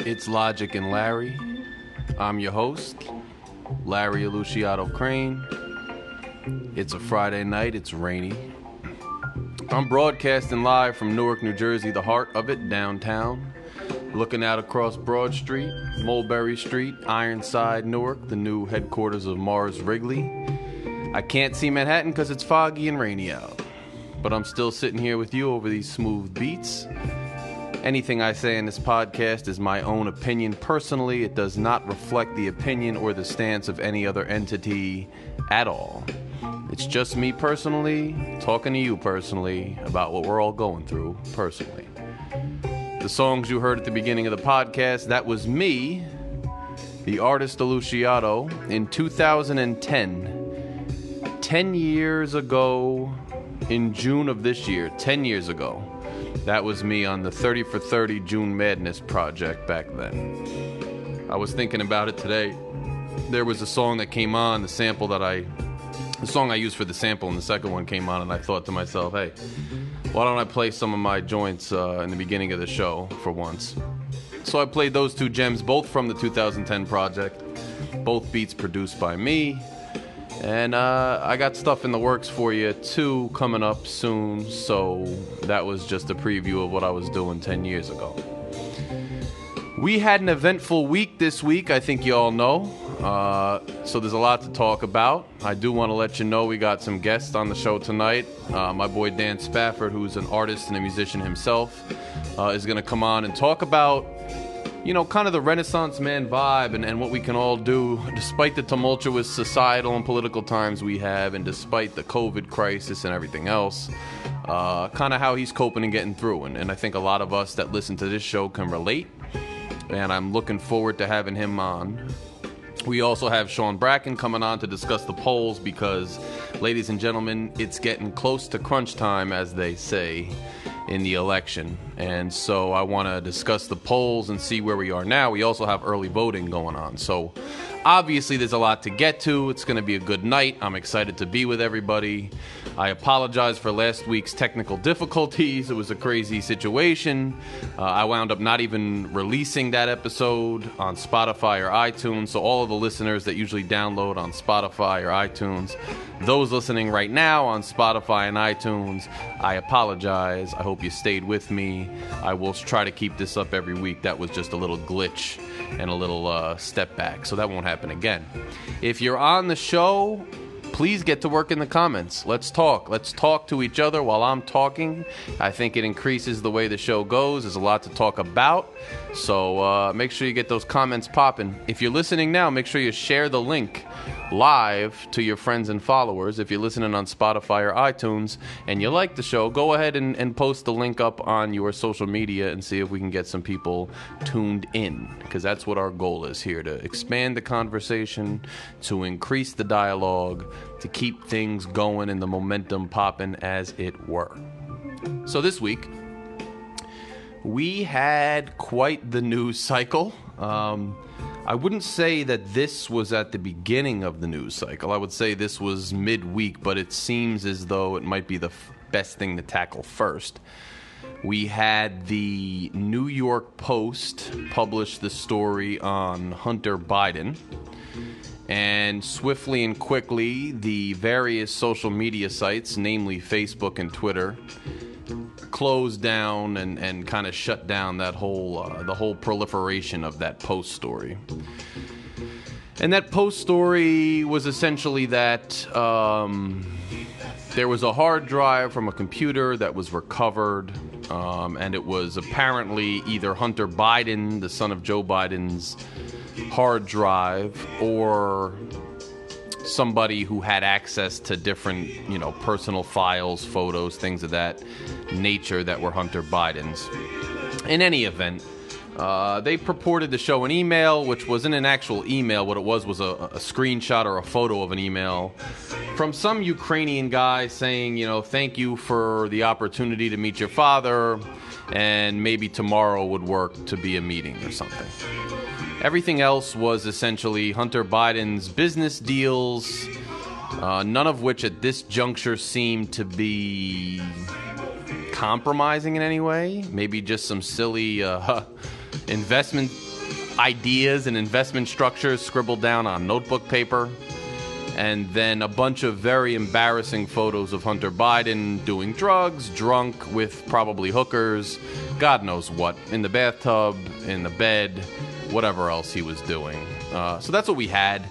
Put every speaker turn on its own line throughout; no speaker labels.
It's Logic and Larry. I'm your host, Larry Luciato Crane. It's a Friday night, it's rainy. I'm broadcasting live from Newark, New Jersey, the heart of it, downtown. Looking out across Broad Street, Mulberry Street, Ironside, Newark, the new headquarters of Mars Wrigley. I can't see Manhattan because it's foggy and rainy out. But I'm still sitting here with you over these smooth beats. Anything I say in this podcast is my own opinion personally. It does not reflect the opinion or the stance of any other entity at all. It's just me personally talking to you personally about what we're all going through personally. The songs you heard at the beginning of the podcast, that was me, the artist Luciato, in 2010. 10 years ago, in June of this year, 10 years ago. That was me on the 30 for 30 June Madness project back then. I was thinking about it today. There was a song that came on, the sample that I, the song I used for the sample, and the second one came on, and I thought to myself, hey, why don't I play some of my joints uh, in the beginning of the show for once? So I played those two gems, both from the 2010 project, both beats produced by me. And uh, I got stuff in the works for you too coming up soon. So that was just a preview of what I was doing 10 years ago. We had an eventful week this week, I think you all know. Uh, so there's a lot to talk about. I do want to let you know we got some guests on the show tonight. Uh, my boy Dan Spafford, who's an artist and a musician himself, uh, is going to come on and talk about you know, kind of the Renaissance man vibe and, and what we can all do despite the tumultuous societal and political times we have, and despite the COVID crisis and everything else, uh, kind of how he's coping and getting through. And, and I think a lot of us that listen to this show can relate. And I'm looking forward to having him on. We also have Sean Bracken coming on to discuss the polls because, ladies and gentlemen, it's getting close to crunch time, as they say in the election. And so I want to discuss the polls and see where we are now. We also have early voting going on. So obviously, there's a lot to get to. It's going to be a good night. I'm excited to be with everybody. I apologize for last week's technical difficulties. It was a crazy situation. Uh, I wound up not even releasing that episode on Spotify or iTunes. So, all of the listeners that usually download on Spotify or iTunes, those listening right now on Spotify and iTunes, I apologize. I hope you stayed with me. I will try to keep this up every week. That was just a little glitch and a little uh, step back. So, that won't happen again. If you're on the show, please get to work in the comments. Let's talk. Let's talk to each other while I'm talking. I think it increases the way the show goes. There's a lot to talk about. So uh, make sure you get those comments popping. If you're listening now, make sure you share the link live to your friends and followers. If you're listening on Spotify or iTunes and you like the show, go ahead and, and post the link up on your social media and see if we can get some people tuned in. Because that's what our goal is here to expand the conversation, to increase the dialogue, to keep things going and the momentum popping as it were. So this week, we had quite the news cycle. Um, I wouldn't say that this was at the beginning of the news cycle. I would say this was midweek, but it seems as though it might be the f- best thing to tackle first. We had the New York Post publish the story on Hunter Biden. And swiftly and quickly, the various social media sites, namely Facebook and Twitter, closed down and, and kind of shut down that whole uh, the whole proliferation of that post story. And that post story was essentially that um, there was a hard drive from a computer that was recovered, um, and it was apparently either Hunter Biden, the son of Joe Biden's hard drive, or somebody who had access to different, you know, personal files, photos, things of that nature that were Hunter Biden's. In any event, uh, they purported to show an email, which wasn't an actual email. What it was was a, a, screenshot or a photo of an email from some Ukrainian guy saying, you know, thank you for the opportunity to meet your father, and maybe tomorrow would work to be a meeting or something. Everything else was essentially Hunter Biden's business deals, uh, none of which at this juncture seemed to be compromising in any way. Maybe just some silly uh, investment ideas and investment structures scribbled down on notebook paper. And then a bunch of very embarrassing photos of Hunter Biden doing drugs, drunk with probably hookers, God knows what, in the bathtub, in the bed, whatever else he was doing. Uh, so that's what we had.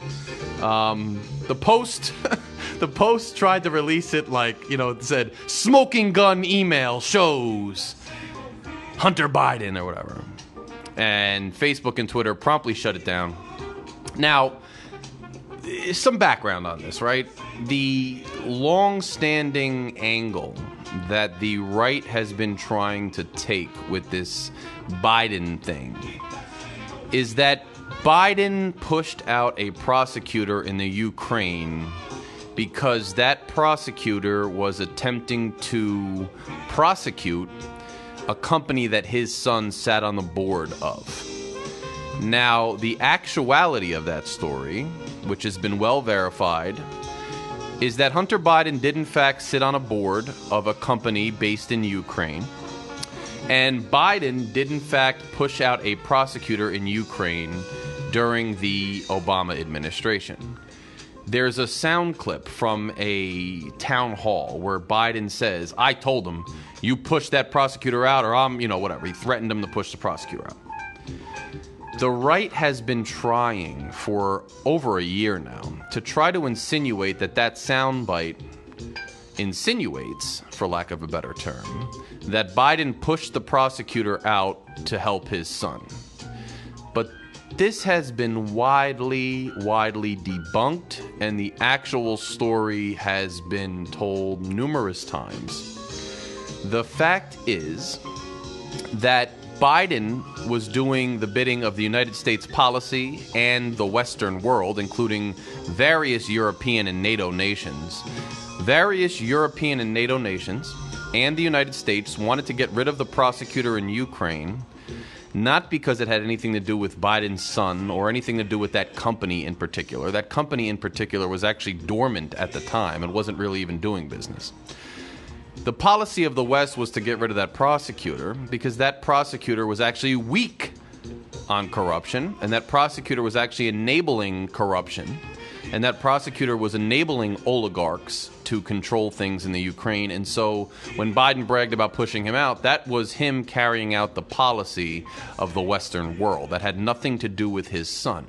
Um, the Post. the Post tried to release it like, you know, it said smoking gun email shows Hunter Biden or whatever. And Facebook and Twitter promptly shut it down. Now, some background on this, right? The long standing angle that the right has been trying to take with this Biden thing is that Biden pushed out a prosecutor in the Ukraine because that prosecutor was attempting to prosecute a company that his son sat on the board of. Now, the actuality of that story, which has been well verified, is that Hunter Biden did in fact sit on a board of a company based in Ukraine. And Biden did in fact push out a prosecutor in Ukraine during the Obama administration. There's a sound clip from a town hall where Biden says, I told him, you push that prosecutor out, or I'm, you know, whatever. He threatened him to push the prosecutor out. The right has been trying for over a year now to try to insinuate that that soundbite insinuates, for lack of a better term, that Biden pushed the prosecutor out to help his son. But this has been widely, widely debunked, and the actual story has been told numerous times. The fact is that Biden was doing the bidding of the United States policy and the Western world, including various European and NATO nations. Various European and NATO nations and the United States wanted to get rid of the prosecutor in Ukraine not because it had anything to do with Biden's son or anything to do with that company in particular. That company in particular was actually dormant at the time and wasn't really even doing business. The policy of the West was to get rid of that prosecutor because that prosecutor was actually weak on corruption, and that prosecutor was actually enabling corruption, and that prosecutor was enabling oligarchs to control things in the Ukraine. And so when Biden bragged about pushing him out, that was him carrying out the policy of the Western world. That had nothing to do with his son.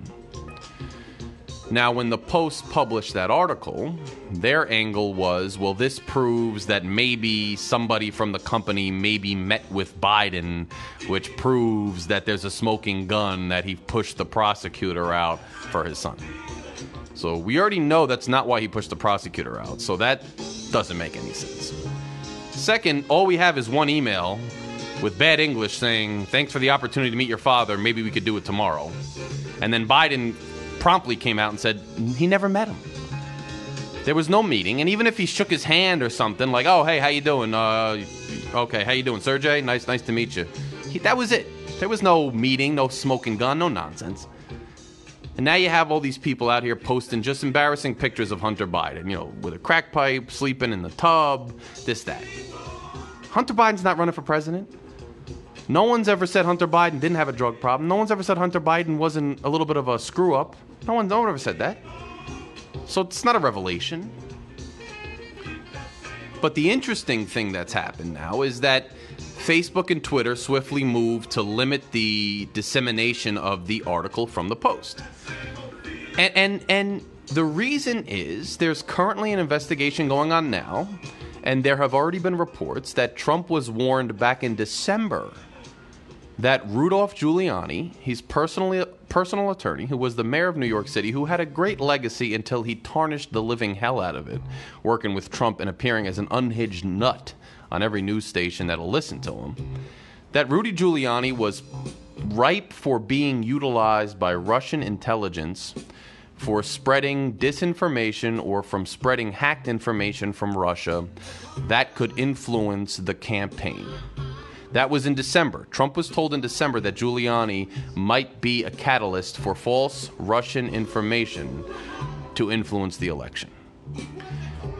Now, when the Post published that article, their angle was well, this proves that maybe somebody from the company maybe met with Biden, which proves that there's a smoking gun that he pushed the prosecutor out for his son. So we already know that's not why he pushed the prosecutor out. So that doesn't make any sense. Second, all we have is one email with bad English saying, Thanks for the opportunity to meet your father. Maybe we could do it tomorrow. And then Biden promptly came out and said he never met him. There was no meeting, and even if he shook his hand or something, like, "Oh, hey, how you doing? Uh, okay, how you doing, Sergey? Nice, nice to meet you." He, that was it. There was no meeting, no smoking gun, no nonsense. And now you have all these people out here posting just embarrassing pictures of Hunter Biden, you know, with a crack pipe, sleeping in the tub, this, that. Hunter Biden's not running for president. No one's ever said Hunter Biden didn't have a drug problem. No one's ever said Hunter Biden wasn't a little bit of a screw up. No one, no one ever said that. So it's not a revelation. But the interesting thing that's happened now is that Facebook and Twitter swiftly moved to limit the dissemination of the article from the Post. And and and the reason is there's currently an investigation going on now, and there have already been reports that Trump was warned back in December that Rudolph Giuliani, his personally personal attorney, who was the mayor of New York City, who had a great legacy until he tarnished the living hell out of it, working with Trump and appearing as an unhinged nut on every news station that'll listen to him, that Rudy Giuliani was ripe for being utilized by Russian intelligence for spreading disinformation or from spreading hacked information from Russia that could influence the campaign. That was in December. Trump was told in December that Giuliani might be a catalyst for false Russian information to influence the election.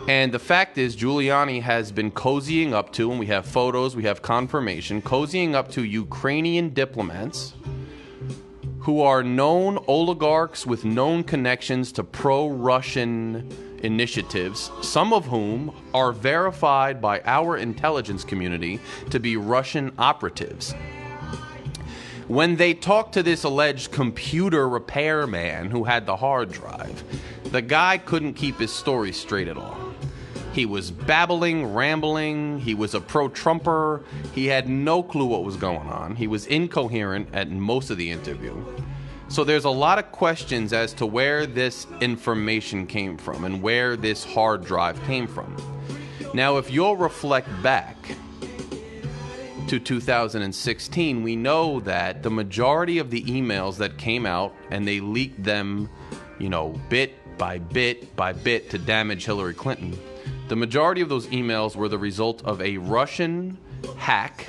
And the fact is, Giuliani has been cozying up to, and we have photos, we have confirmation, cozying up to Ukrainian diplomats who are known oligarchs with known connections to pro Russian initiatives, some of whom are verified by our intelligence community to be Russian operatives. When they talked to this alleged computer repairman who had the hard drive, the guy couldn't keep his story straight at all. He was babbling, rambling. He was a pro Trumper. He had no clue what was going on. He was incoherent at most of the interview. So there's a lot of questions as to where this information came from and where this hard drive came from. Now, if you'll reflect back to 2016, we know that the majority of the emails that came out and they leaked them, you know, bit by bit by bit to damage Hillary Clinton, the majority of those emails were the result of a Russian hack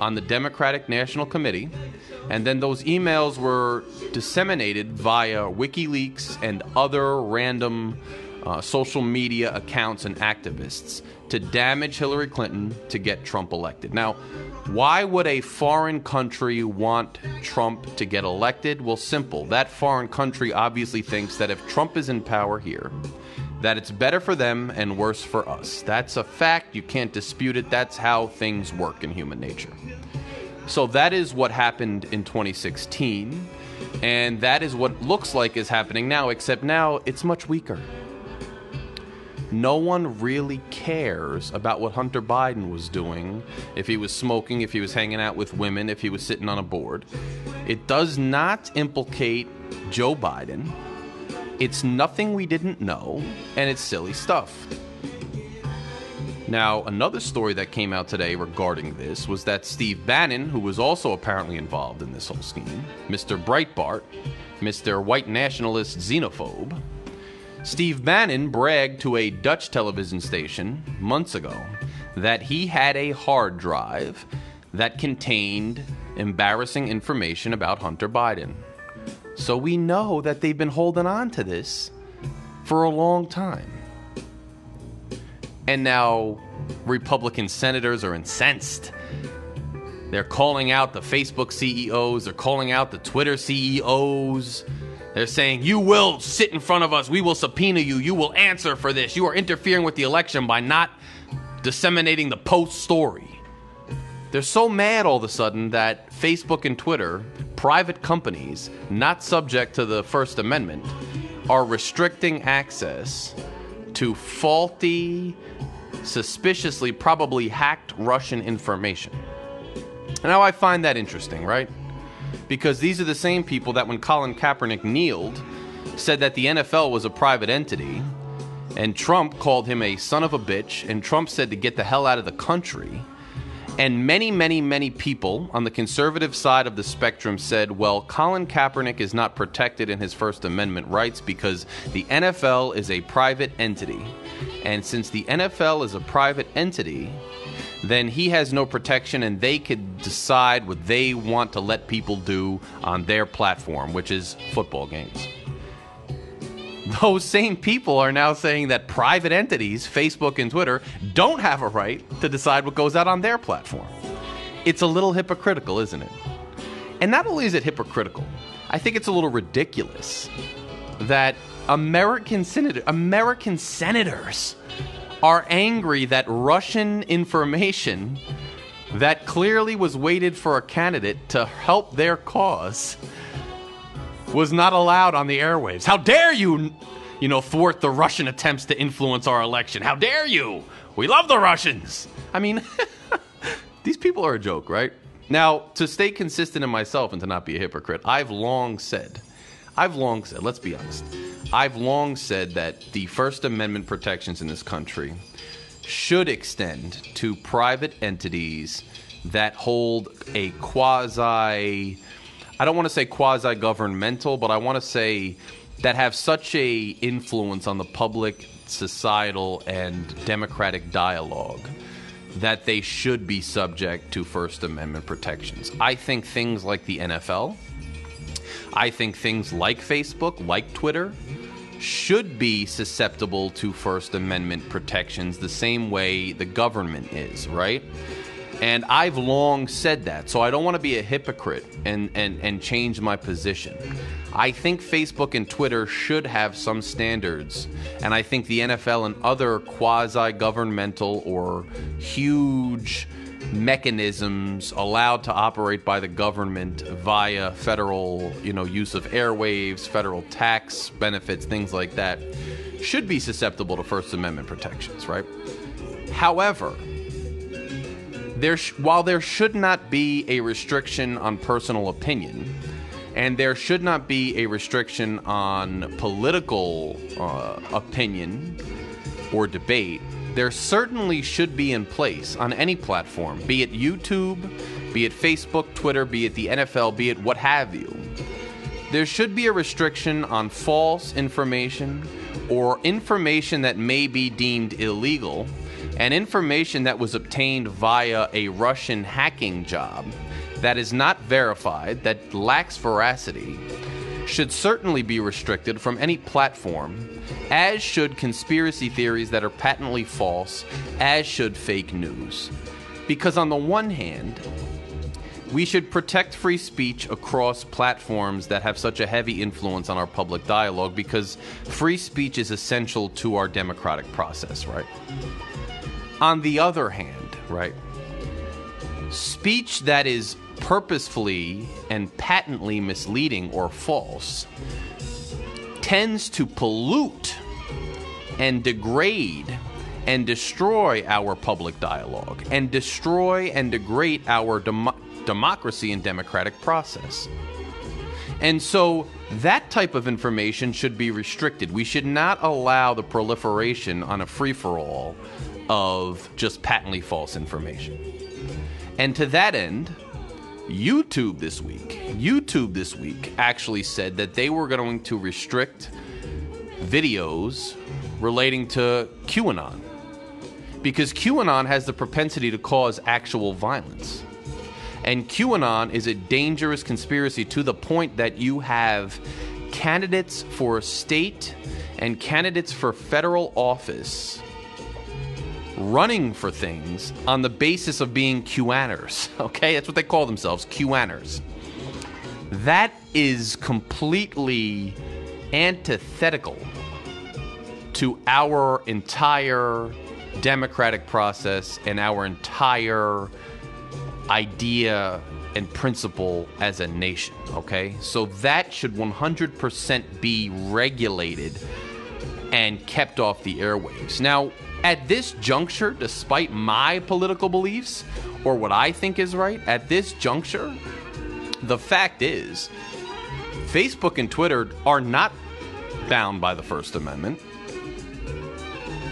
on the Democratic National Committee, and then those emails were disseminated via WikiLeaks and other random uh, social media accounts and activists to damage Hillary Clinton to get Trump elected. Now, why would a foreign country want Trump to get elected? Well, simple. That foreign country obviously thinks that if Trump is in power here, that it's better for them and worse for us. That's a fact. You can't dispute it. That's how things work in human nature. So that is what happened in 2016. And that is what looks like is happening now, except now it's much weaker no one really cares about what Hunter Biden was doing, if he was smoking, if he was hanging out with women, if he was sitting on a board. It does not implicate Joe Biden. It's nothing we didn't know, and it's silly stuff. Now, another story that came out today regarding this was that Steve Bannon, who was also apparently involved in this whole scheme, Mr. Breitbart, Mr. White Nationalist Xenophobe, Steve Bannon bragged to a Dutch television station months ago that he had a hard drive that contained embarrassing information about Hunter Biden. So we know that they've been holding on to this for a long time. And now Republican senators are incensed. They're calling out the Facebook CEOs, they're calling out the Twitter CEOs. They're saying, You will sit in front of us. We will subpoena you. You will answer for this. You are interfering with the election by not disseminating the post story. They're so mad all of a sudden that Facebook and Twitter, private companies not subject to the First Amendment, are restricting access to faulty, suspiciously, probably hacked Russian information. Now, I find that interesting, right? because these are the same people that when Colin Kaepernick kneeled said that the NFL was a private entity and Trump called him a son of a bitch and Trump said to get the hell out of the country. And many, many, many people on the conservative side of the spectrum said, well, Colin Kaepernick is not protected in his First Amendment rights because the NFL is a private entity. And since the NFL is a private entity, then he has no protection and they could decide what they want to let people do on their platform, which is football games. Those same people are now saying that private entities, Facebook and Twitter, don't have a right to decide what goes out on their platform. It's a little hypocritical, isn't it? And not only is it hypocritical, I think it's a little ridiculous that American senator, American senators are angry that Russian information that clearly was weighted for a candidate to help their cause was not allowed on the airwaves. How dare you, you know, thwart the Russian attempts to influence our election? How dare you? We love the Russians. I mean, these people are a joke, right? Now, to stay consistent in myself and to not be a hypocrite, I've long said, I've long said, let's be honest, I've long said that the First Amendment protections in this country should extend to private entities that hold a quasi, I don't want to say quasi governmental, but I want to say that have such a influence on the public, societal, and democratic dialogue that they should be subject to First Amendment protections. I think things like the NFL, I think things like Facebook, like Twitter, should be susceptible to First Amendment protections the same way the government is, right? And I've long said that, so I don't want to be a hypocrite and, and, and change my position. I think Facebook and Twitter should have some standards, and I think the NFL and other quasi governmental or huge mechanisms allowed to operate by the government via federal, you know, use of airwaves, federal tax benefits, things like that, should be susceptible to First Amendment protections, right? However, there sh- while there should not be a restriction on personal opinion, and there should not be a restriction on political uh, opinion or debate, there certainly should be in place on any platform, be it YouTube, be it Facebook, Twitter, be it the NFL, be it what have you. There should be a restriction on false information or information that may be deemed illegal and information that was obtained via a Russian hacking job that is not verified, that lacks veracity, should certainly be restricted from any platform, as should conspiracy theories that are patently false, as should fake news. Because, on the one hand, we should protect free speech across platforms that have such a heavy influence on our public dialogue because free speech is essential to our democratic process, right? On the other hand, right, speech that is purposefully and patently misleading or false tends to pollute and degrade and destroy our public dialogue and destroy and degrade our dem- democracy and democratic process. And so that type of information should be restricted. We should not allow the proliferation on a free for all of just patently false information. And to that end, YouTube this week, YouTube this week actually said that they were going to restrict videos relating to QAnon because QAnon has the propensity to cause actual violence. And QAnon is a dangerous conspiracy to the point that you have candidates for state and candidates for federal office running for things on the basis of being QAners. Okay, that's what they call themselves, QAners. That is completely antithetical to our entire democratic process and our entire idea and principle as a nation, okay? So that should 100% be regulated and kept off the airwaves. Now, at this juncture, despite my political beliefs or what I think is right, at this juncture, the fact is, Facebook and Twitter are not bound by the First Amendment,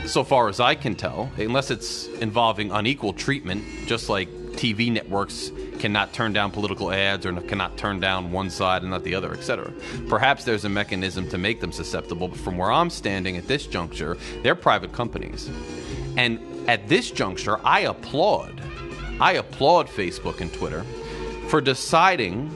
so far as I can tell, unless it's involving unequal treatment, just like TV networks cannot turn down political ads or cannot turn down one side and not the other, etc. Perhaps there's a mechanism to make them susceptible, but from where I'm standing at this juncture, they're private companies. And at this juncture, I applaud, I applaud Facebook and Twitter for deciding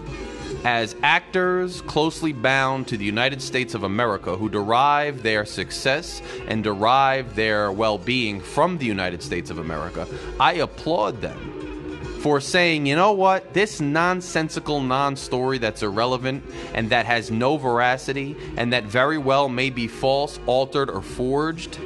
as actors closely bound to the United States of America who derive their success and derive their well being from the United States of America, I applaud them for saying, you know what, this nonsensical non story that's irrelevant and that has no veracity and that very well may be false, altered, or forged,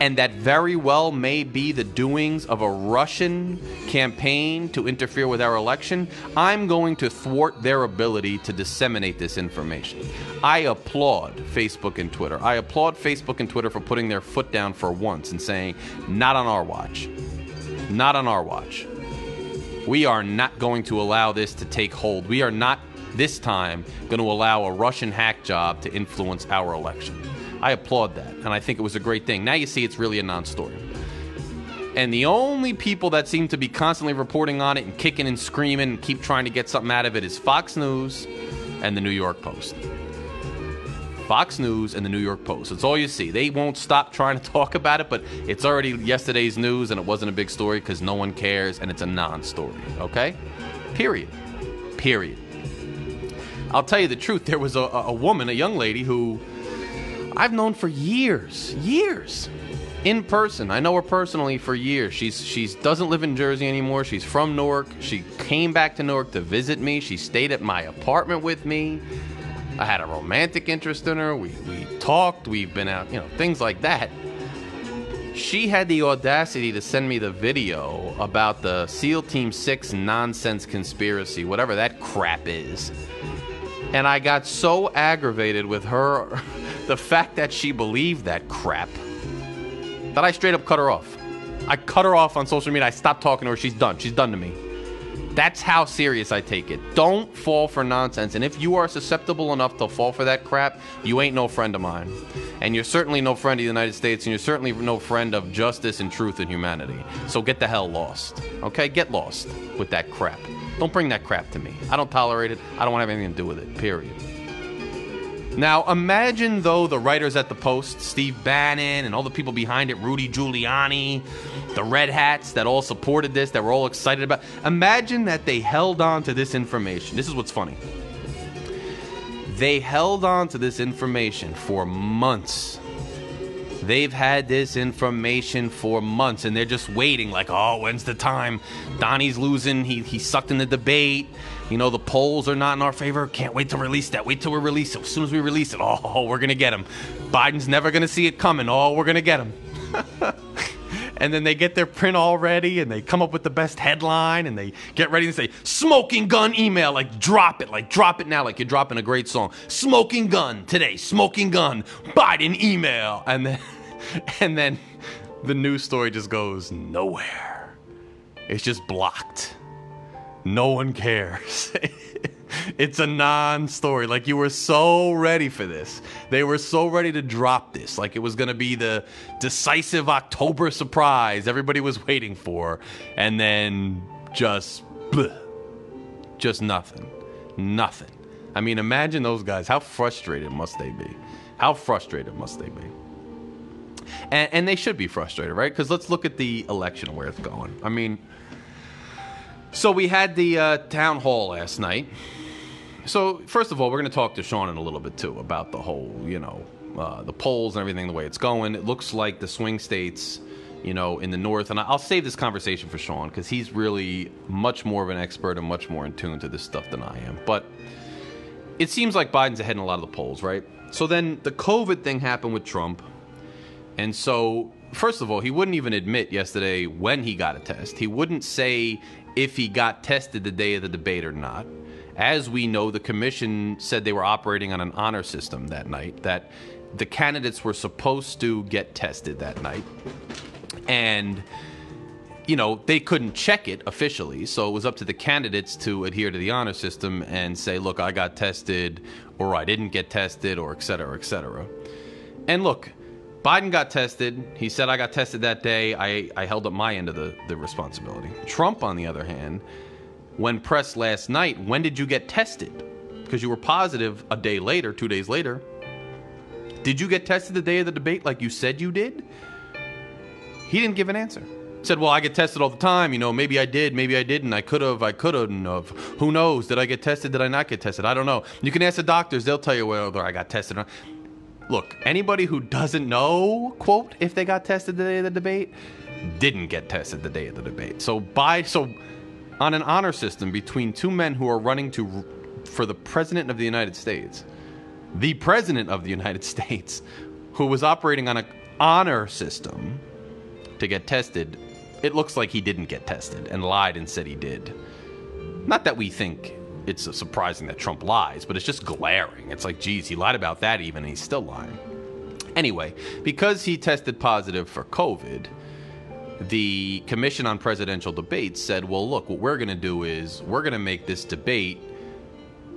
and that very well may be the doings of a Russian campaign to interfere with our election, I'm going to thwart their ability to disseminate this information. I applaud Facebook and Twitter. I applaud Facebook and Twitter for putting their foot down for once and saying, not on our watch. Not on our watch. We are not going to allow this to take hold. We are not this time going to allow a Russian hack job to influence our election. I applaud that, and I think it was a great thing. Now you see it's really a non story. And the only people that seem to be constantly reporting on it and kicking and screaming and keep trying to get something out of it is Fox News and the New York Post. Fox News and the New York Post. That's all you see. They won't stop trying to talk about it, but it's already yesterday's news and it wasn't a big story because no one cares and it's a non story. Okay? Period. Period. I'll tell you the truth. There was a, a woman, a young lady who I've known for years, years. in person. I know her personally for years. She's she's doesn't live in Jersey anymore. She's from Newark. She came back to Newark to visit me. She stayed at my apartment with me. I had a romantic interest in her. We we talked. We've been out, you know, things like that. She had the audacity to send me the video about the SEAL Team 6 nonsense conspiracy, whatever that crap is. And I got so aggravated with her, the fact that she believed that crap, that I straight up cut her off. I cut her off on social media. I stopped talking to her. She's done. She's done to me. That's how serious I take it. Don't fall for nonsense. And if you are susceptible enough to fall for that crap, you ain't no friend of mine. And you're certainly no friend of the United States, and you're certainly no friend of justice and truth and humanity. So get the hell lost. Okay? Get lost with that crap. Don't bring that crap to me. I don't tolerate it. I don't want to have anything to do with it. Period. Now, imagine though the writers at the Post, Steve Bannon, and all the people behind it, Rudy Giuliani, the Red Hats that all supported this, that were all excited about. Imagine that they held on to this information. This is what's funny. They held on to this information for months. They've had this information for months and they're just waiting, like, oh, when's the time? Donnie's losing. He, he sucked in the debate. You know, the polls are not in our favor. Can't wait to release that. Wait till we release it. As soon as we release it, oh, we're going to get him. Biden's never going to see it coming. Oh, we're going to get him. and then they get their print all ready and they come up with the best headline and they get ready to say smoking gun email like drop it like drop it now like you're dropping a great song. Smoking gun today smoking gun biden email. And then and then the news story just goes nowhere. It's just blocked. No one cares it's a non story. Like you were so ready for this. They were so ready to drop this. Like it was going to be the decisive October surprise everybody was waiting for. And then just, bleh, just nothing. Nothing. I mean, imagine those guys. How frustrated must they be? How frustrated must they be? And, and they should be frustrated, right? Because let's look at the election where it's going. I mean, so we had the uh, town hall last night. So first of all, we're going to talk to Sean in a little bit too about the whole, you know, uh, the polls and everything, the way it's going. It looks like the swing states, you know, in the north, and I'll save this conversation for Sean because he's really much more of an expert and much more in tune to this stuff than I am. But it seems like Biden's ahead in a lot of the polls, right? So then the COVID thing happened with Trump, and so first of all, he wouldn't even admit yesterday when he got a test. He wouldn't say if he got tested the day of the debate or not. As we know, the commission said they were operating on an honor system that night, that the candidates were supposed to get tested that night. And, you know, they couldn't check it officially. So it was up to the candidates to adhere to the honor system and say, look, I got tested, or I didn't get tested, or et cetera, et cetera. And look, Biden got tested. He said, I got tested that day. I, I held up my end of the, the responsibility. Trump, on the other hand, when pressed last night, when did you get tested? Because you were positive a day later, two days later. Did you get tested the day of the debate like you said you did? He didn't give an answer. Said, well, I get tested all the time. You know, maybe I did, maybe I didn't. I could have, I couldn't have. Who knows? Did I get tested? Did I not get tested? I don't know. You can ask the doctors. They'll tell you whether I got tested or not. Look, anybody who doesn't know, quote, if they got tested the day of the debate, didn't get tested the day of the debate. So by so on an honor system between two men who are running to for the president of the United States, the president of the United States, who was operating on an honor system to get tested, it looks like he didn't get tested and lied and said he did. Not that we think it's surprising that Trump lies, but it's just glaring. It's like, geez, he lied about that even, and he's still lying. Anyway, because he tested positive for COVID, the Commission on Presidential Debates said, well, look, what we're going to do is we're going to make this debate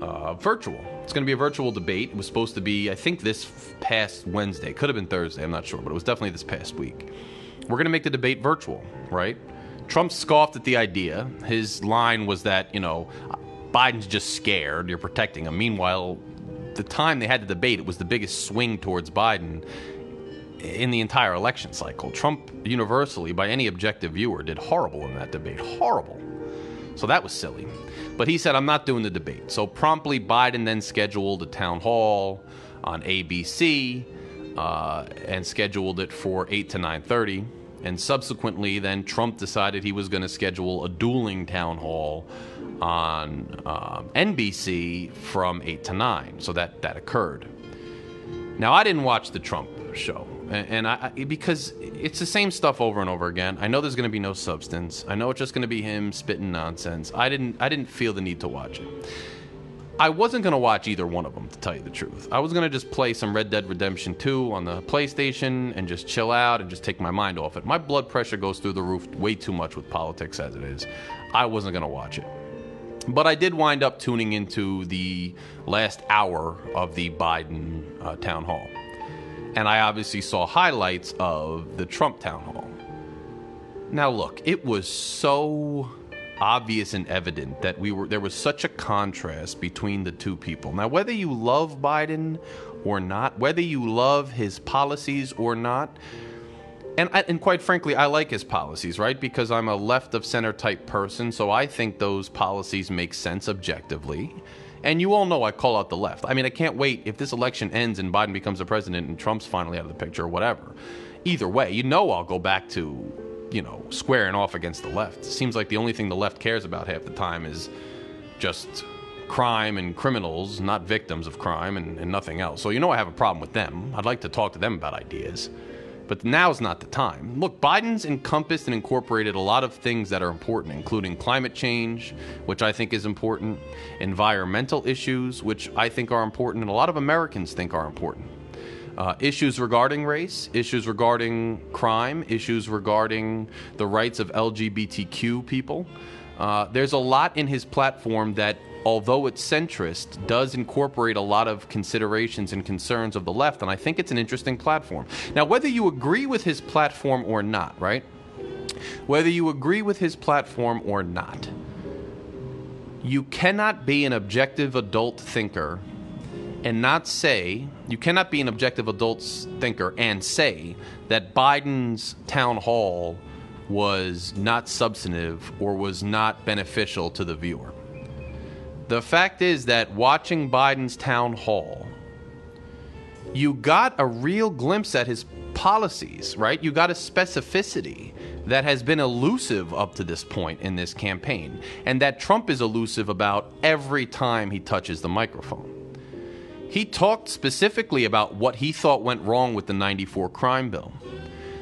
uh, virtual. It's going to be a virtual debate. It was supposed to be, I think, this past Wednesday. Could have been Thursday, I'm not sure, but it was definitely this past week. We're going to make the debate virtual, right? Trump scoffed at the idea. His line was that, you know, Biden's just scared, you're protecting him. Meanwhile, the time they had the debate, it was the biggest swing towards Biden in the entire election cycle. Trump, universally, by any objective viewer, did horrible in that debate. Horrible. So that was silly. But he said, I'm not doing the debate. So promptly, Biden then scheduled a town hall on ABC. uh, and scheduled it for 8 to 9:30. And subsequently, then Trump decided he was going to schedule a dueling town hall on um, NBC from 8 to 9. So that, that occurred. Now, I didn't watch the Trump show, and, I, because it's the same stuff over and over again. I know there's going to be no substance. I know it's just going to be him spitting nonsense. I didn't, I didn't feel the need to watch it. I wasn't going to watch either one of them, to tell you the truth. I was going to just play some Red Dead Redemption 2 on the PlayStation and just chill out and just take my mind off it. My blood pressure goes through the roof way too much with politics as it is. I wasn't going to watch it. But I did wind up tuning into the last hour of the Biden uh, town hall. And I obviously saw highlights of the Trump town hall. Now, look, it was so obvious and evident that we were there was such a contrast between the two people. Now, whether you love Biden or not, whether you love his policies or not, and and quite frankly, I like his policies, right? Because I'm a left of center type person, so I think those policies make sense objectively. And you all know I call out the left. I mean, I can't wait if this election ends and Biden becomes the president and Trump's finally out of the picture or whatever. Either way, you know I'll go back to you know, squaring off against the left. It seems like the only thing the left cares about half the time is just crime and criminals, not victims of crime and, and, nothing else. So you know I have a problem with them. I'd like to talk to them about ideas. But now's not the time. Look, Biden's encompassed and incorporated a lot of things that are important, including climate change, which I think is important, environmental issues, which I think are important, and a lot of Americans think are important uh, issues regarding race, issues regarding crime, issues regarding the rights of LGBTQ people. Uh, there's a lot in his platform that, although it's centrist, does incorporate a lot of considerations and concerns of the left, and I think it's an interesting platform. Now, whether you agree with his platform or not, right? Whether you agree with his platform or not, you cannot be an objective adult thinker and not say, you cannot be an objective adult thinker and say that Biden's town hall was not substantive or was not beneficial to the viewer. The fact is that watching Biden's town hall, you got a real glimpse at his policies, right? You got a specificity that has been elusive up to this point in this campaign, and that Trump is elusive about every time he touches the microphone. He talked specifically about what he thought went wrong with the 94 crime bill.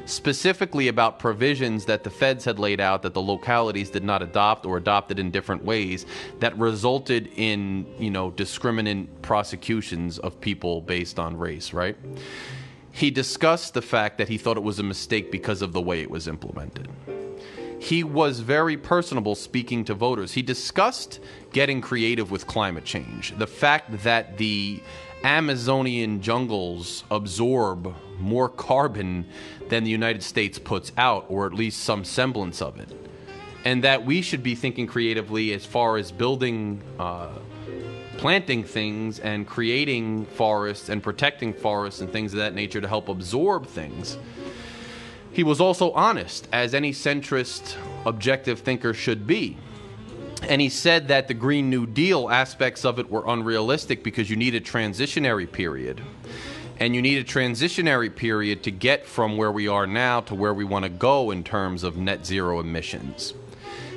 Specifically about provisions that the feds had laid out that the localities did not adopt or adopted in different ways that resulted in, you know, discriminant prosecutions of people based on race, right? He discussed the fact that he thought it was a mistake because of the way it was implemented he was very personable speaking to voters. He discussed getting creative with climate change. The fact that the Amazonian jungles absorb more carbon than the United States puts out, or at least some semblance of it. And that we should be thinking creatively as far as building, uh, planting things and creating forests and protecting forests and things of that nature to help absorb things. He was also honest, as any centrist, objective thinker should be. And he said that the Green New Deal aspects of it were unrealistic because you need a transitionary period. And you need a transitionary period to get from where we are now to where we want to go in terms of net zero emissions.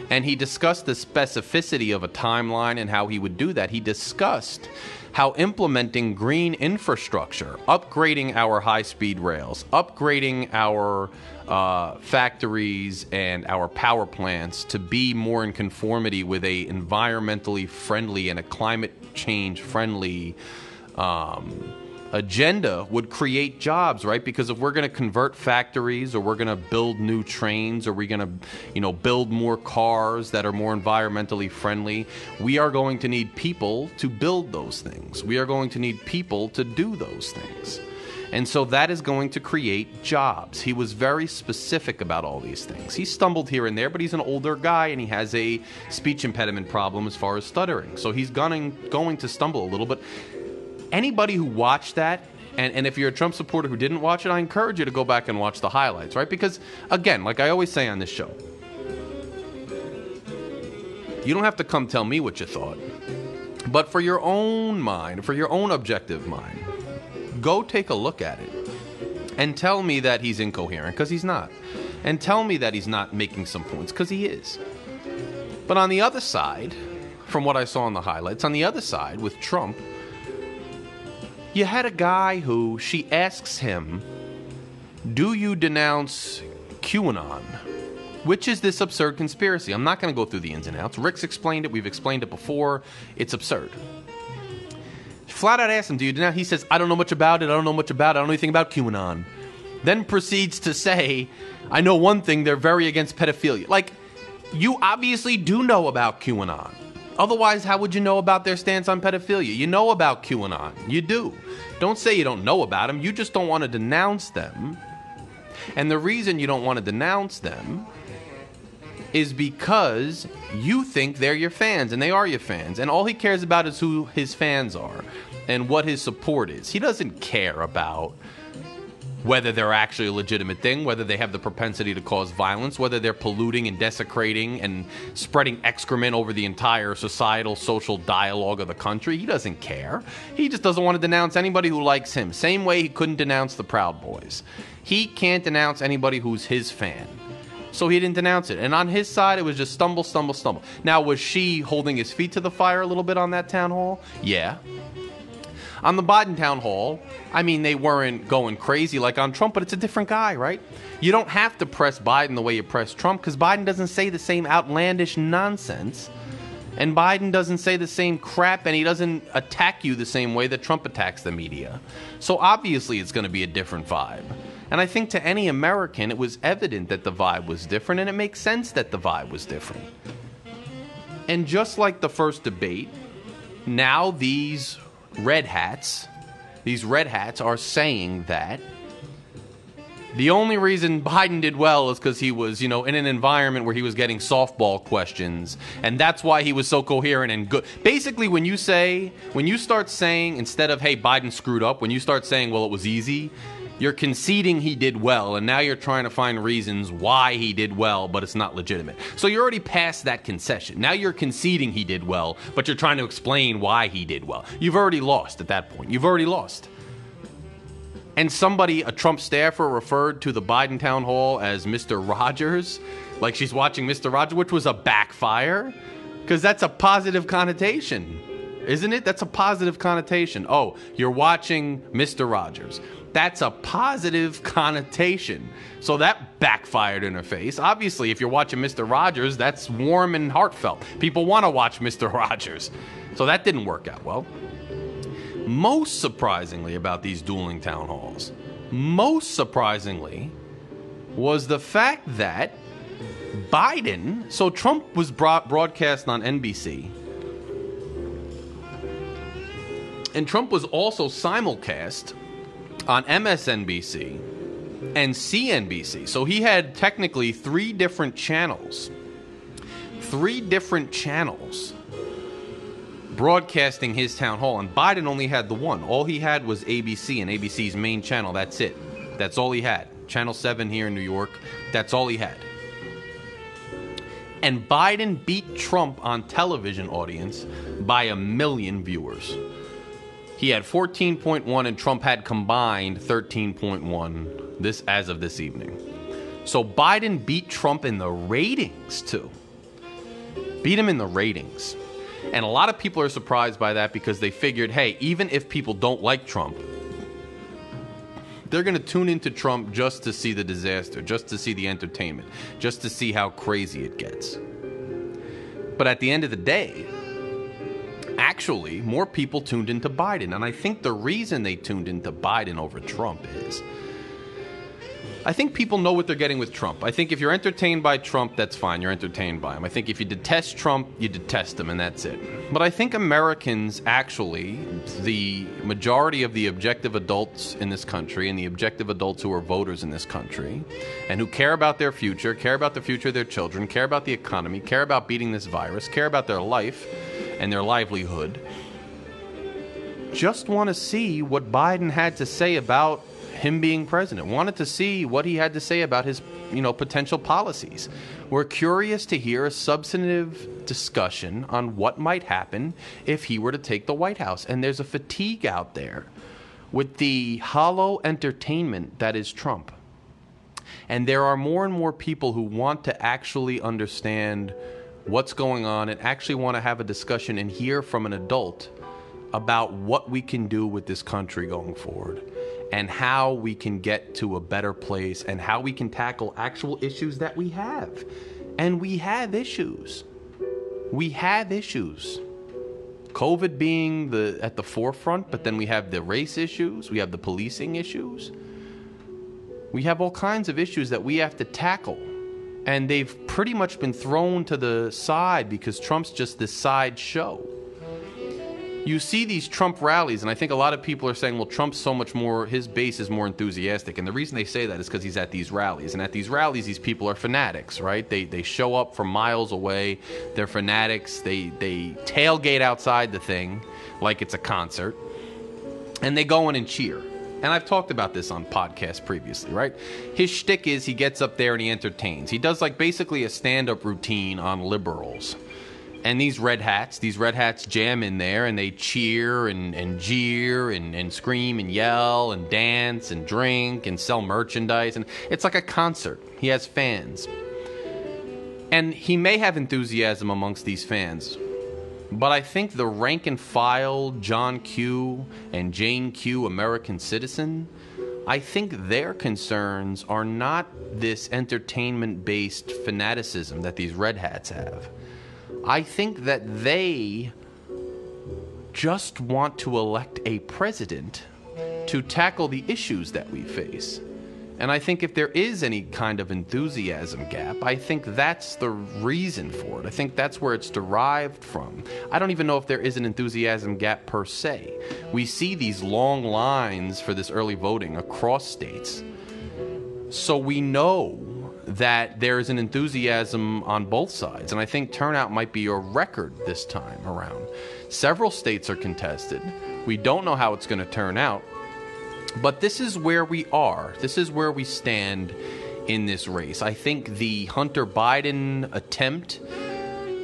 And he discussed the specificity of a timeline and how he would do that. He discussed how implementing green infrastructure, upgrading our high speed rails, upgrading our uh, factories and our power plants to be more in conformity with a environmentally friendly and a climate change friendly um, agenda would create jobs, right? Because if we're going to convert factories or we're going to build new trains or we're going to, you know, build more cars that are more environmentally friendly, we are going to need people to build those things. We are going to need people to do those things. And so that is going to create jobs. He was very specific about all these things. He stumbled here and there, but he's an older guy and he has a speech impediment problem as far as stuttering. So he's going, going to stumble a little, but anybody who watched that and, and if you're a Trump supporter who didn't watch it, I encourage you to go back and watch the highlights, right? Because, again, like I always say on this show, you don't have to come tell me what you thought. But for your own mind, for your own objective mind, go take a look at it and tell me that he's incoherent because he's not, and tell me that he's not making some points because he is. But on the other side, from what I saw in the highlights, on the other side with Trump, you had a guy who she asks him, Do you denounce QAnon? Which is this absurd conspiracy? I'm not going to go through the ins and outs. Rick's explained it. We've explained it before. It's absurd. Flat out asks him, Do you denounce? He says, I don't know much about it. I don't know much about it. I don't know anything about QAnon. Then proceeds to say, I know one thing. They're very against pedophilia. Like, you obviously do know about QAnon. Otherwise, how would you know about their stance on pedophilia? You know about QAnon. You do. Don't say you don't know about them. You just don't want to denounce them. And the reason you don't want to denounce them is because you think they're your fans and they are your fans. And all he cares about is who his fans are and what his support is. He doesn't care about whether they're actually a legitimate thing, whether they have the propensity to cause violence, whether they're polluting and desecrating and spreading excrement over the entire societal social dialogue of the country. He doesn't care. He just doesn't want to denounce anybody who likes him. Same way he couldn't denounce the Proud Boys. He can't denounce anybody who's his fan. So he didn't denounce it. And on his side, it was just stumble, stumble, stumble. Now, was she holding his feet to the fire a little bit on that town hall? Yeah. On the Biden town hall, I mean, they weren't going crazy like on Trump, but it's a different guy, right? You don't have to press Biden the way you press Trump because Biden doesn't say the same outlandish nonsense. And Biden doesn't say the same crap and he doesn't attack you the same way that Trump attacks the media. So obviously it's going to be a different vibe. And I think to any American, it was evident that the vibe was different, and it makes sense that the vibe was different. And just like the first debate, now these red hats, these red hats are saying that the only reason Biden did well is because he was, you know, in an environment where he was getting softball questions, and that's why he was so coherent and good. Basically, when you say, when you start saying instead of "Hey, Biden screwed up," when you start saying, "Well, it was easy," you're conceding he did well, and now you're trying to find reasons why he did well, but it's not legitimate. So you're already past that concession. Now you're conceding he did well, but you're trying to explain why he did well. You've already lost at that point. You've already lost. And somebody, a Trump staffer, referred to the Biden town hall as Mr. Rogers, like she's watching Mr. Rogers, which was a backfire, because that's a positive connotation, isn't it? That's a positive connotation. Oh, you're watching Mr. Rogers that's a positive connotation. So that backfired in her face. Obviously, if you're watching Mr. Rogers, that's warm and heartfelt. People want to watch Mr. Rogers. So that didn't work out well. Most surprisingly about these dueling town halls, most surprisingly, was the fact that Biden, so Trump was broadcast on NBC, and Trump was also simulcast on MSNBC and CNBC. So he had technically three different channels. Three different channels broadcasting his town hall, and Biden only had the one. All he had was ABC and ABC's main channel. That's it. That's all he had. Channel 7 here in New York. That's all he had. And Biden beat Trump on television audience by a million viewers. He had 14.1 and Trump had combined 13.1 this as of this evening. So Biden beat Trump in the ratings too. Beat him in the ratings. And a lot of people are surprised by that because they figured, hey, even if people don't like Trump, they're going to tune into Trump just to see the disaster, just to see the entertainment, just to see how crazy it gets. But at the end of the day, actually, more people tuned into Biden. And I think the reason they tuned into Biden over Trump is I think people know what they're getting with Trump. I think if you're entertained by Trump, that's fine. You're entertained by him. I think if you detest Trump, you detest him, and that's it. But I think Americans actually, the majority of the objective adults in this country and the objective adults who are voters in this country and who care about their future, care about the future of their children, care about the economy, care about beating this virus, care about their life and their livelihood, just want to see what Biden had to say about him being president. Wanted to see what he had to say about his, you know, potential policies. We're curious to hear a substantive discussion on what might happen if he were to take the White House. And there's a fatigue out there with the hollow entertainment that is Trump. And there are more and more people who want to actually understand what's going on and actually want to have a discussion and hear from an adult about what we can do with this country going forward and how we can get to a better place and how we can tackle actual issues that we have. And we have issues. We have issues. COVID being the at the forefront, but then we have the race issues, we have the policing issues. We have all kinds of issues that we have to tackle. And they've pretty much been thrown to the side because Trump's just this side show you see these Trump rallies, and I think a lot of people are saying, well, Trump's so much more, his base is more enthusiastic. And the reason they say that is because he's at these rallies. And at these rallies, these people are fanatics, right? They, they show up from miles away. They're fanatics. They, they tailgate outside the thing like it's a concert. And they go in and cheer. And I've talked about this on podcasts previously, right? His shtick is he gets up there and he entertains. He does like basically a stand up routine on liberals and these red hats, these red hats jam in there and they cheer and, and jeer and, and scream and yell and dance and drink and sell merchandise. And it's like a concert. He has fans. And he may have enthusiasm amongst these fans. But I think the rank and file John Q and Jane Q American citizen, I think their concerns are not this entertainment based fanaticism that these red hats have. I think that they just want to elect a president to tackle the issues that we face. And I think if there is any kind of enthusiasm gap, I think that's the reason for it. I think that's where it's derived from. I don't even know if there is an enthusiasm gap per se. We see these long lines for this early voting across states. So we know that there is an enthusiasm on both sides. And I think turnout might be a record this time around. Several states are contested. We don't know how it's going to turn out. But this is where we are. This is where we stand in this race. I think the Hunter Biden attempt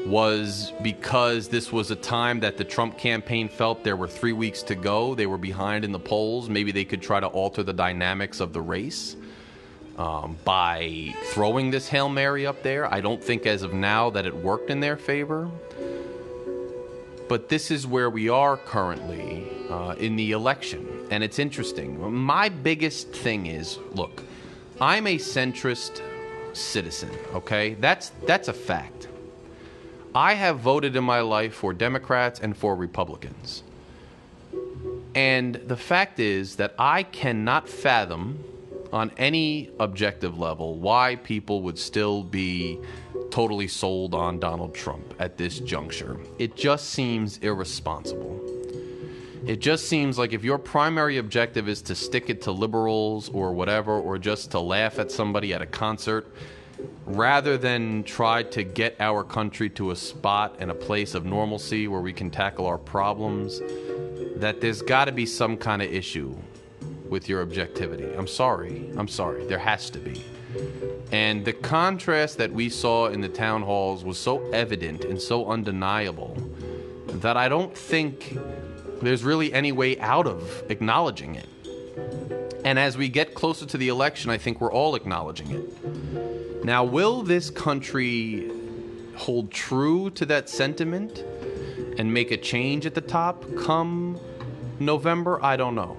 was because this was a time that the Trump campaign felt there were three weeks to go. They were behind in the polls. Maybe they could try to alter the dynamics of the race um, by throwing this Hail Mary up there. I don't think as of now that it worked in their favor. But this is where we are currently uh, in the election. And it's interesting. My biggest thing is look, I'm a centrist citizen, okay? That's, that's a fact. I have voted in my life for Democrats and for Republicans. And the fact is that I cannot fathom on any objective level why people would still be totally sold on Donald Trump at this juncture. It just seems irresponsible. It just seems like if your primary objective is to stick it to liberals or whatever, or just to laugh at somebody at a concert, rather than try to get our country to a spot and a place of normalcy where we can tackle our problems, that there's got to be some kind of issue with your objectivity. I'm sorry. I'm sorry. There has to be. And the contrast that we saw in the town halls was so evident and so undeniable that I don't think there's really any way out of acknowledging it. And as we get closer to the election, I think we're all acknowledging it. Now, will this country hold true to that sentiment and make a change at the top come November? I don't know.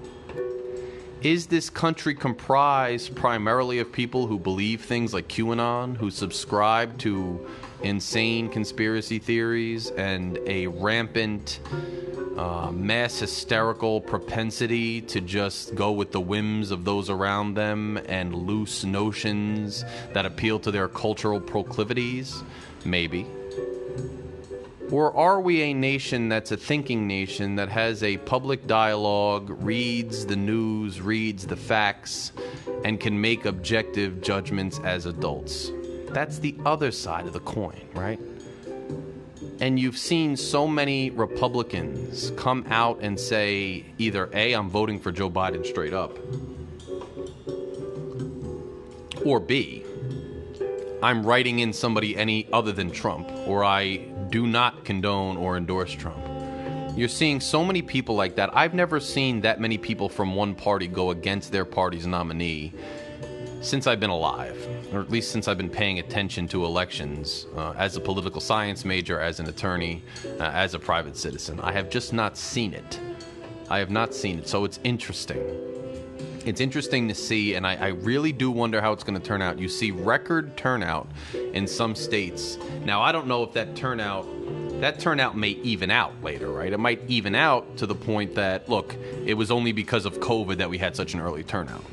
Is this country comprised primarily of people who believe things like QAnon, who subscribe to insane conspiracy theories and a rampant uh, mass hysterical propensity to just go with the whims of those around them and loose notions that appeal to their cultural proclivities? Maybe. Or are we a nation that's a thinking nation that has a public dialogue, reads the news, reads the facts, and can make objective judgments as adults? That's the other side of the coin, right? And you've seen so many Republicans come out and say either A, I'm voting for Joe Biden straight up, or B, I'm writing in somebody any other than Trump, or I do not condone or endorse Trump. you're seeing so many people like that. I've never seen that many people from one party go against their party's nominee since I've been alive, or at least since I've been paying attention to elections uh, as a political science major, as an attorney, uh, as a private citizen. I have just not seen it. I have not seen it, so it's interesting. It's interesting to see, and I, I really do wonder how it's going to turn out. You see record turnout in some states. Now, I don't know if that turnout that turnout may even out later, right? It might even out to the point that, look, it was only because of COVID that we had such an early turnout.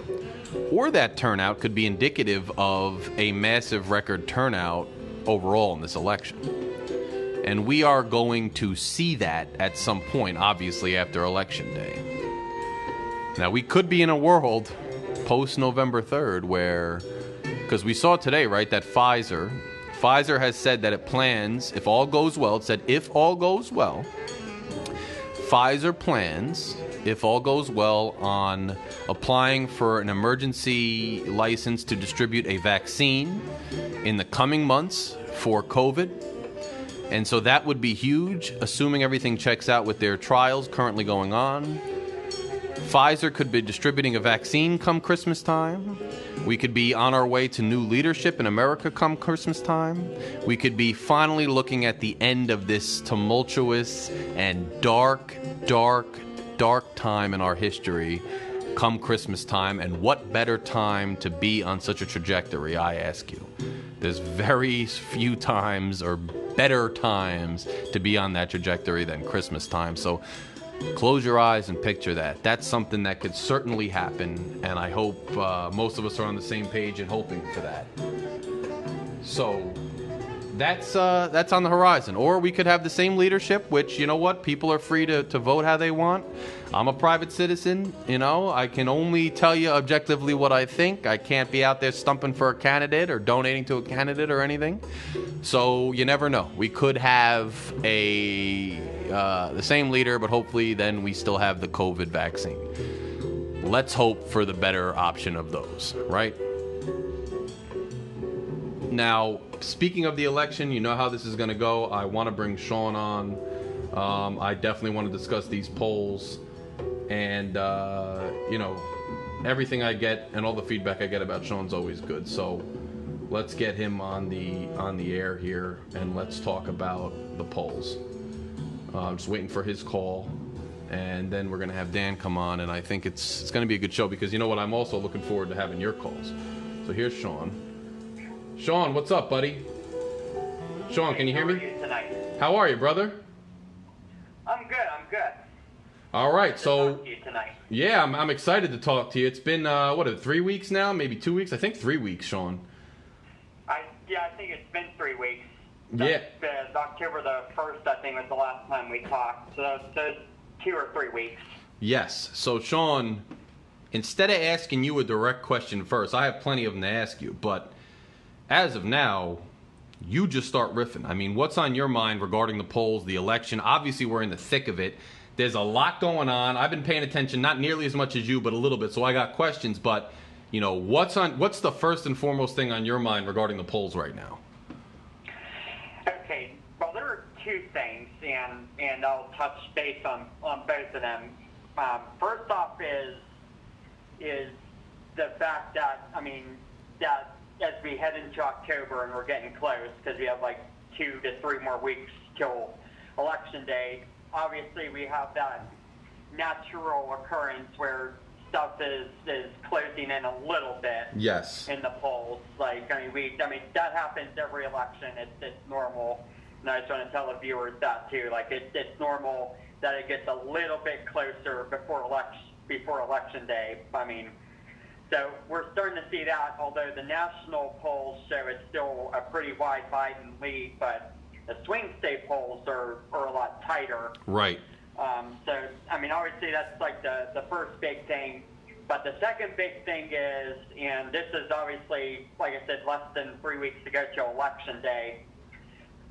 Or that turnout could be indicative of a massive record turnout overall in this election. And we are going to see that at some point, obviously, after Election Day. Now, we could be in a world post November 3rd where, because we saw today, right, that Pfizer Pfizer has said that it plans, if all goes well, it said if all goes well, Pfizer plans, if all goes well, on applying for an emergency license to distribute a vaccine in the coming months for COVID. And so that would be huge, assuming everything checks out with their trials currently going on. Pfizer could be distributing a vaccine come Christmas time. We could be on our way to new leadership in America come Christmas time. We could be finally looking at the end of this tumultuous and dark, dark, dark time in our history come Christmas time. And what better time to be on such a trajectory, I ask you? There's very few times or better times to be on that trajectory than Christmas time. So Close your eyes and picture that. That's something that could certainly happen, and I hope uh, most of us are on the same page and hoping for that. So that's uh, that's on the horizon. Or we could have the same leadership, which you know what, people are free to, to vote how they want. I'm a private citizen, you know. I can only tell you objectively what I think. I can't be out there stumping for a candidate or donating to a candidate or anything. So you never know. We could have a uh, the same leader, but hopefully then we still have the COVID vaccine. Let's hope for the better option of those, right? Now, speaking of the election, you know how this is going to go. I want to bring Sean on. Um, I definitely want to discuss these polls and, uh, you know, everything I get and all the feedback I get about Sean's always good. So let's get him on the on the air here and let's talk about the polls. Uh, I'm just waiting for his call, and then we're gonna have Dan come on, and I think it's it's gonna be a good show because you know what? I'm also looking forward to having your calls. So here's Sean. Sean, what's up, buddy? Sean, can you hear me?
How are you tonight?
How are you, brother?
I'm good. I'm good.
All right, so
Talk to you tonight.
yeah, I'm, I'm excited to talk to you. It's been uh, what, three weeks now? Maybe two weeks? I think three weeks, Sean.
I yeah, I think it's been three weeks.
Yeah.
Uh, October the first, I think, was the last time we talked. So, so two or three weeks.
Yes. So, Sean, instead of asking you a direct question first, I have plenty of them to ask you. But as of now, you just start riffing. I mean, what's on your mind regarding the polls, the election? Obviously, we're in the thick of it. There's a lot going on. I've been paying attention, not nearly as much as you, but a little bit. So I got questions. But you know, what's on? What's the first and foremost thing on your mind regarding the polls right now?
Okay. Well, there are two things, and and I'll touch base on on both of them. Um, first off is is the fact that I mean that as we head into October and we're getting close because we have like two to three more weeks till election day. Obviously, we have that natural occurrence where stuff is is closing in a little bit
Yes.
in the polls. Like, I mean, we, I mean, that happens every election. It's, it's normal. And I was trying to tell the viewers that too. Like, it's, it's normal that it gets a little bit closer before election, before election day. I mean, so we're starting to see that. Although the national polls show it's still a pretty wide Biden lead, but the swing state polls are, are a lot tighter.
Right.
Um, so, I mean, obviously that's like the, the first big thing. But the second big thing is, and this is obviously, like I said, less than three weeks to go to election day.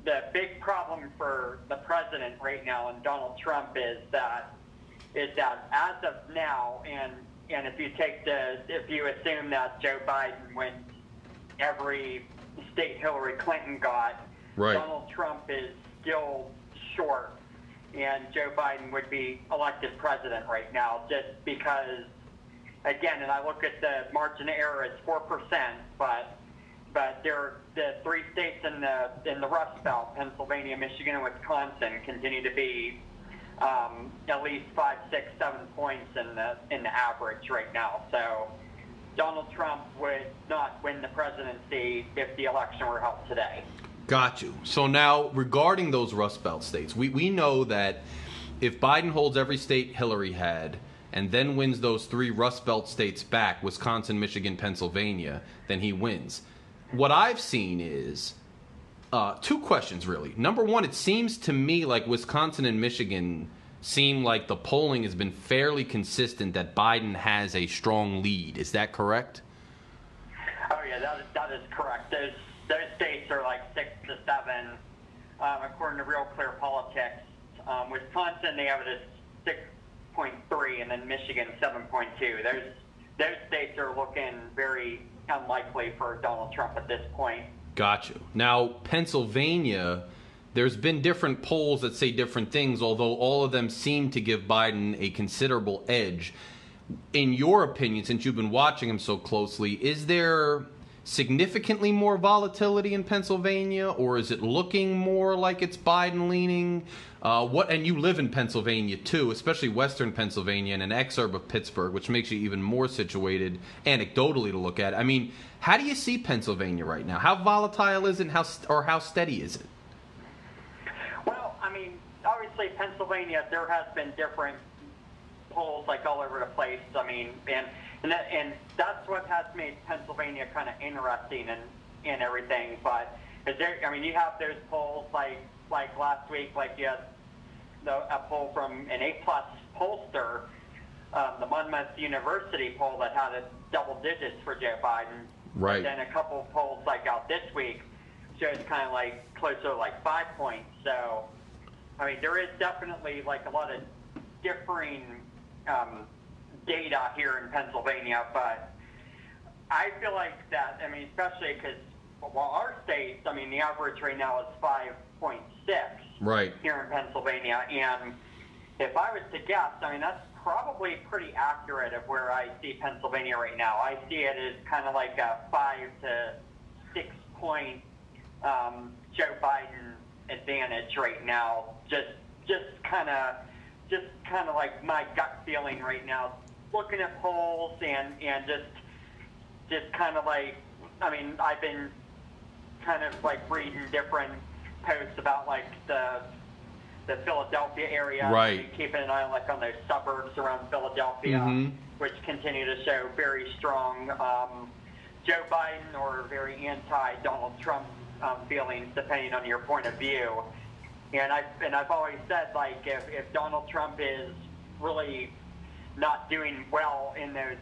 The big problem for the president right now and Donald Trump is that is that as of now, and and if you take the if you assume that Joe Biden wins every state Hillary Clinton got,
Right.
Donald Trump is still short and Joe Biden would be elected president right now, just because, again, and I look at the margin of error, it's four percent, but but there the three states in the in the Rust Belt, Pennsylvania, Michigan, and Wisconsin, continue to be um, at least five, six, seven points in the in the average right now. So Donald Trump would not win the presidency if the election were held today.
Got you. So now, regarding those Rust Belt states, we, we know that if Biden holds every state Hillary had and then wins those three Rust Belt states back Wisconsin, Michigan, Pennsylvania then he wins. What I've seen is uh, two questions, really. Number one, it seems to me like Wisconsin and Michigan seem like the polling has been fairly consistent that Biden has a strong lead. Is that correct?
Oh, yeah, that is, that is correct. Those, those states are like six to seven, um, according to Real Clear Politics. Um, Wisconsin, they have it at 6.3, and then Michigan, 7.2. Those, those states are looking very unlikely for Donald Trump at this point.
Got you. Now, Pennsylvania, there's been different polls that say different things, although all of them seem to give Biden a considerable edge. In your opinion, since you've been watching him so closely, is there significantly more volatility in Pennsylvania, or is it looking more like it's Biden leaning? Uh, what? And you live in Pennsylvania too, especially Western Pennsylvania, and an exurb of Pittsburgh, which makes you even more situated anecdotally to look at. I mean, how do you see Pennsylvania right now? How volatile is it? How or how steady is it?
Well, I mean, obviously Pennsylvania, there has been different polls like all over the place. I mean, and and, that, and that's what has made Pennsylvania kind of interesting and and everything. But is there? I mean, you have those polls like like last week, like you had the, a poll from an A plus pollster, um, the Monmouth University poll that had a double digits for Joe Biden.
Right.
And then a couple of polls like out this week shows kind of like closer to like five points. So, I mean, there is definitely like a lot of differing um, data here in Pennsylvania, but I feel like that, I mean, especially because, well, our state, I mean, the average right now is 5.6
Right.
here in Pennsylvania. And if I was to guess, I mean, that's probably pretty accurate of where I see Pennsylvania right now. I see it as kind of like a five to six point um, Joe Biden advantage right now. Just, just kind of, just kind of like my gut feeling right now. Looking at polls and and just, just kind of like, I mean, I've been kind of like reading different posts about like the the Philadelphia area.
Right.
Keeping an eye like on those suburbs around Philadelphia,
Mhm.
which continue to show very strong um, Joe Biden or very anti Donald Trump um, feelings, depending on your point of view. And I and I've always said like if, if Donald Trump is really not doing well in those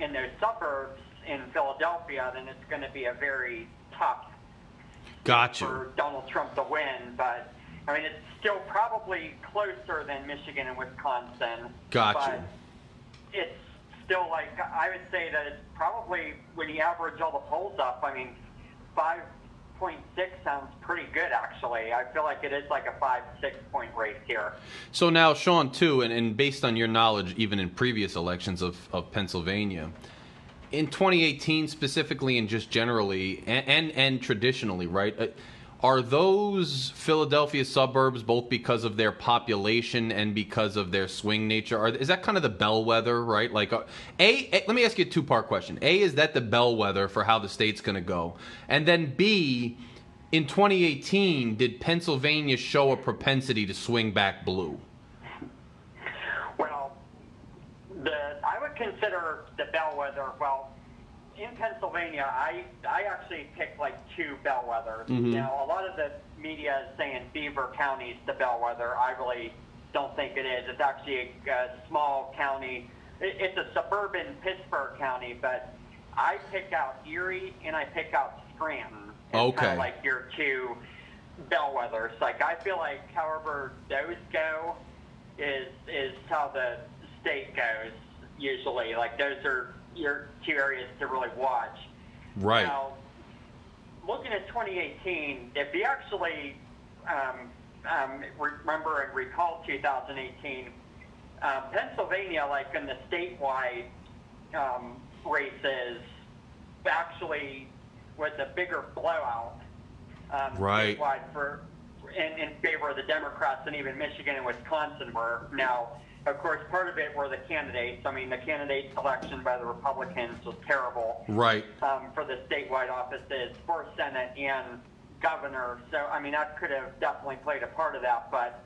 in those suburbs in Philadelphia, then it's going to be a very tough
Got you.
for Donald Trump to win. But I mean, it's still probably closer than Michigan and Wisconsin.
Gotcha.
but. It's still like I would say that it's probably when you average all the polls up. I mean, five point six sounds pretty good actually. I feel like it is like a five six point race here.
So now, Sean, too, and, and based on your knowledge, even in previous elections of, of Pennsylvania, in 2018 specifically, and just generally, and and, and traditionally, right? Uh, are those Philadelphia suburbs both because of their population and because of their swing nature? Are, is that kind of the bellwether, right? Like, uh, a, a let me ask you a two part question. A, is that the bellwether for how the state's going to go? And then B, in 2018, did Pennsylvania show a propensity to swing back blue?
Well, the I would consider the bellwether. Well, in Pennsylvania, I I actually picked like two bellwethers.
Mhm.
Now, a lot of the media is saying Beaver County's the bellwether. I really don't think it is. It's actually a, a small county. It, it's a suburban Pittsburgh county, but I pick out Erie and I pick out Scranton. It's
Okay.
Kind of like your two bellwethers. Like I feel like, however those go, is is how the state goes usually. Like those are your two areas to really watch.
Right.
Now, looking at 2018, if you actually um, um, remember and recall 2018, um, Pennsylvania, like in the statewide um, races, actually was a bigger blowout um,
right.
statewide for in, in favor of the Democrats than even Michigan and Wisconsin were. Now, of course, part of it were the candidates. I mean, the candidate selection by the Republicans was terrible.
Right.
Um, for the statewide offices for Senate and governor. So, I mean, that could have definitely played a part of that. But,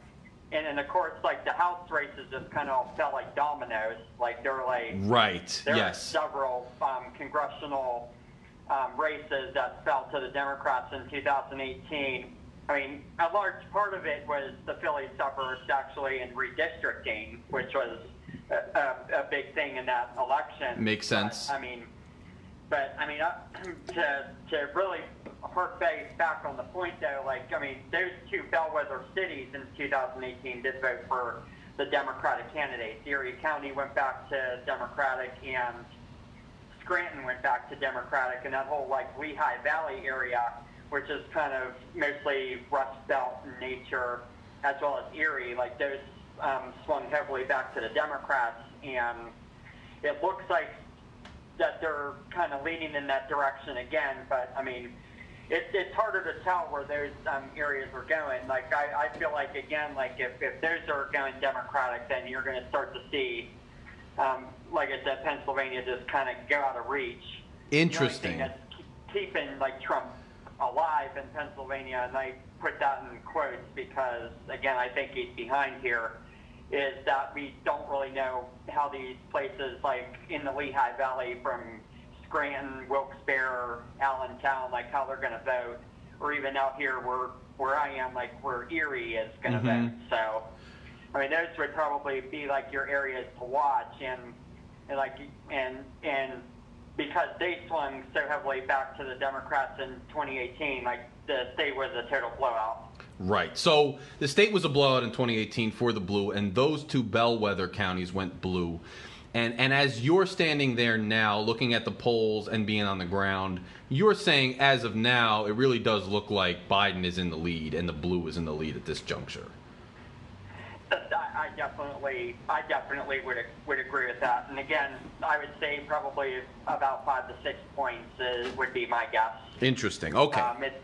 and, and of course, like the House races just kind of felt like dominoes. Like there were like
right.
There
yes.
were several um, congressional um, races that fell to the Democrats in 2018. I mean, a large part of it was the Philly suburbs actually in redistricting, which was a, a, a big thing in that election.
Makes sense.
But, I mean, but I mean, uh, to to really hark back on the point though, like I mean, those two bellwether cities in 2018 did vote for the Democratic candidates. Erie County went back to Democratic, and Scranton went back to Democratic, and that whole like Lehigh Valley area, which is kind of mostly Rust Belt in nature, as well as Erie, like those um, swung heavily back to the Democrats, and it looks like that they're kind of leaning in that direction again. But I mean, it, it's harder to tell where those um, areas are going. Like I, I feel like again, like if, if those are going Democratic, then you're going to start to see, um, like I said, Pennsylvania just kind of go out of reach.
Interesting.
The only thing that's keeping like Trump alive in Pennsylvania, and I put that in quotes because again, I think he's behind here. Is that we don't really know how these places like in the Lehigh Valley from Scranton, Wilkes-Barre, Allentown, like how they're going to vote, or even out here where where I am, like where Erie is going to
Mhm.
vote. So, I mean, those would probably be like your areas to watch, and, and like and and because they swung so heavily back to the Democrats in 2018, like the state was a total blowout.
Right. So the state was a blowout in 2018 for the blue, and those two bellwether counties went blue. And and as you're standing there now, looking at the polls and being on the ground, you're saying as of now, it really does look like Biden is in the lead and the blue is in the lead at this juncture.
I, I definitely, I definitely would would agree with that. And again, I would say probably about five to six points uh, would be my guess.
Interesting. Okay.
Um, it's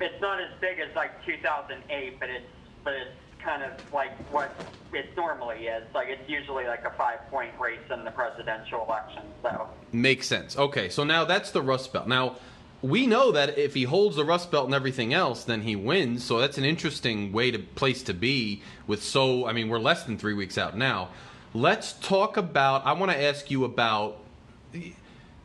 it's not as big as like 2008, but it's but it's kind of like what it normally is. Like it's usually like a five point race in the presidential election. So
Makes sense. Okay, so now that's the Rust Belt. Now, we know that if he holds the Rust Belt and everything else, then he wins. So that's an interesting way to place to be. With so, I mean, we're less than three weeks out now. Let's talk about. I want to ask you about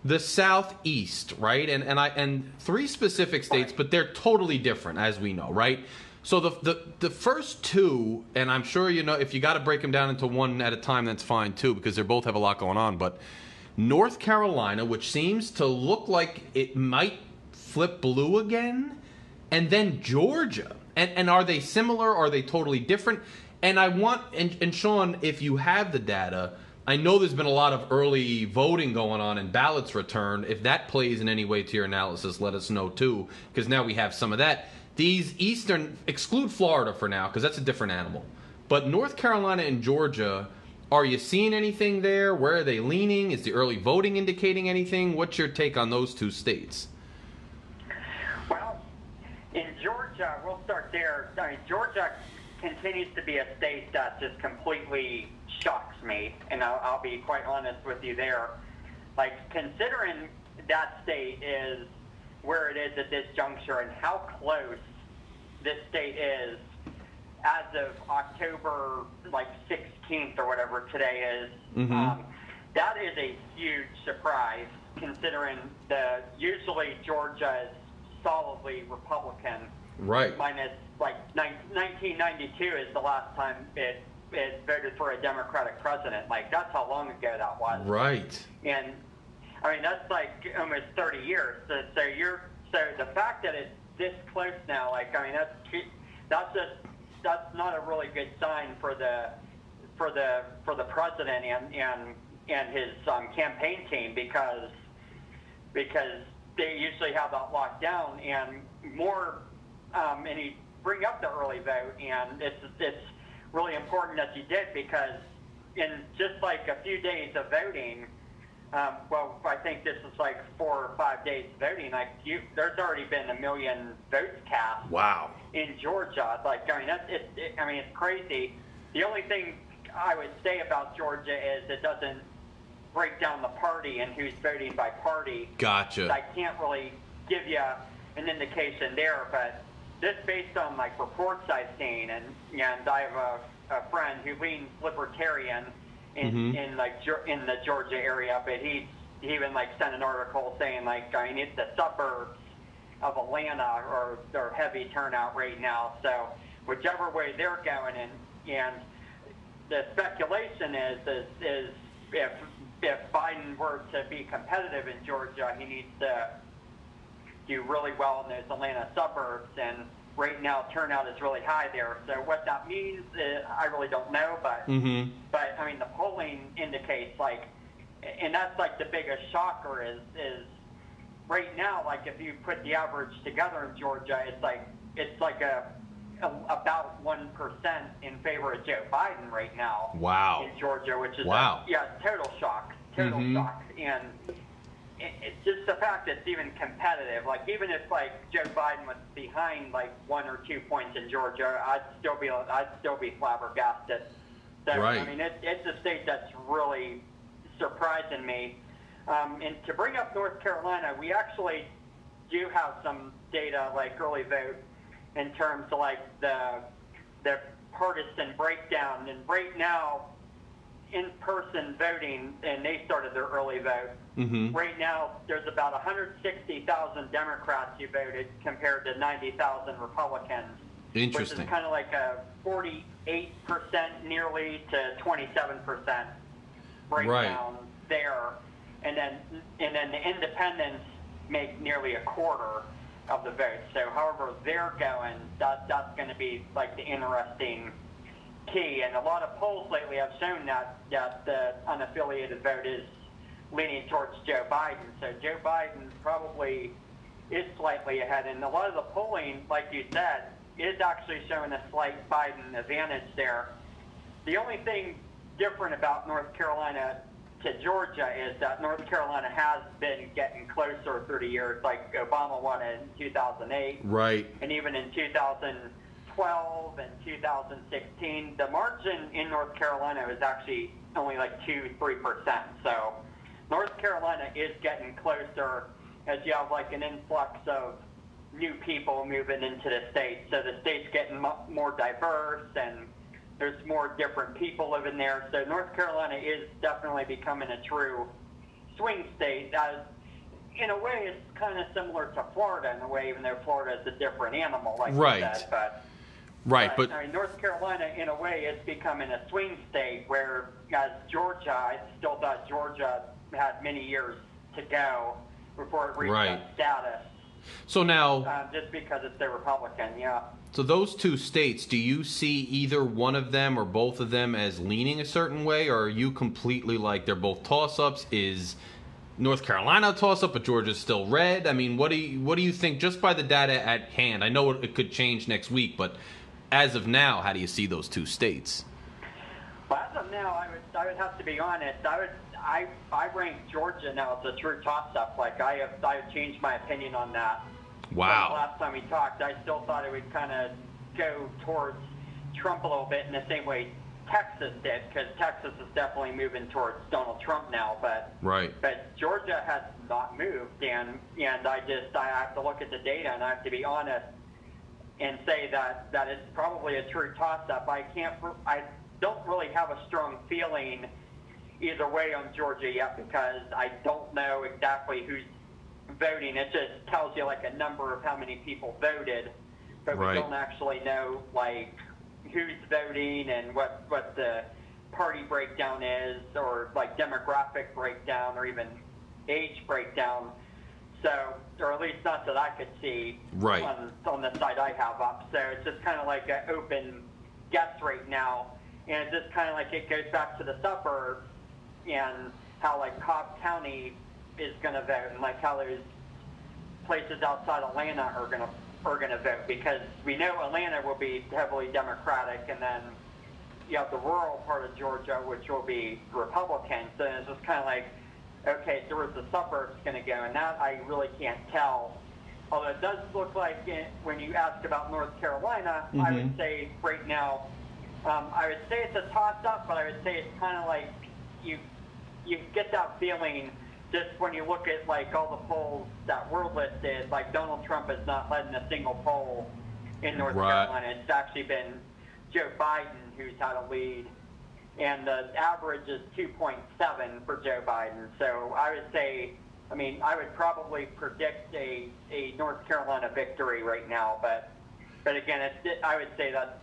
the southeast, right? And and I and three specific states, but they're totally different, as we know, right? So the the the first two, and I'm sure you know if you got to break them down into one at a time, that's fine too, because they both have a lot going on. But North Carolina, which seems to look like it might flip blue again, and then Georgia, and and are they similar? Are they totally different? And I want and, and Sean, if you have the data, I know there's been a lot of early voting going on and ballots returned. If that plays in any way to your analysis, let us know too, because now we have some of that. These eastern exclude Florida for now, because that's a different animal. But North Carolina and Georgia, are you seeing anything there? Where are they leaning? Is the early voting indicating anything? What's your take on those two states?
In Georgia, we'll start there. I mean, Georgia continues to be a state that just completely shocks me, and I'll, I'll be quite honest with you there. Like, considering that state is where it is at this juncture and how close this state is as of October like 16th or whatever today is,
Mhm.
um, that is a huge surprise considering the usually Georgia is solidly Republican
Right.
minus like nine- 1992 is the last time it it voted for a Democratic president. Like that's how long ago that was.
Right.
And I mean that's like almost 30 years. So, so you're so the fact that it's this close now, like I mean that's that's just that's not a really good sign for the for the for the president and and and his um, campaign team because because they usually have that locked down and more um, any bring up the early vote, and it's it's really important that you did because in just like a few days of voting, um, well, I think this is like four or five days of voting. Like you, there's already been a million votes cast
Wow.
in Georgia. Like, I mean, that's it, it. I mean, it's crazy. The only thing I would say about Georgia is it doesn't break down the party and who's voting by party.
Gotcha.
I can't really give you an indication there, but just based on like reports I've seen, and and I have a, a friend who leans libertarian in
Mhm.
in like in the Georgia area, but he even like sent an article saying like I mean it's the suburbs of Atlanta or or heavy turnout right now. So whichever way they're going, and and the speculation is is is if if Biden were to be competitive in Georgia, he needs to do really well in those Atlanta suburbs, and right now turnout is really high there. So what that means, uh, I really don't know, but
Mm-hmm.
but I mean the polling indicates like, and that's like the biggest shocker is is right now like if you put the average together in Georgia, it's like it's like a, a about one percent in favor of Joe Biden right now
Wow.
in Georgia, which is
Wow.
a, yeah total shock, total
Mhm.
shock, and it, it's just the fact that it's even competitive. Like even if like Joe Biden was behind like one or two points in Georgia, I'd still be I'd still be flabbergasted. So I mean, it, it's a state that's really surprising me. Um, and to bring up North Carolina, we actually do have some data like early vote in terms of like the the partisan breakdown. And right now, in-person voting, and they started their early vote.
Mm-hmm.
Right now, there's about 160,000 Democrats who voted compared to 90,000 Republicans.
Interesting.
Which is kind of like a 48% nearly to 27% breakdown there. And then, and then the independents make nearly a quarter of the vote. So however they're going, that, that's going to be like the interesting key. And a lot of polls lately have shown that, that the unaffiliated vote is leaning towards Joe Biden. So Joe Biden probably is slightly ahead. And a lot of the polling, like you said, is actually showing a slight Biden advantage there. The only thing different about North Carolina to Georgia is that North Carolina has been getting closer through the years. Like Obama won in 2008,
Right.
and even in 2012 and 2016, the margin in North Carolina was actually only like two, three percent. So North Carolina is getting closer as you have like an influx of new people moving into the state. So the state's getting more diverse and there's more different people living there. So North Carolina is definitely becoming a true swing state. As in a way, it's kind of similar to Florida in a way, even though Florida is a different animal, like
Right.
you said. But
Right. But
I mean, North Carolina, in a way, is becoming a swing state. Where as Georgia, I still thought Georgia had many years to go before it reached
Right.
that status,
so now,
uh, just because it's a Republican. Yeah.
so those two states, do you see either one of them or both of them as leaning a certain way, or are you completely like they're both toss-ups? Is North Carolina a toss-up, but Georgia's still red? I mean, what do you what do you think just by the data at hand? I know it, it could change next week, but as of now, how do you see those two states?
Well, as of now, I would I would have to be honest. I would I I rank Georgia now as a true toss-up. Like I have I have changed my opinion on that.
Wow.
Last time we talked, I still thought it would kind of go towards Trump a little bit in the same way Texas did, because Texas is definitely moving towards Donald Trump now. But
Right.
but Georgia has not moved, and and I just I have to look at the data, and I have to be honest and say that that it's probably a true toss-up. I can't I don't really have a strong feeling either way on Georgia yet because I don't know exactly who's voting. It just tells you like a number of how many people voted, but
Right.
we don't actually know like who's voting and what what the party breakdown is or like demographic breakdown or even age breakdown. So, or at least not that I could see
Right.
on, on the site I have up. So it's just kind of like an open guess right now. And it's just kind of like it goes back to the suburbs and how like Cobb County is going to vote and like how those places outside Atlanta are going to are going to vote because we know Atlanta will be heavily Democratic, and then you have the rural part of Georgia, which will be Republican. So it's just kind of like, okay, so where's the suburbs going to go? And that I really can't tell. Although it does look like it, when you ask about North Carolina, I would
Mhm.
say right now, um, I would say it's a toss-up, but I would say it's kind of like you you get that feeling just when you look at like all the polls that were listed, like Donald Trump has not led in a single poll in North
Right.
Carolina. It's actually been Joe Biden who's had a lead, and the average is 2.7 for Joe Biden. So I would say, I mean, I would probably predict a, a North Carolina victory right now, but but again, it's, I would say that's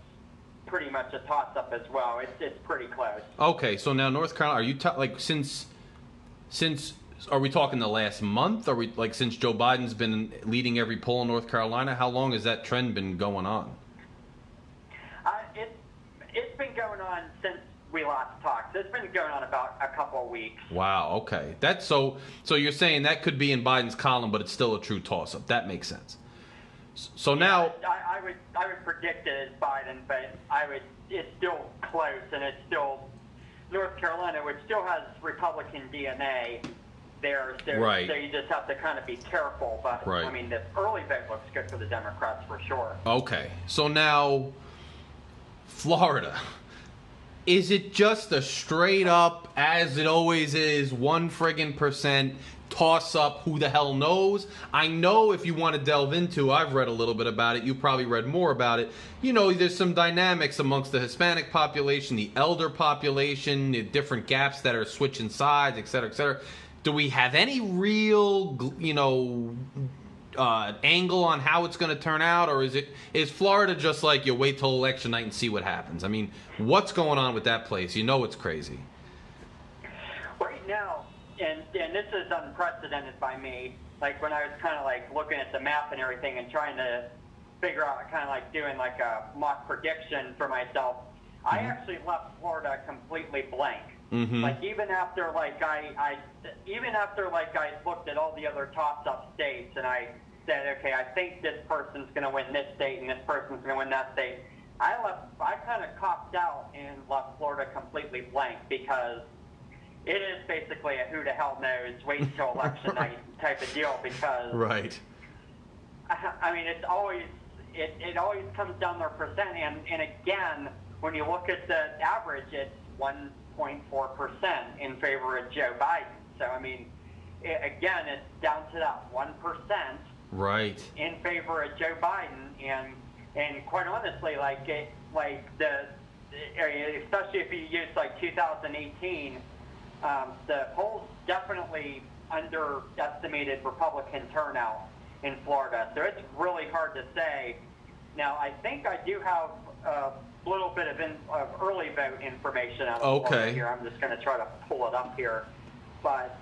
pretty much a toss-up as well. It's it's pretty close.
Okay, so now North Carolina, are you ta- like since since are we talking the last month? Are we like since Joe Biden's been leading every poll in North Carolina? How long has that trend been going on?
Uh, it, it's been going on since we last talked. It's been going on about a couple of weeks.
Wow. Okay. That's so. So you're saying that could be in Biden's column, but it's still a true toss-up. That makes sense. So now,
I, I would I would predict it as Biden, but I would it's still close, and it's still North Carolina, which still has Republican DNA there. So,
Right.
so you just have to kind of be careful. But
Right.
I mean, the early vote looks good for the Democrats for sure.
okay. So now, Florida. Is it just a straight up, as it always is, one friggin' percent toss up? Who the hell knows? I know if you want to delve into, I've read a little bit about it. You probably read more about it. You know, there's some dynamics amongst the Hispanic population, the elder population, the different gaps that are switching sides, et cetera, et cetera. Do we have any real, you know, uh, angle on how it's going to turn out, or is it is Florida just like you wait till election night and see what happens? I mean, what's going on with that place? You know, it's crazy.
Right now, and and this is unprecedented by me. Like when I was kind of like looking at the map and everything and trying to figure out, kind of like doing like a mock prediction for myself. I actually left Florida completely blank.
Mm-hmm.
Like even after like I, I even after like I looked at all the other toss up states and I said, okay, I think this person's going to win this state and this person's going to win that state. I left. I kind of copped out and left Florida completely blank because it is basically a who the hell knows, wait till election night type of deal. Because
right.
I, I mean, it's always it, it always comes down their percent, and and again, when you look at the average, it's one 0.4% in favor of Joe Biden. So, I mean, it, again, it's down to that 1%
right
in favor of Joe Biden. And, and quite honestly, like, it, like the, especially if you use like 2018, um, the polls definitely underestimated Republican turnout in Florida. So it's really hard to say. Now, I think I do have uh, little bit of, in, of early vote information out of
Okay.
here. I'm just going to try to pull it up here, but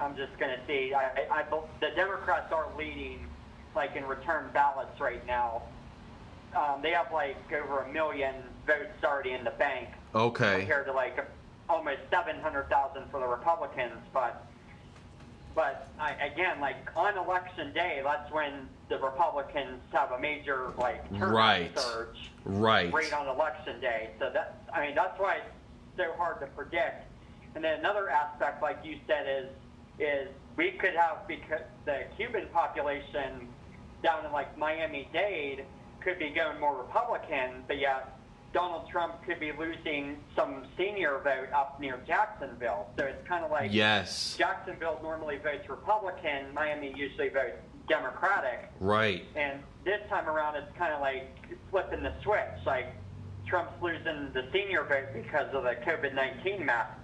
I'm just going to see. I, I, I, the Democrats are leading, like in return ballots right now. Um, they have like over a million votes already in the bank
Okay.
compared to like almost 700,000 for the Republicans. But but I, again, like on election day, that's when the Republicans have a major like turnout
Right.
surge
Right.
right on election day. So that I mean that's why it's so hard to predict. And then another aspect, like you said, is is we could have because the Cuban population down in like Miami Dade could be going more Republican, but yet Donald Trump could be losing some senior vote up near Jacksonville. So it's kind of like
Yes.
Jacksonville normally votes Republican, Miami usually votes Democratic.
Right.
And this time around, it's kind of like flipping the switch. Like Trump's losing the senior vote because of the COVID-19 map,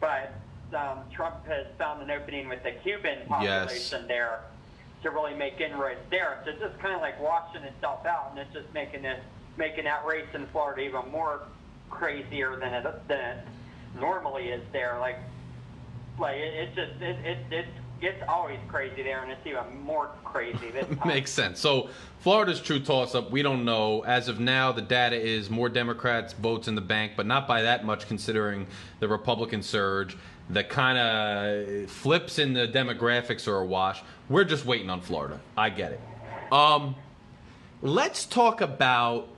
but um, Trump has found an opening with the Cuban population there to really make inroads there. So it's just kind of like washing itself out, and it's just making it making that race in Florida even more crazier than it than it normally is there. Like like it, it's just it, it it's it's always crazy there, and it's even more crazy this time.
Makes sense. So Florida's true toss up. We don't know. As of now, the data is more Democrats votes in the bank, but not by that much considering the Republican surge. The kind of flips in the demographics are a wash. We're just waiting on Florida. I get it. Um, let's talk about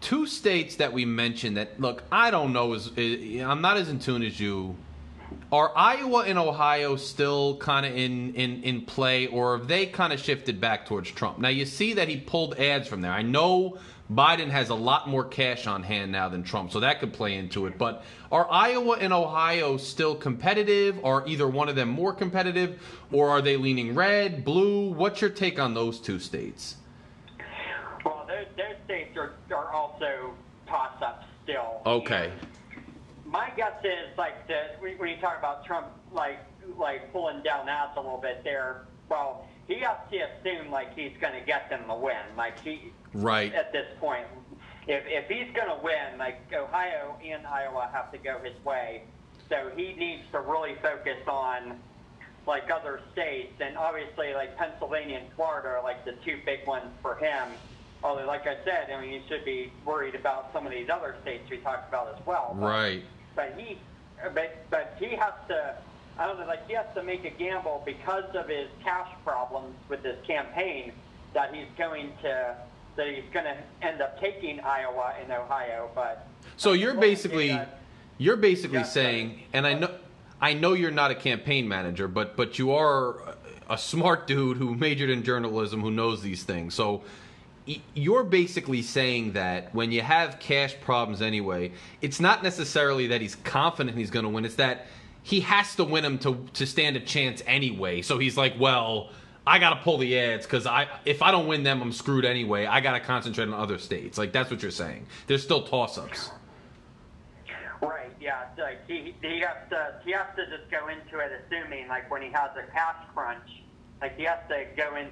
two states that we mentioned that look i don't know is, i'm not as in tune as you. Are iowa and ohio still kind of in, in in play or have they kind of shifted back towards trump? Now you see that he pulled ads from there. I know biden has a lot more cash on hand now than trump so that could play into it but are iowa and ohio still competitive? Are either one of them more competitive or are they leaning red blue? What's your take on those two states
those, those states are, are also toss ups still.
okay
My guess is like the, when when you talk about Trump like like pulling down ads a little bit there. Well, he has to assume like he's going to get them to win. Like he
right
at this point, if if he's going to win, like Ohio and Iowa have to go his way. So he needs to really focus on like other states, and obviously like Pennsylvania and Florida are like the two big ones for him. Although, like I said, I mean, you should be worried about some of these other states we talked about as well. But-
right
but he, but but he has to. I don't know, like he has to make a gamble because of his cash problems with this campaign that he's going to that he's going to end up taking Iowa and Ohio. But
So you're basically you're basically saying, and I know I know you're not a campaign manager, but but you are a smart dude who majored in journalism who knows these things. So you're basically saying that when you have cash problems anyway, it's not necessarily that he's confident he's going to win. It's that he has to win them to to stand a chance anyway. So he's like, well. I gotta pull the ads because I if I don't win them, I'm screwed anyway. I gotta concentrate on other states. Like that's what you're saying. There's still toss ups.
right, yeah, like he he has to he has to just go into it assuming like when he has a cash crunch, like he has to go in.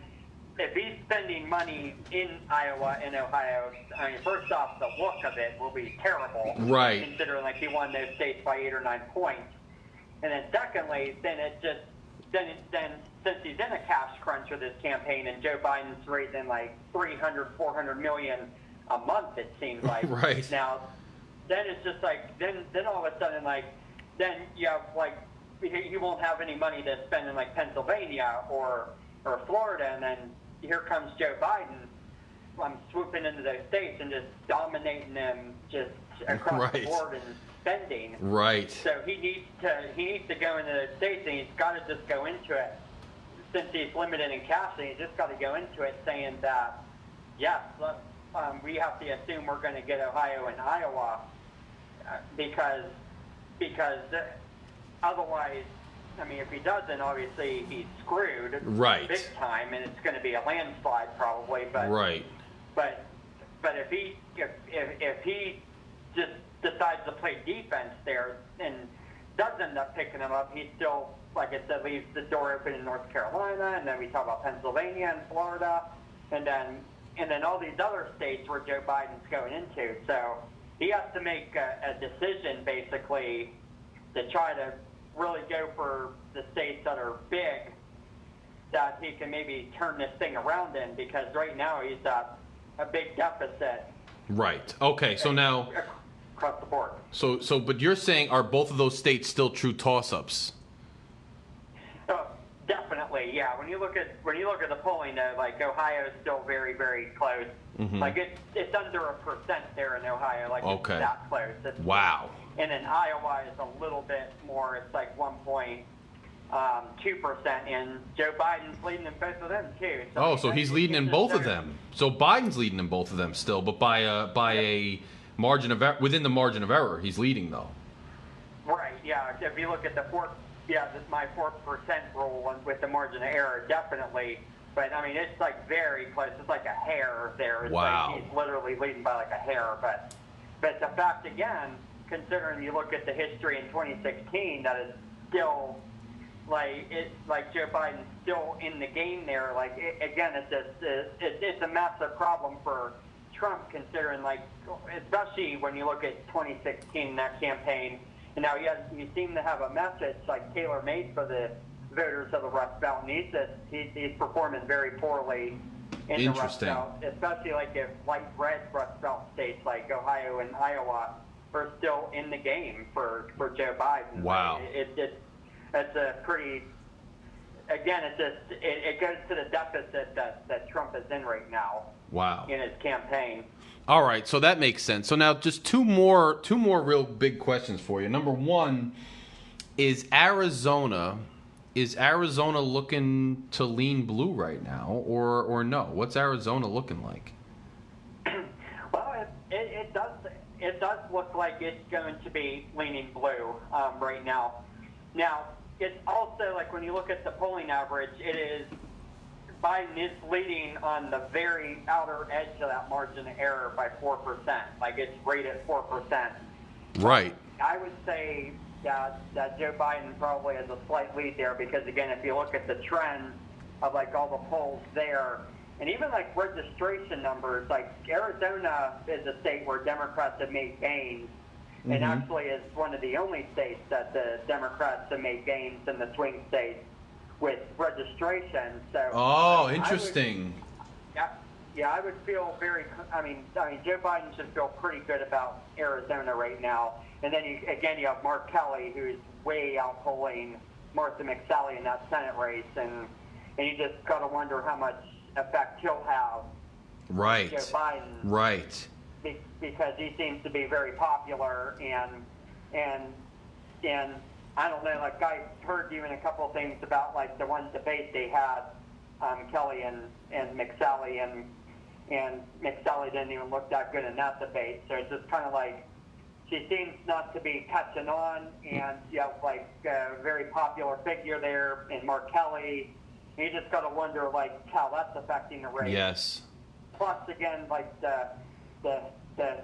If he's spending money in Iowa and Ohio, I mean, first off, the look of it will be terrible.
Right.
Considering like he won those states by eight or nine points, and then secondly, then it just then then since he's in a cash crunch with his campaign and Joe Biden's raising like 300, 400 million a month, it seems like.
Right.
Now, then it's just like then then all of a sudden like then you have like he, he won't have any money to spend in like Pennsylvania or or Florida, and then here comes Joe Biden. I'm swooping into those states and just dominating them just across
Right.
the board and spending.
Right.
So he needs to he needs to go into the states and he's got to just go into it since he's limited in cash. He's just got to go into it saying that yes, look, um, we have to assume we're going to get Ohio and Iowa uh, because because uh, otherwise, I mean, if he doesn't, obviously he's screwed
Right.
big time, and it's going to be a landslide probably. But
Right.
but but if he if if, if he just decides to play defense there and does end up picking him up, he still, like I said, leaves the door open in North Carolina, and then we talk about Pennsylvania and Florida, and then and then all these other states where Joe Biden's going into. So he has to make a, a decision basically to try to really go for the states that are big that he can maybe turn this thing around in because right now he's at a big deficit
Right. Okay. So now,
across the board.
so so, but you're saying are both of those states still true toss-ups?
Oh, definitely, yeah. When you look at when you look at the polling, though, like Ohio is still very, very close.
Mhm.
Like it's it's under a percent there in Ohio. Like
Okay.
it's that close. It's,
Wow.
And then Iowa is a little bit more. It's like 1.2 um, percent, and Joe Biden's leading in both of them too.
Oh, so he's leading in both of them. So Biden's leading in both of them still, but by a by a margin of er- within the margin of error, he's leading though.
Right. Yeah. If you look at the four, yeah, this my four percent rule with the margin of error, definitely. But I mean, it's like very close. It's like a hair there. It's
Wow.
Like he's literally leading by like a hair. But but the fact again, considering you look at the history in 2016, that is still like it like Joe Biden's still in the game there. Like it, again, it's just it, it's a massive problem for Trump considering like especially when you look at 2016 that campaign. And now you, have, you seem to have a message like tailor made for the voters of the Rust Belt, and he's just he, he's performing very poorly in the Rust Belt, especially like if light red Rust Belt states like Ohio and Iowa are still in the game for for Joe Biden.
Wow.
It, it, it it's a pretty again, it just it, it goes to the deficit that that Trump is in right now.
Wow.
in his campaign.
All right, so that makes sense. So now just two more two more real big questions for you. Number 1 is Arizona is Arizona looking to lean blue right now or or no? What's Arizona looking like?
Well, it, it, it does it does look like it's going to be leaning blue um, right now. Now, it's also like when you look at the polling average, it is Biden is leading on the very outer edge of that margin of error by four percent. Like it's rated four percent.
Right.
I would say that, that Joe Biden probably has a slight lead there because, again, if you look at the trend of like all the polls there, and even like registration numbers, like Arizona is a state where Democrats have made gains, and
Mhm.
actually is one of the only states that the Democrats have made gains in the swing states with registration. So
Oh,
I would-
interesting.
yeah, yeah, I would feel very. I mean, I mean, Joe Biden should feel pretty good about Arizona right now. And then you, again, you have Mark Kelly, who's way outpolling Martha McSally in that Senate race, and and you just got to wonder how much effect he'll have
Right.
Joe Biden
Right.
be- because he seems to be very popular and and and I don't know, like I heard even a couple of things about like the one debate they had, um, Kelly and and McSally and and McSally didn't even look that good in that debate. So it's just kind of like she seems not to be catching on, and you have like a very popular figure there in Mark Kelly. You just got to wonder like how that's affecting the race
Yes.
plus again like the the, the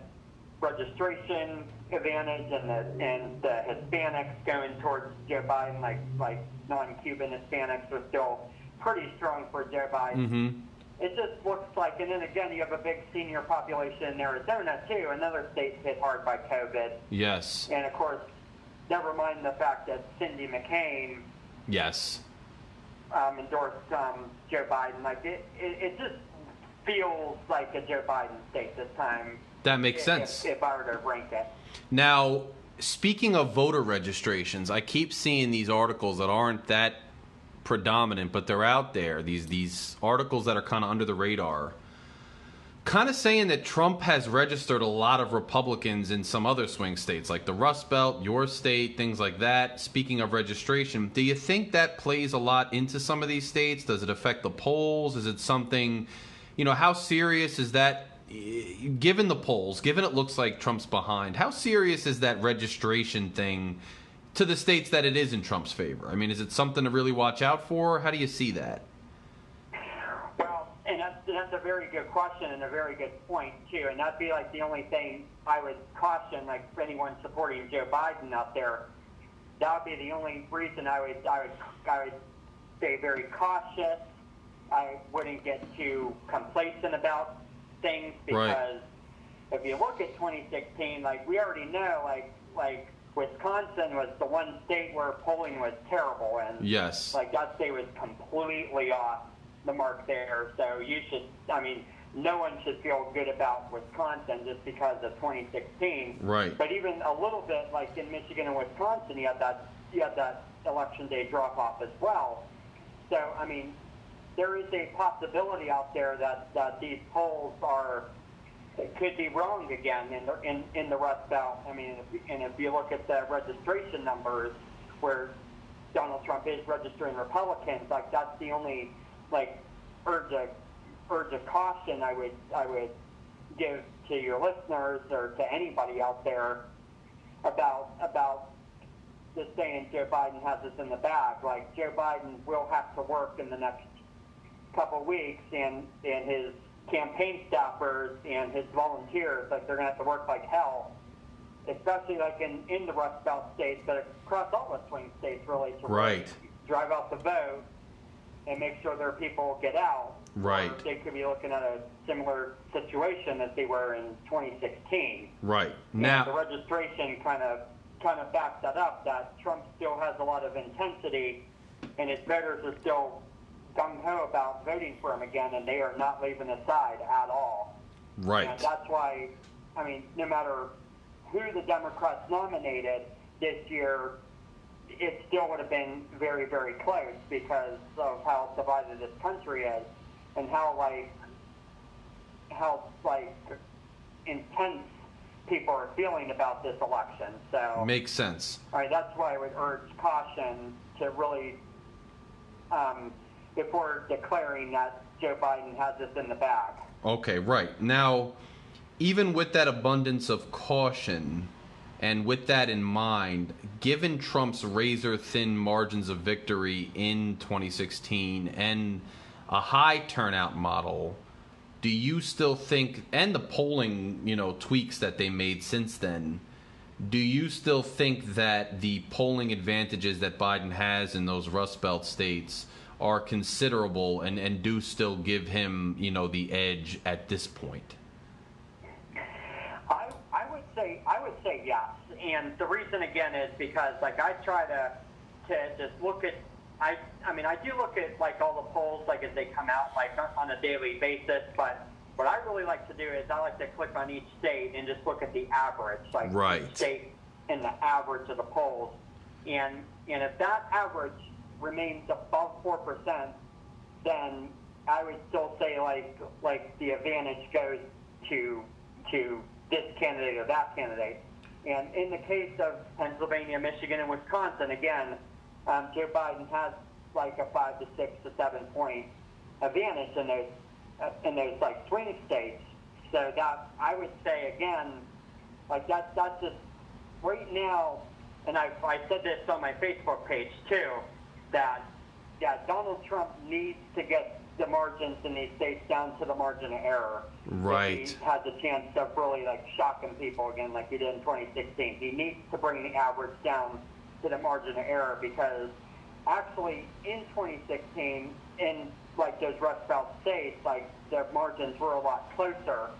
registration advantage and the and the Hispanics going towards Joe Biden like like non-Cuban Hispanics are still pretty strong for Joe Biden.
Mm-hmm.
It just looks like, and then again, you have a big senior population in Arizona too, another state hit hard by COVID,
Yes.
and of course, never mind the fact that Cindy McCain
Yes.
Um, endorsed um, Joe Biden. Like it, it, it just feels like a Joe Biden state this time.
That makes
if-
sense.
If, if I were to rank it.
Now, speaking of voter registrations, I keep seeing these articles that aren't that predominant, but they're out there. These these articles that are kind of under the radar, kind of saying that Trump has registered a lot of Republicans in some other swing states, like the Rust Belt, your state, things like that. Speaking of registration, do you think that plays a lot into some of these states? Does it affect the polls? Is it something? You know, how serious is that? Given the polls, given it looks like Trump's behind, how serious is that registration thing to the states that it is in Trump's favor? I mean, is it something to really watch out for? How do you see that?
And that's, that's a very good question and a very good point too. And that'd be like the only thing I would caution, like for anyone supporting Joe Biden out there. That would be the only reason I would I would I would stay very cautious. I wouldn't get too complacent about things
Right.
because if you look at 2016, like we already know, like like Wisconsin was the one state where polling was terrible, and
Yes.
like that state was completely off the mark there. So you should, I mean, no one should feel good about Wisconsin just because of 2016.
Right.
But even a little bit, like in Michigan and Wisconsin, you had that you had that election day drop off as well. So I mean, there is a possibility out there that that these polls are could be wrong again in the in, in the Rust Belt. I mean, if, and if you look at the registration numbers, where Donald Trump is registering Republicans, like that's the only like urge of urge of caution I would I would give to your listeners or to anybody out there about about just saying Joe Biden has this in the bag. Like Joe Biden will have to work in the next couple of weeks, and and his campaign staffers and his volunteers, like they're gonna have to work like hell, especially like in in the Rust Belt states, but across all the swing states, really, to
Right.
drive out the vote and make sure their people get out.
Right.
They could be looking at a similar situation as they were in 2016.
Right.
And
Now,
the registration kind of kind of backs that up. That Trump still has a lot of intensity, and his voters are still gung ho about voting for him again, and they are not leaving the side at all.
Right.
And that's why, I mean, no matter who the Democrats nominated this year, it still would have been very, very close because of how divided this country is and how, like, how like intense people are feeling about this election. So
Makes sense.
all right, that's why I would urge caution to really, um, before declaring that Joe Biden has this in the bag.
Okay, right. Now, even with that abundance of caution and with that in mind, given Trump's razor thin margins of victory in 2016 and a high turnout model, do you still think and the polling, you know, tweaks that they made since then, do you still think that the polling advantages that Biden has in those Rust Belt states are considerable and, and do still give him, you know, the edge at this point?
I, I would say I would say yes, and the reason again is because like I try to to just look at I I mean I do look at like all the polls like as they come out like on a daily basis, but what I really like to do is I like to click on each state and just look at the average, like
Right.
each state and the average of the polls, and and if that average remains above four percent, then I would still say like like the advantage goes to to this candidate or that candidate. And in the case of Pennsylvania, Michigan, and Wisconsin, again, um, Joe Biden has like a five to six to seven point advantage in those uh, in those like swing states. So that I would say again, like that that's just right now. And I I said this on my Facebook page too, that that Donald Trump needs to get the margins in these states down to the margin of error.
Right.
If he has a chance of really like shocking people again, like he did in 2016. He needs to bring the average down to the margin of error because actually in 2016, in like those Rust Belt states, like their margins were a lot closer,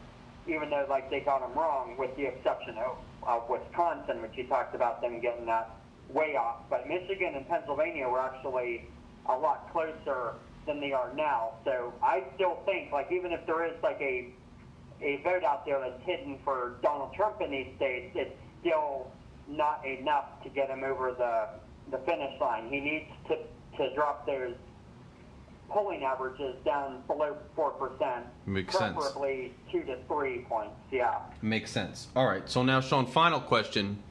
even though like they got them wrong, with the exception of, of Wisconsin, which you talked about them getting that way off. But Michigan and Pennsylvania were actually a lot closer than they are now. So I still think, like, even if there is like a a vote out there that's hidden for Donald Trump in these states, it's still not enough to get him over the the finish line. He needs to to drop those polling averages down below four percent,
Makes sense.
preferably two to three points. Yeah.
Makes sense. All right. So now, Sean, final question.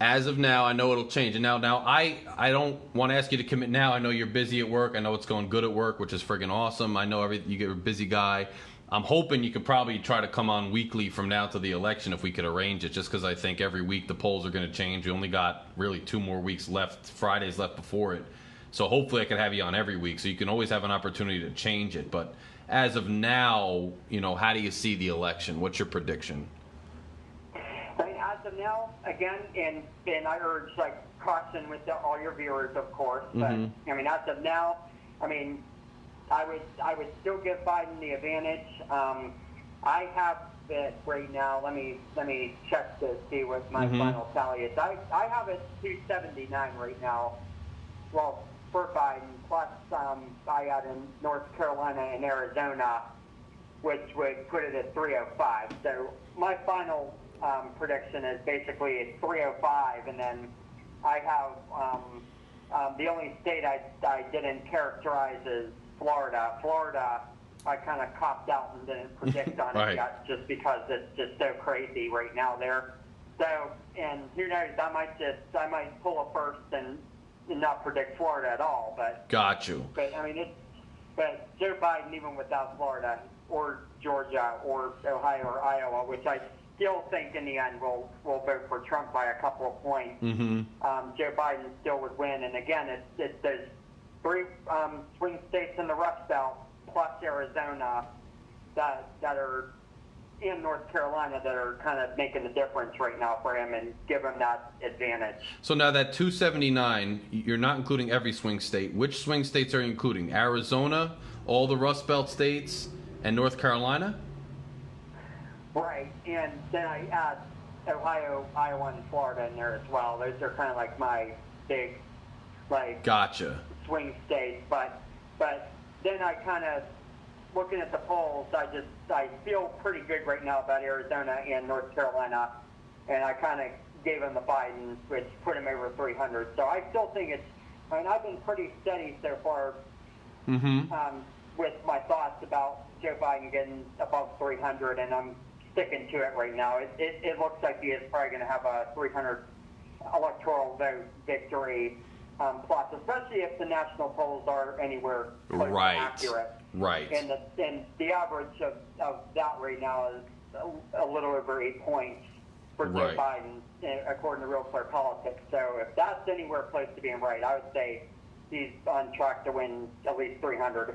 As of now, I know it'll change. And now, now I I don't want to ask you to commit now. I know you're busy at work. I know it's going good at work, which is friggin' awesome. I know every you get a busy guy. I'm hoping you could probably try to come on weekly from now to the election if we could arrange it. Just because I think every week the polls are going to change. We only got really two more weeks left, Fridays left before it. So hopefully I could have you on every week, so you can always have an opportunity to change it. But as of now, you know, how do you see the election? What's your prediction?
I mean, as of now, again, and and I urge like caution with the, all your viewers, of course. But
Mhm.
I mean, as of now, I mean, I would I would still give Biden the advantage. Um, I have it right now. Let me let me check to see what my
Mhm.
final tally is. I I have it 279 right now. Well, for Biden, plus um, I add in North Carolina and Arizona which would put it at 305. So my final um, prediction is basically it's 305, and then I have um, um, the only state I, I didn't characterize as Florida. Florida, I kind of copped out and didn't predict on
Right.
it yet, just because it's just so crazy right now there. So, and who knows? I might just I might pull a first and not predict Florida at all, but
Got you.
but I mean, it's but Joe Biden, even without Florida or Georgia or Ohio or Iowa, which I still think in the end we'll, we'll vote for Trump by a couple of points.
Mm-hmm.
Um, Joe Biden still would win. And again, it's it's those three um, swing states in the Rust Belt plus Arizona that that are in North Carolina that are kind of making the difference right now for him and give him that advantage.
So now that 279, you're not including every swing state. Which swing states are you including? Arizona, all the Rust Belt states, and North Carolina?
Right, and then I add Ohio, Iowa, and Florida in there as well. Those are kind of like my big, like
Gotcha.
swing states. But but then I kind of looking at the polls, I just I feel pretty good right now about Arizona and North Carolina, and I kind of gave him the Biden, which put him over 300. So I still think it's. I mean, I've been pretty steady so far
Mm-hmm.
um, with my thoughts about Joe Biden getting above 300, and I'm sticking to it right now. It, it, it looks like he is probably going to have a 300 electoral vote victory. Um, plus, especially if the national polls are anywhere close
Right.
accurate.
Right.
And the, and the average of, of that right now is a, a little over eight points for Joe
Right.
Biden, eh, according to Real Clear Politics. So if that's anywhere close to being right, I would say he's on track to win at least 300.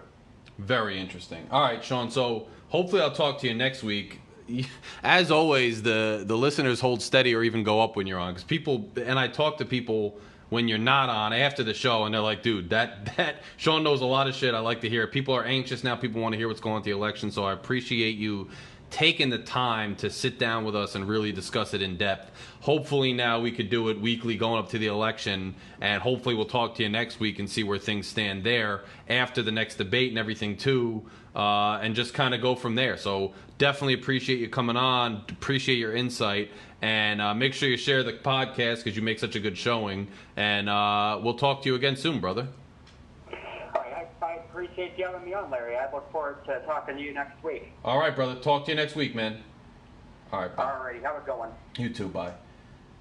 Very interesting. All right, Sean. So hopefully I'll talk to you next week. As always, the the listeners hold steady or even go up when you're on because people and I talk to people when you're not on after the show and they're like, dude, that that Sean knows a lot of shit. I like to hear. People are anxious now. People want to hear what's going on with the election. So I appreciate you taking the time to sit down with us and really discuss it in depth. Hopefully now we could do it weekly going up to the election and hopefully we'll talk to you next week and see where things stand there after the next debate and everything too uh, and just kind of go from there. So definitely appreciate you coming on, appreciate your insight and uh, make sure you share the podcast because you make such a good showing and uh, we'll talk to you again soon, brother.
All right, I, I appreciate you having me on, Larry. I look forward to talking to you next week.
All right, brother. Talk to you next week, man. All right, bye.
All righty, have a good one.
You too, bye.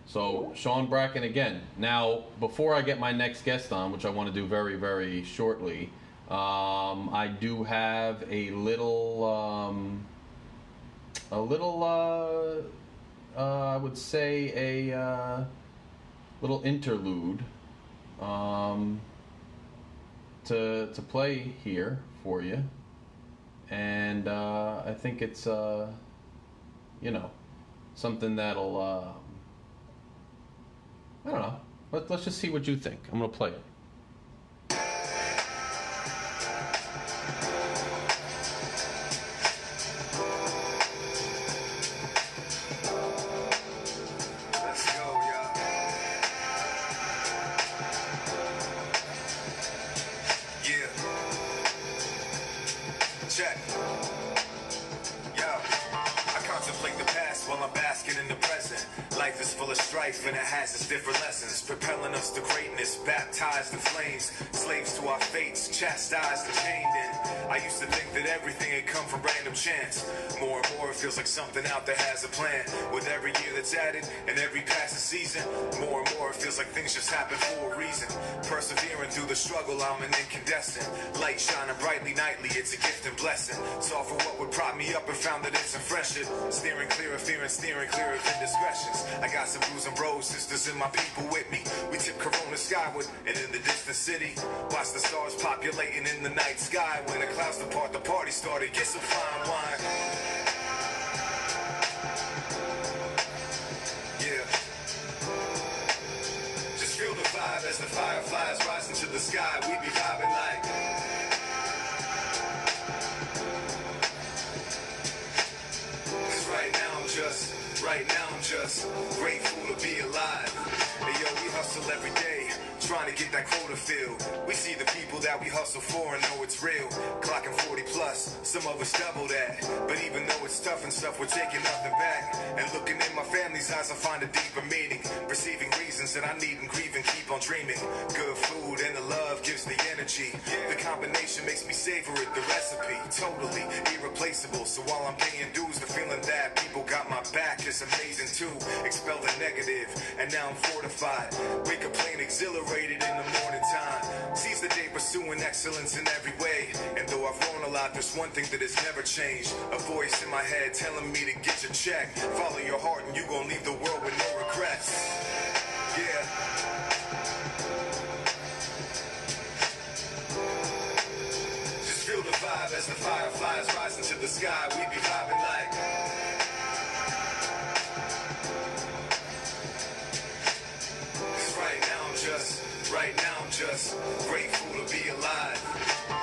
So, Sean Bracken again. Now, before I get my next guest on, which I want to do very, very shortly, um, I do have a little, um, a little, uh, uh, I would say a uh, little interlude um, to to play here for you, and uh, I think it's. Uh, you know, something that'll, uh, I don't know. Let, let's just see what you think. I'm going to play it.
Something out there has a plan. With every year that's added and every passing season, more and more, it feels like things just happen for a reason. Persevering through the struggle, I'm an incandescent. Light shining brightly nightly, it's a gift and blessing. Saw for what would prop me up and found that it's a friendship. Steering clear of fear and steering clear of indiscretions. I got some bruising bros, sisters, and my people with me. We tip Corona skyward and in the distant city. Watch the stars populating in the night sky. When the clouds depart, the party started. Get some fine wine. Sky. We be vibing like. Trying to get that quota filled. We see the people that we hustle for and know it's real. Clocking 40 plus, some of us double that. But even though it's tough and stuff, we're taking nothing back. And looking in my family's eyes, I find a deeper meaning. Perceiving reasons that I need and grieve and keep on dreaming. Good food and the love gives the energy. The combination makes me savor it, the recipe. Totally irreplaceable. So while I'm paying dues, the feeling that people got my back is amazing too. Expel the negative, and now I'm fortified. Wake up plain exhilarated in the morning time. Seize the day pursuing excellence in every way. And though I've grown a lot, there's one thing that has never changed. A voice in my head telling me to get your check. Follow your heart and you gon' leave the world with no regrets. Yeah. Just feel the vibe as the fireflies rise into the sky. We be vibing like. Grateful to be alive.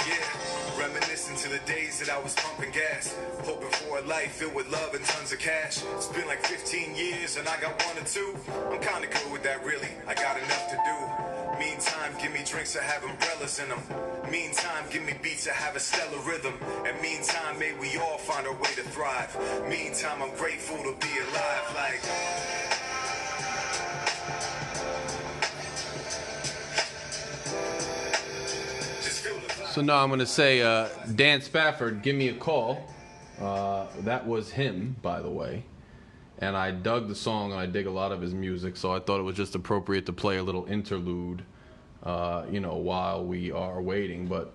Yeah, reminiscing to the days that I was pumping gas, hoping for a life filled with love and tons of cash. It's been like 15 years and I got one or two. I'm kinda good with that, really. I got enough to do. Meantime, give me drinks that have umbrellas in them. Meantime, give me beats that have a stellar rhythm. And meantime, may we all find our way to thrive. Meantime, I'm grateful to be alive. Like.
So now I'm going to say, uh, Dan Spafford, give me a call. Uh, that was him, by the way. And I dug the song and I dig a lot of his music, so I thought it was just appropriate to play a little interlude, uh, you know, while we are waiting. But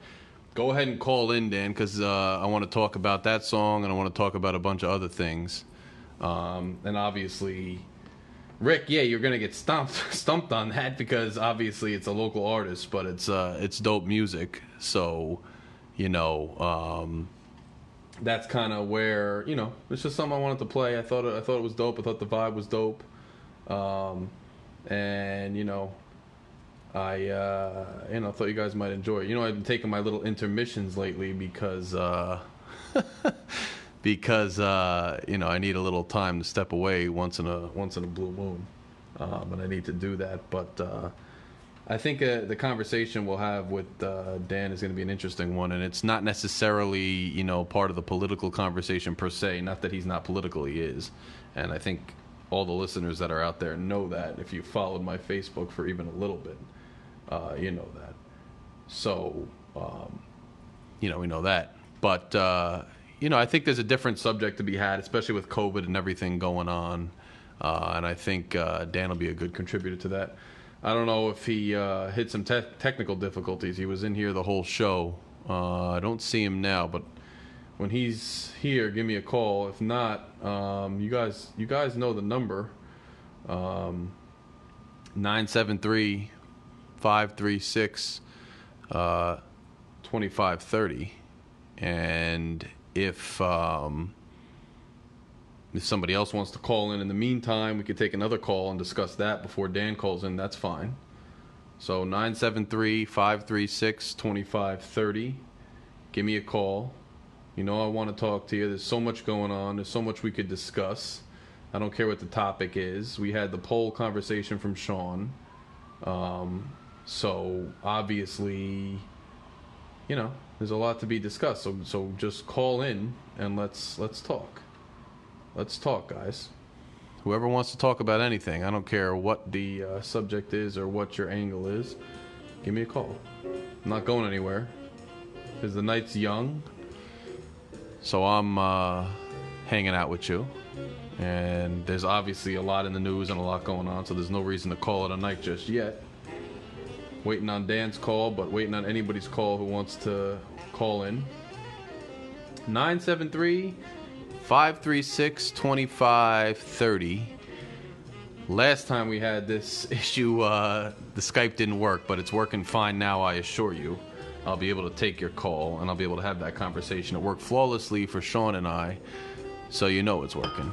go ahead and call in, Dan, because uh, I want to talk about that song and I want to talk about a bunch of other things. Um, and obviously, Rick, yeah, you're gonna get stumped stumped on that because obviously it's a local artist, but it's uh, it's dope music. So, you know, um, that's kind of where you know it's just something I wanted to play. I thought it, I thought it was dope. I thought the vibe was dope, um, and you know, I uh, you know thought you guys might enjoy it. You know, I've been taking my little intermissions lately because. Uh, because uh, you know I need a little time to step away once in a once in a blue moon, um, and I need to do that. But uh, I think uh, the conversation we'll have with uh, Dan is going to be an interesting one, and it's not necessarily you know part of the political conversation per se. Not that he's not political, he is, and I think all the listeners that are out there know that. If you followed my Facebook for even a little bit, uh, you know that. So, um, you know, we know that, but uh, you know, I think there's a different subject to be had, especially with COVID and everything going on. Uh, and I think uh, Dan will be a good contributor to that. I don't know if he uh, hit some te- technical difficulties. He was in here the whole show. Uh, I don't see him now, but when he's here, give me a call. If not, um, you guys, you guys know the number. Um, 973 536 uh, 2530 and if um, if somebody else wants to call in in the meantime, we could take another call and discuss that before Dan calls in. That's fine. So 973 536 2530. Give me a call. You know, I want to talk to you. There's so much going on, there's so much we could discuss. I don't care what the topic is. We had the poll conversation from Sean. Um, so obviously, you know, there's a lot to be discussed. So so just call in and let's let's talk. Let's talk, guys. Whoever wants to talk about anything, I don't care what the uh, subject is or what your angle is. Give me a call. I'm not going anywhere. Because the night's young. So I'm uh, hanging out with you. And there's obviously a lot in the news and a lot going on, so there's no reason to call it a night just yet. Waiting on Dan's call, but waiting on anybody's call who wants to call in. 973 536 2530. Last time we had this issue, uh, the Skype didn't work, but it's working fine now, I assure you. I'll be able to take your call and I'll be able to have that conversation. It worked flawlessly for Sean and I, so you know it's working.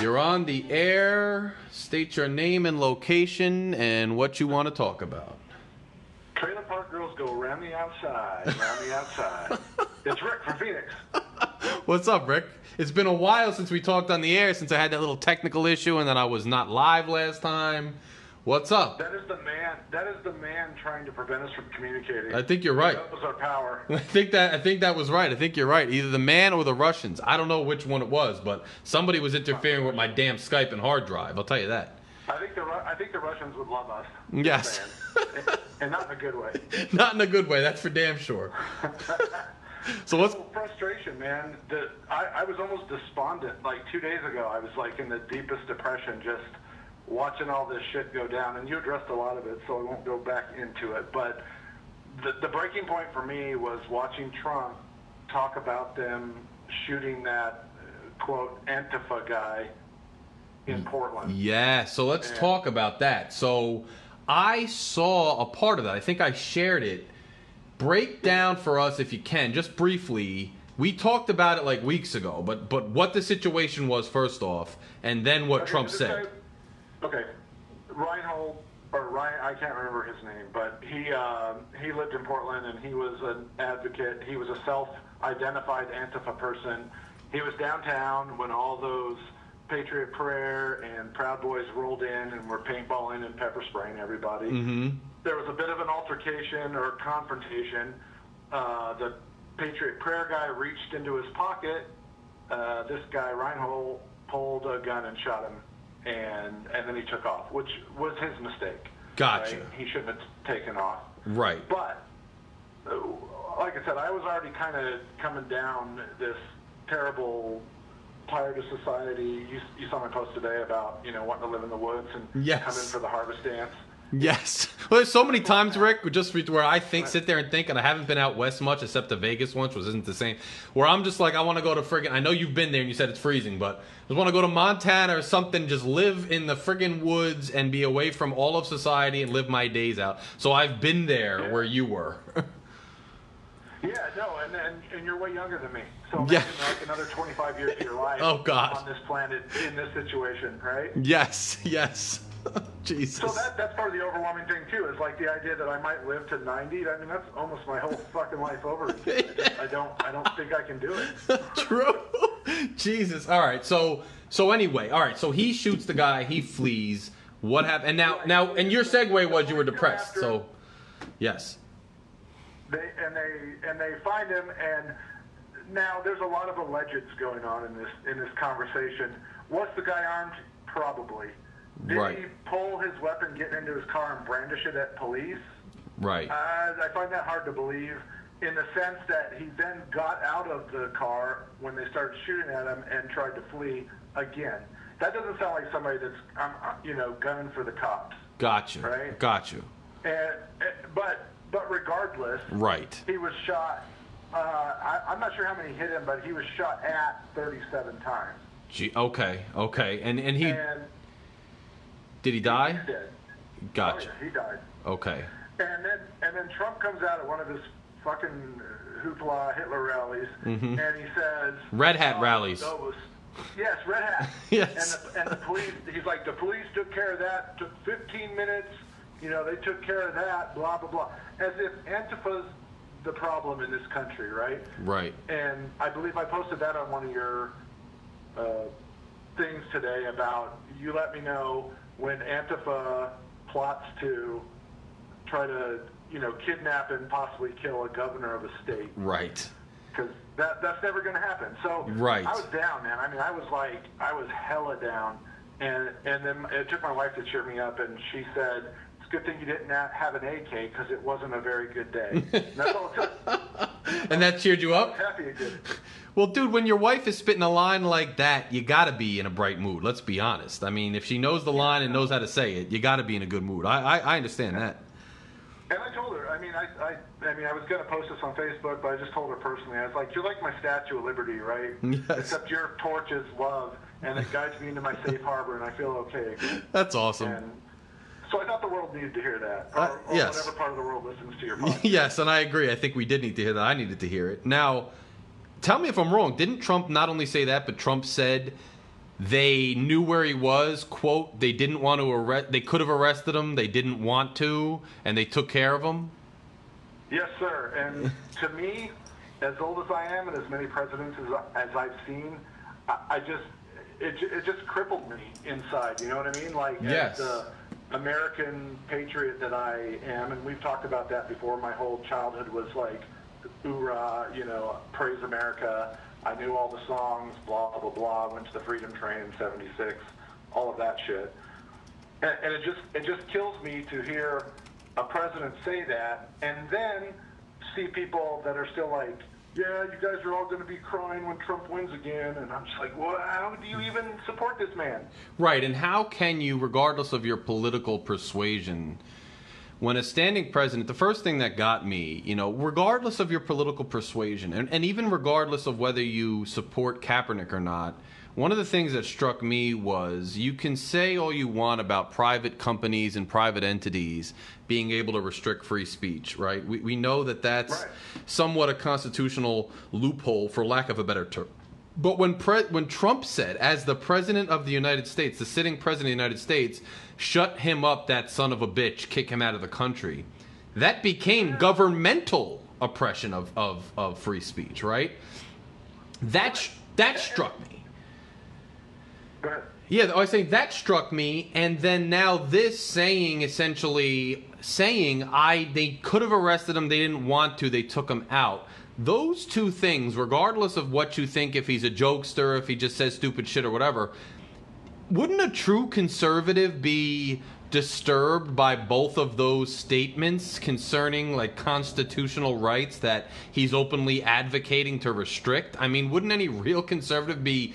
You're on the air. State your name and location and what you want to talk about.
Trailer Park Girls go around the outside, around the outside. it's Rick from Phoenix.
What's up, Rick? It's been a while since we talked on the air since I had that little technical issue and then I was not live last time. What's up?
That is the man. That is the man trying to prevent us from communicating.
I think you're right.
That was our power.
I think that I think that was right. I think you're right. Either the man or the Russians. I don't know which one it was, but somebody was interfering with my damn Skype and hard drive. I'll tell you that.
I think the I think the Russians would love us.
Yes.
And not in a good way.
Not in a good way. That's for damn sure. So what's
frustration, man. The, I, I was almost despondent. Like two days ago, I was like in the deepest depression, just watching all this shit go down. And you addressed a lot of it, so I won't go back into it. But the, the breaking point for me was watching Trump talk about them shooting that uh, quote Antifa guy in Portland.
Yeah, so let's
Yeah.
talk about that. So I saw a part of that. I think I shared it. Break down for us if you can, just briefly. We talked about it like weeks ago, but but what the situation was first off, and then what
Okay,
Trump said.
guy- okay, Reinhold or Ryan, I can't remember his name, but he uh, he lived in Portland and he was an advocate. He was a self-identified Antifa person. He was downtown when all those Patriot Prayer and Proud Boys rolled in and were paintballing and pepper spraying everybody.
Mm-hmm.
There was a bit of an altercation or confrontation. Uh, the Patriot Prayer guy reached into his pocket. Uh, this guy Reinhold pulled a gun and shot him, and and then he took off, which was his mistake.
Gotcha.
right? He shouldn't have taken off.
Right.
But uh, like I said, I was already kind of coming down this terrible tired of society. You, you saw my post today about you know wanting to live in the woods and
Yes.
come in for the harvest dance.
Yes. Well, there's so many times, Rick, just where I think, sit there and think, and I haven't been out west much except to Vegas once, which isn't the same. Where I'm just like, I want to go to friggin' I know you've been there and you said it's freezing, but I just want to go to Montana or something, just live in the friggin' woods and be away from all of society and live my days out. So I've been there
Yeah.
where you were.
Yeah, no, and and, and you're way younger than me. So
Yeah.
like another 25 years of your life
Oh, God.
on this planet in this situation, right?
yes, yes. Jesus.
So that that's part of the overwhelming thing too. Is like the idea that I might live to 90. I mean, that's almost my whole fucking life over. I, just, I don't I don't think I can do it.
True. Jesus. All right. So so anyway, all right. So he shoots the guy. He flees. What happened? And now now and your segue was you were depressed. So yes.
They and they and they find him, and now there's a lot of allegeds going on in this in this conversation. Was the guy armed? Probably. Did
Right.
he pull his weapon, get into his car, and brandish it at police?
Right.
Uh, I find that hard to believe in the sense that he then got out of the car when they started shooting at him and tried to flee again. That doesn't sound like somebody that's, um, uh, you know, gunning for the cops.
Gotcha.
Right.
Got you.
And, and but but regardless,
Right.
he was shot. Uh, I, I'm not sure how many hit him, but he was shot at 37 times.
Gee, okay. Okay. And and he
and
did he die?
he's dead.
Gotcha.
Oh, yeah, he died.
Okay.
And then and then Trump comes out at one of his fucking hoopla Hitler rallies, and he says
Mm-hmm. Red hat
"Oh,
rallies."
those- yes, red hat.
Yes.
And the, and the police. He's like the police took care of that. Took 15 minutes. You know they took care of that. Blah blah blah. As if Antifa's the problem in this country, right?
Right.
And I believe I posted that on one of your uh, things today about you let me know when Antifa plots to try to, you know, kidnap and possibly kill a governor of a state
Right.
because that that's never going to happen. So
Right.
I was down, man. I mean, I was like, I was hella down, and and then it took my wife to cheer me up, and she said. Good thing you didn't have an AK because it wasn't a very good day. And that's all it took.
And that cheered you up?
happy.
Well, dude, when your wife is spitting a line like that, you gotta be in a bright mood. Let's be honest. I mean, if she knows the line and knows how to say it, you gotta be in a good mood. I I, I understand that.
And I told her. I mean, I, I, I mean, I was gonna post this on Facebook, but I just told her personally. I was like, "You're like my Statue of Liberty, right?
Yes.
Except your torch is love, and it guides me into my safe harbor, and I feel okay."
That's awesome.
And so I thought the world needed to hear that, or,
Uh,
or
yes.
whatever part of the world listens to your podcast.
yes, and I agree. I think we did need to hear that. I needed to hear it. Now, tell me if I'm wrong. Didn't Trump not only say that, but Trump said they knew where he was. "Quote: They didn't want to arrest. They could have arrested him. They didn't want to, and they took care of him."
Yes, sir. And to me, as old as I am, and as many presidents as, as I've seen, I, I just it, it just crippled me inside. You know what I mean? Like
Yes.
as the American patriot that I am, and we've talked about that before. My whole childhood was like, hoorah, you know, praise America. I knew all the songs, blah blah blah. Went to the Freedom Train in '76, all of that shit and, and it just it just kills me to hear a president say that and then see people that are still like yeah you guys are all going to be crying when trump wins again and i'm just like well how do you even support this man?
Right, and how can you, regardless of your political persuasion, when a standing president, the first thing that got me, you know, regardless of your political persuasion, and, and even regardless of whether you support Kaepernick or not, one of the things that struck me was you can say all you want about private companies and private entities being able to restrict free speech, right? We, we know that that's
Right.
somewhat a constitutional loophole, for lack of a better term. But when pre- when Trump said, as the president of the United States, the sitting president of the United States, shut him up, that son of a bitch, kick him out of the country, that became governmental oppression of, of, of free speech, right? That sh- that struck me. Yeah, I saying that struck me, and then now this saying essentially saying I they could have arrested him, they didn't want to, they took him out. Those two things, regardless of what you think, if he's a jokester, if he just says stupid shit or whatever, wouldn't a true conservative be disturbed by both of those statements concerning like constitutional rights that he's openly advocating to restrict? I mean, wouldn't any real conservative be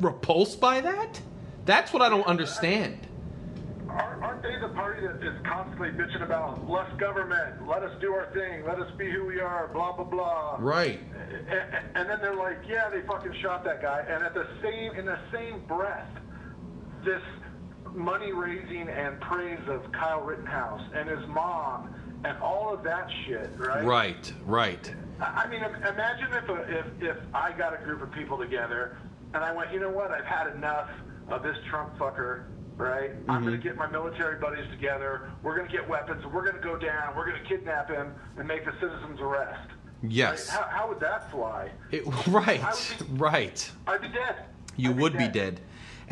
repulsed by that? That's what I don't understand.
Aren't they the party that is constantly bitching about less government, let us do our thing, let us be who we are, blah blah blah.
Right.
And, and then they're like, yeah, they fucking shot that guy. And at the same, in the same breath, this money raising and praise of Kyle Rittenhouse and his mom and all of that shit, right?
Right, right.
I I mean, imagine if, a, if if I got a group of people together and I went, you know what? I've had enough of this Trump fucker. Right? I'm going to mm-hmm. get my military buddies together. We're going to get weapons. We're going to go down. We're going to kidnap him and make the citizen's arrest.
Yes.
How, how would that fly?
It, right,
I would
right.
I'd be dead.
You
I'd
would be dead.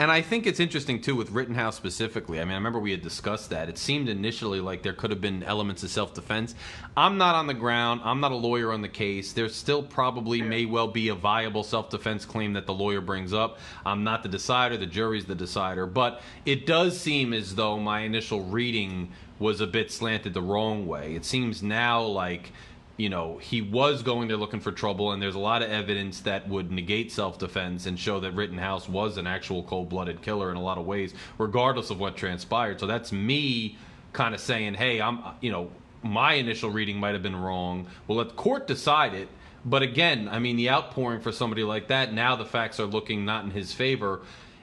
And I think it's interesting too with Rittenhouse specifically. I mean, I remember we had discussed that. It seemed initially like there could have been elements of self defense. I'm not on the ground. I'm not a lawyer on the case. There still probably may well be a viable self defense claim that the lawyer brings up. I'm not the decider. The jury's the decider. But it does seem as though my initial reading was a bit slanted the wrong way. It seems now like you know, he was going there looking for trouble, and there's a lot of evidence that would negate self defense and show that Rittenhouse was an actual cold blooded killer in a lot of ways, regardless of what transpired. So that's me kind of saying, hey, I'm, you know, my initial reading might have been wrong. We'll let the court decide it. But again, I mean, the outpouring for somebody like that, now the facts are looking not in his favor,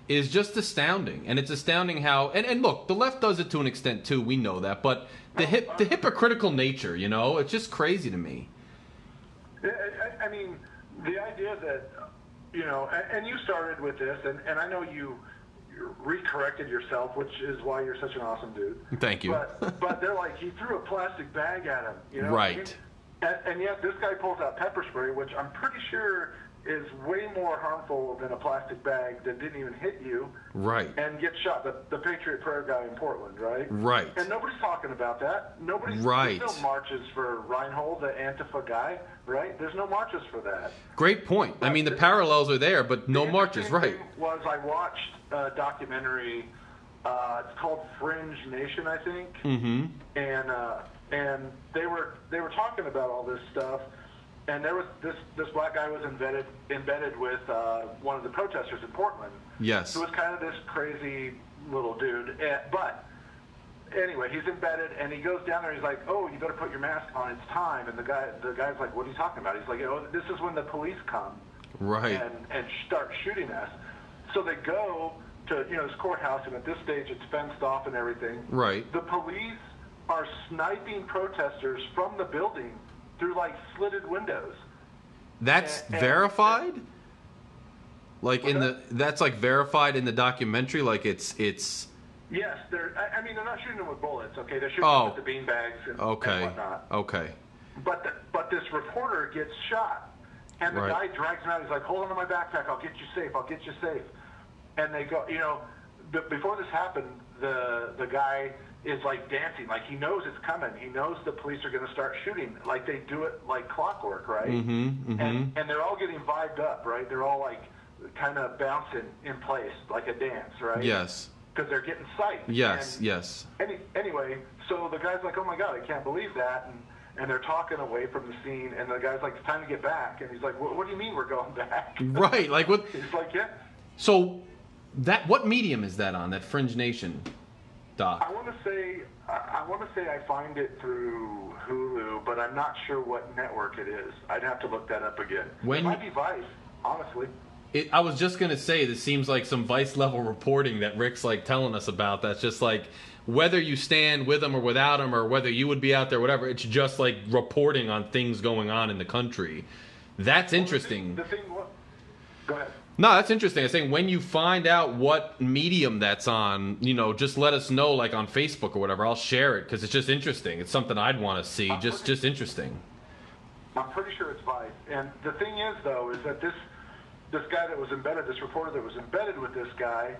is just astounding. And it's astounding how, and, and look, the left does it to an extent too, we know that. But the, hip, the hypocritical nature, you know, it's just crazy to me.
I, I- mean, the idea that, you know, and, and you started with this, and, and I know you you recorrected yourself, which is why you're such an awesome dude.
Thank you.
But, but they're like, he threw a plastic bag at him, you know?
Right.
And, and yet this guy pulls out pepper spray, which I'm pretty sure is way more harmful than a plastic bag that didn't even hit you
Right.
and get shot. The, the Patriot Prayer guy in Portland, right?
Right.
And nobody's talking about that. Nobody's
Right.
There's no marches for Reinhold, the Antifa guy, right? There's no marches for that.
Great point. I mean, the parallels are there, but no
The
marches, right?
Was I watched a documentary? Uh, it's called Fringe Nation, I think.
Mm-hmm.
And uh, and they were they were talking about all this stuff. And there was this this black guy was embedded embedded with uh, one of the protesters in Portland.
Yes.
Who was kind of this crazy little dude. Eh, but anyway, he's embedded, and he goes down there. He's like, "Oh, you better put your mask on. It's time." And the guy, the guy's like, "What are you talking about?" He's like, "Oh, this is when the police come
Right.
and and start shooting us." So they go to you know this courthouse, and at this stage, it's fenced off and everything.
Right.
The police are sniping protesters from the building through like slitted windows.
That's
and- and-
verified? Like in the that's like verified in the documentary like it's it's
Yes, they're. I, I mean, they're not shooting them with bullets. Okay, they're shooting
Oh.
them with the beanbags and, and
okay.
whatnot.
Okay.
But the, but this reporter gets shot, and the
Right.
guy drags him out. He's like, "Hold on to my backpack. I'll get you safe. I'll get you safe." And they go, you know, b- before this happened, the the guy is like dancing, like he knows it's coming. He knows the police are going to start shooting, like they do it like clockwork, right?
Mhm,
And and they're all getting vibed up, right? They're all like kind of bouncing in place, like a dance, right?
Yes.
Because they're getting sight.
Yes,
And-
yes.
any, anyway, so the guy's like, "Oh my god, I can't believe that," and and they're talking away from the scene, and the guy's like, "It's time to get back," and he's like, "What, what do you mean we're going back?"
Right. Like what
He's like, "Yeah."
So that what medium is that on? That Fringe Nation doc.
I want to say I, I want to say I find it through Hulu, but I'm not sure what network it is. I'd have to look that up again.
When
it might be Vice, honestly.
It, I was just gonna say this seems like some vice level reporting that Rick's like telling us about. That's just like whether you stand with him or without him, or whether you would be out there, whatever. It's just like reporting on things going on in the country. That's interesting.
The thing, the thing? Go ahead.
No, that's interesting. I'm saying when you find out what medium that's on, you know, just let us know, like on Facebook or whatever. I'll share it because it's just interesting. It's something I'd want to see. Just, just interesting.
I'm pretty sure it's Vice. And the thing is, though, is that this this guy that was embedded, this reporter that was embedded with this guy,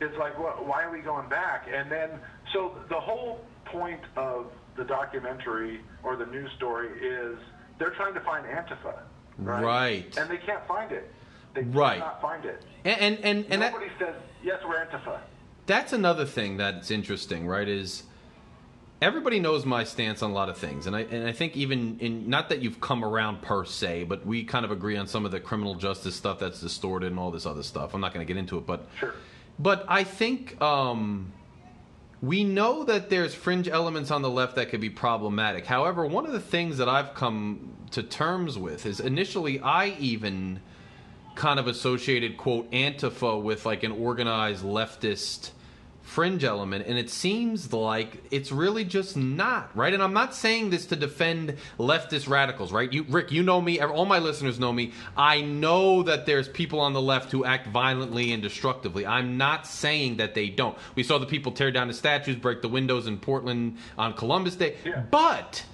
is like, well, why are we going back? And then, so the whole point of the documentary or the news story is they're trying to find Antifa, right?
Right.
And they can't find it. They
Right.
cannot find it.
And and and, and that,
Nobody says yes, we're Antifa.
that's another thing that's interesting, right? Is everybody knows my stance on a lot of things, and I and I think even in not that you've come around per se, but we kind of agree on some of the criminal justice stuff that's distorted and all this other stuff. I'm not going to get into it, but
Sure.
but I think um, we know that there's fringe elements on the left that could be problematic. However, one of the things that I've come to terms with is initially I even kind of associated quote Antifa with like an organized leftist fringe element and it seems like it's really just not right? And i'm not saying this to defend leftist radicals right? You rick you know me all my listeners know me. I know that there's people on the left who act violently and destructively. I'm not saying that they don't. We saw the people tear down the statues break the windows in portland on columbus day.
Yeah.
but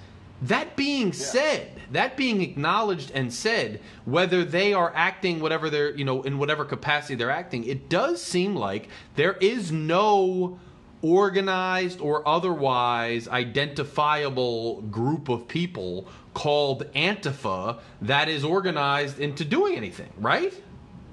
that being said, that being acknowledged and said, whether they are acting whatever they're, you know, in whatever capacity they're acting, it does seem like there is no organized or otherwise identifiable group of people called Antifa that is organized into doing anything, right?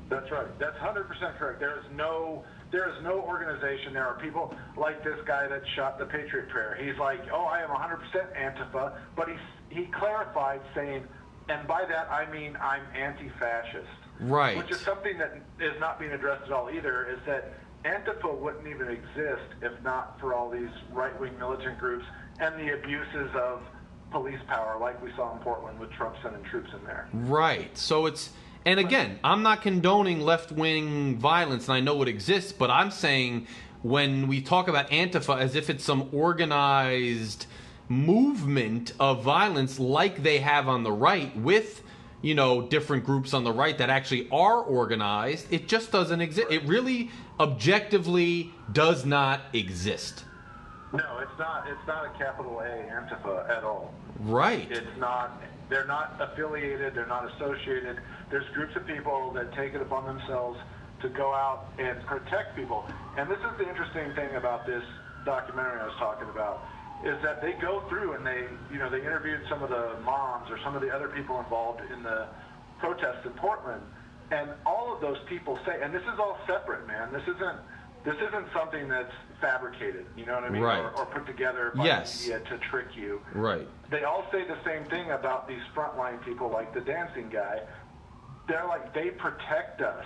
That's right. That's 100% correct. There is no there is no organization. There are people like this guy that shot the Patriot Prayer. He's like, "Oh, I am 100% Antifa," but he he clarified saying, "And by that I mean I'm anti-fascist."
Right.
Which is something that is not being addressed at all either. Is that Antifa wouldn't even exist if not for all these right-wing militant groups and the abuses of police power, like we saw in Portland with Trump sending troops in there.
Right. So it's and again, I'm not condoning left-wing violence and I know it exists, but I'm saying when we talk about Antifa as if it's some organized movement of violence like they have on the right with you know different groups on the right that actually are organized, it just doesn't exist. It really objectively does not exist.
No, it's not. It's not a capital A Antifa at all.
Right.
It's not. They're not affiliated. They're not associated. There's groups of people that take it upon themselves to go out and protect people. And this is the interesting thing about this documentary I was talking about is that they go through and they, you know, they interviewed some of the moms or some of the other people involved in the protests in Portland, and all of those people say, and this is all separate, man. This isn't. This isn't something that's fabricated, you know what I mean,
Right.
or, or put together by
Yes.
the media to trick you
Right.
they all say the same thing about these frontline people like the dancing guy. They're like, they protect us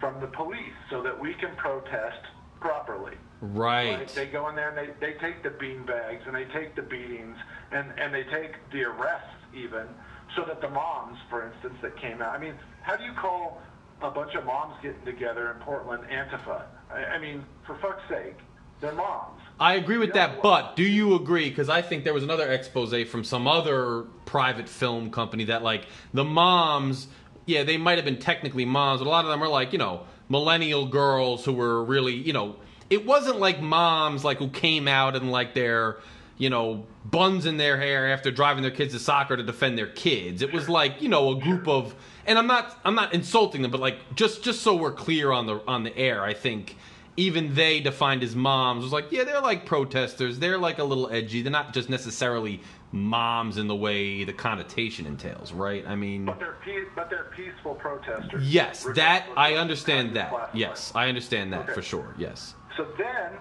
from the police so that we can protest properly.
Right.
They go in there and they, they take the bean bags and they take the beatings and, and they take the arrests even so that the moms, for instance, that came out. I mean, how do you call a bunch of moms getting together in Portland Antifa? I, I mean, for fuck's sake, they're moms.
I agree with that, but do you agree? Because I think there was another expose from some other private film company that, like, the moms, yeah, they might have been technically moms, but a lot of them are like, you know, millennial girls who were really, you know, it wasn't like moms, like, who came out and, like, their, you know, buns in their hair after driving their kids to soccer to defend their kids. It was like, you know, a group of, and I'm not, I'm not insulting them, but like, just, just so we're clear on the, on the air, I think even they defined as moms was like, yeah, they're like protesters. They're like a little edgy. They're not just necessarily moms in the way the connotation entails, right? I mean,
But they're, pe- but they're peaceful protesters.
yes, that I understand that. Yes. I understand that
Okay.
for sure. Yes.
So then,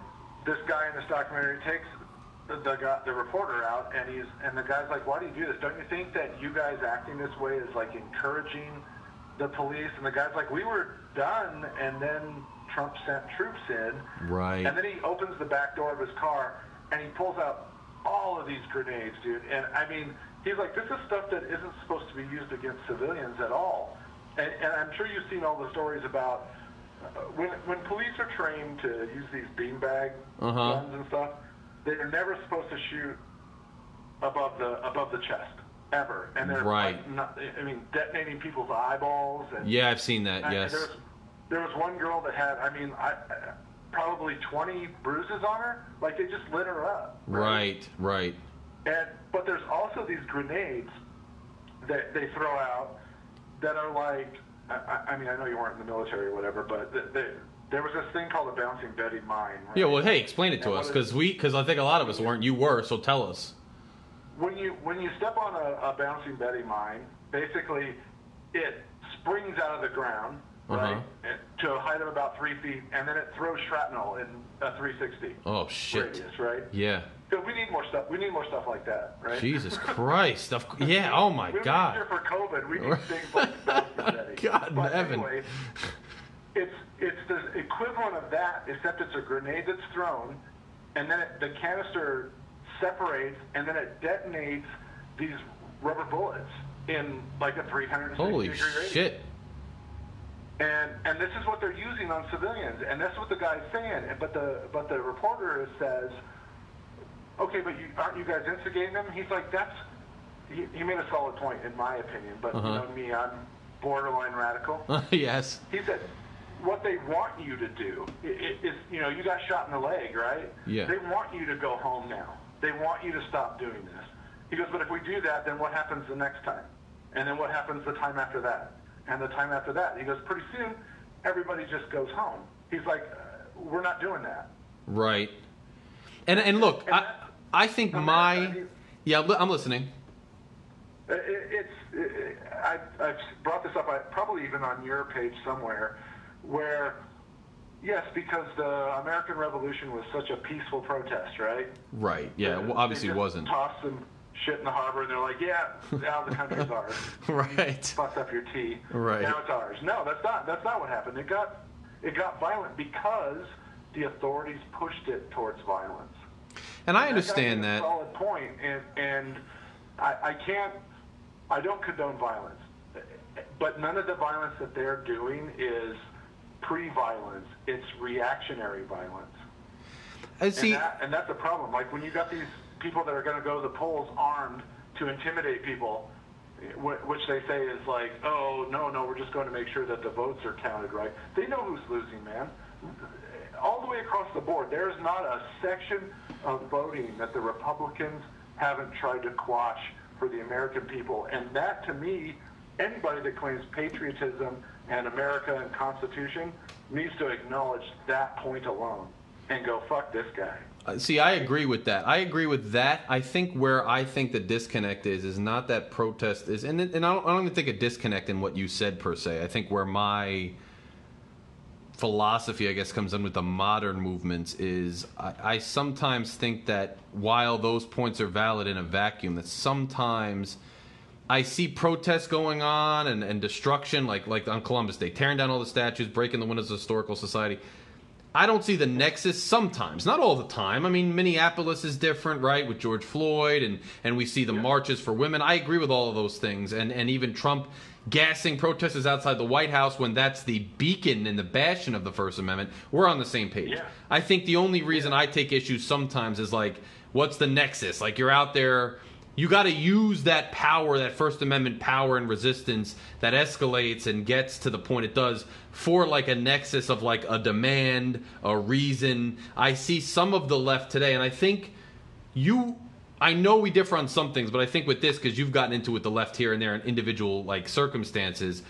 this guy in this documentary takes the, the guy, the reporter out, and he's and the guy's like, "Why do you do this? Don't you think that you guys acting this way is like encouraging the police?" And the guy's like, "We were done, and then Trump sent troops in."
Right.
And then he opens the back door of his car, and he pulls out all of these grenades, dude. And I mean, he's like, "This is stuff that isn't supposed to be used against civilians at all." And, and I'm sure you've seen all the stories about uh, when when police are trained to use these beanbag
Uh-huh.
guns and stuff, they're never supposed to shoot above the above the chest ever, and they're
Right.
like, not, I mean, detonating people's eyeballs. And
Yeah, I've seen that.
I-
Yes.
There was, there was one girl that had, I mean, I, I- probably 20 bruises on her. Like they just lit her up.
Right. Right.
And but there's also these grenades that they throw out that are like, I, I- I mean, I know you weren't in the military or whatever, but they, there was this thing called a bouncing Betty mine. Right?
Yeah. Well, hey, explain it to
And
us because we because I think a lot of us weren't. You were, so tell us.
when you when you step on a, a bouncing Betty mine, basically it springs out of the ground right,
Uh-huh.
to a height of about three feet, and then it throws shrapnel in a 360
Oh shit.
radius, right?
Yeah.
We need more stuff. We need more stuff like that, right?
Jesus Christ. Of, yeah. Oh my
we
God.
it for COVID. We need things like confetti.
God
but
heaven.
Anyway, it's it's the equivalent of that, except it's a grenade that's thrown, and then it, the canister separates, and then it detonates these rubber bullets in like a 360
Holy
degree radius.
shit.
And and this is what they're using on civilians, and that's what the guy's saying. And but the but the reporter says, okay, but you, aren't you guys instigating them? He's like, that's. He, he made a solid point, in my opinion. But
Uh-huh.
you know me, I'm borderline radical.
yes.
He said, what they want you to do is, you know, you got shot in the leg, right?
Yeah.
They want you to go home now. They want you to stop doing this. He goes, but if we do that, then what happens the next time? And then what happens the time after that? And the time after that? He goes, pretty soon, everybody just goes home. He's like, uh, we're not doing that.
Right. And and look, I I think my yeah, I'm listening.
It, it's it, I, I've brought this up, I, probably even on your page somewhere, where yes, because the American Revolution was such a peaceful protest, right?
Right. Yeah. Well, obviously it wasn't.
Toss some shit in the harbor, and they're like, "Yeah, now the country's ours."
Right.
Fucked up your tea.
Right.
Now it's ours. No, that's not. That's not what happened. It got it got violent because the authorities pushed it towards violence.
And I
That
understand
a
that.
solid point. point, and and I, I can't, I don't condone violence, but none of the violence that they're doing is pre-violence. It's reactionary violence,
And see,
and, that, and that's a problem. Like when you got these people that are going to go to the polls armed to intimidate people, which they say is like, oh no, no, we're just going to make sure that the votes are counted right. They know who's losing, man. All the way across the board, there's not a section of voting that the Republicans haven't tried to quash for the American people, and that to me, anybody that claims patriotism and America and Constitution needs to acknowledge that point alone and go fuck this guy.
Uh, See, I agree with that. I agree with that. I think where I think the disconnect is is not that protest is, and and I don't, I don't even think a disconnect in what you said per se. I think where my philosophy, I guess, comes in with the modern movements is I, I sometimes think that while those points are valid in a vacuum, that sometimes I see protests going on and, and destruction, like like on Columbus Day, tearing down all the statues, breaking the windows of the historical society. I don't see the nexus sometimes, not all the time. I mean, Minneapolis is different, right, with George Floyd, and, and we see the marches for women. I agree with all of those things, and, and even Trump gassing protesters outside the White House when that's the beacon and the bastion of the First Amendment. We're on the same page.
Yeah.
I think the only reason I take issue sometimes is like, what's the nexus? Like, you're out there. You got to use that power, that First Amendment power and resistance that escalates and gets to the point it does for like a nexus of like a demand, a reason. I see some of the left today, and I think you. I know we differ on some things, but I think with this, because you've gotten into with the left here and there in individual like circumstances,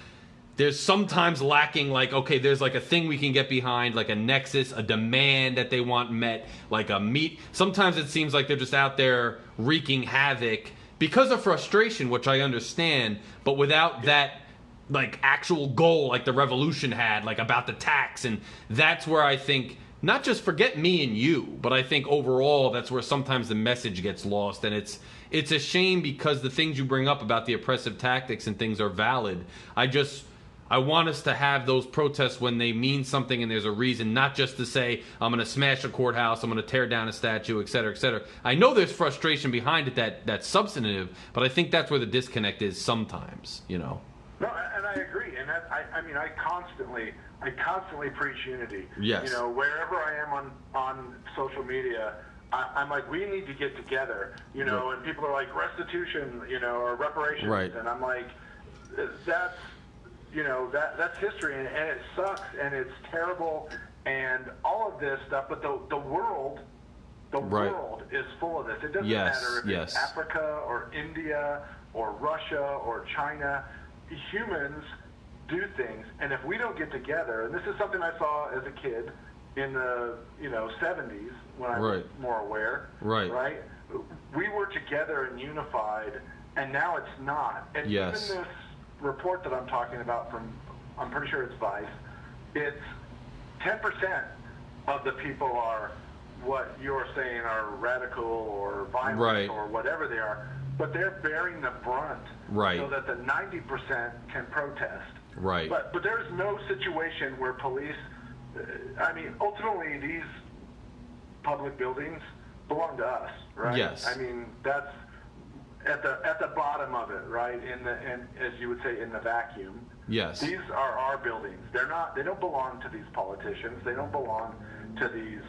there's sometimes lacking like okay there's like a thing we can get behind like a nexus a demand that they want met like a meet. Sometimes it seems like they're just out there wreaking havoc because of frustration which i understand but without that like actual goal like the revolution had like about the tax. And that's where i think not just forget me and you but i think overall that's where sometimes the message gets lost. And it's it's a shame because the things you bring up about the oppressive tactics and things are valid. I just I want us to have those protests when they mean something and there's a reason, not just to say, I'm going to smash a courthouse, I'm going to tear down a statue, et cetera, et cetera. I know there's frustration behind it that, that's substantive, but I think that's where the disconnect is sometimes, you know?
No, and I agree. And that, I, I mean, I constantly, I constantly preach unity.
Yes.
You know, wherever I am on on social media, I, I'm like, we need to get together. You know, and people are like restitution, you know, or reparations,
Right.
and I'm like, that's, you know, that that's history, and, and it sucks, and it's terrible, and all of this stuff. But the the world. The
Right.
world is full of this. It doesn't
Yes,
matter if
yes.
it's Africa or India or Russia or China. Humans do things, and if we don't get together, and this is something I saw as a kid in the you know 70s when I was
Right.
more aware.
Right.
Right. We were together and unified, and now it's not. And
Yes.
even this report that I'm talking about from I'm pretty sure it's Vice. It's 10% of the people are what you're saying are radical or violent
Right.
or whatever they are, but they're bearing the brunt
Right.
so that the 90% can protest.
Right.
But but there's no situation where police. Uh, I mean, ultimately, these public buildings belong to us, right?
Yes.
I mean, that's at the at the bottom of it, right? In the in, as you would say, in the vacuum.
Yes.
These are our buildings. They're not. They don't belong to these politicians. They don't belong to these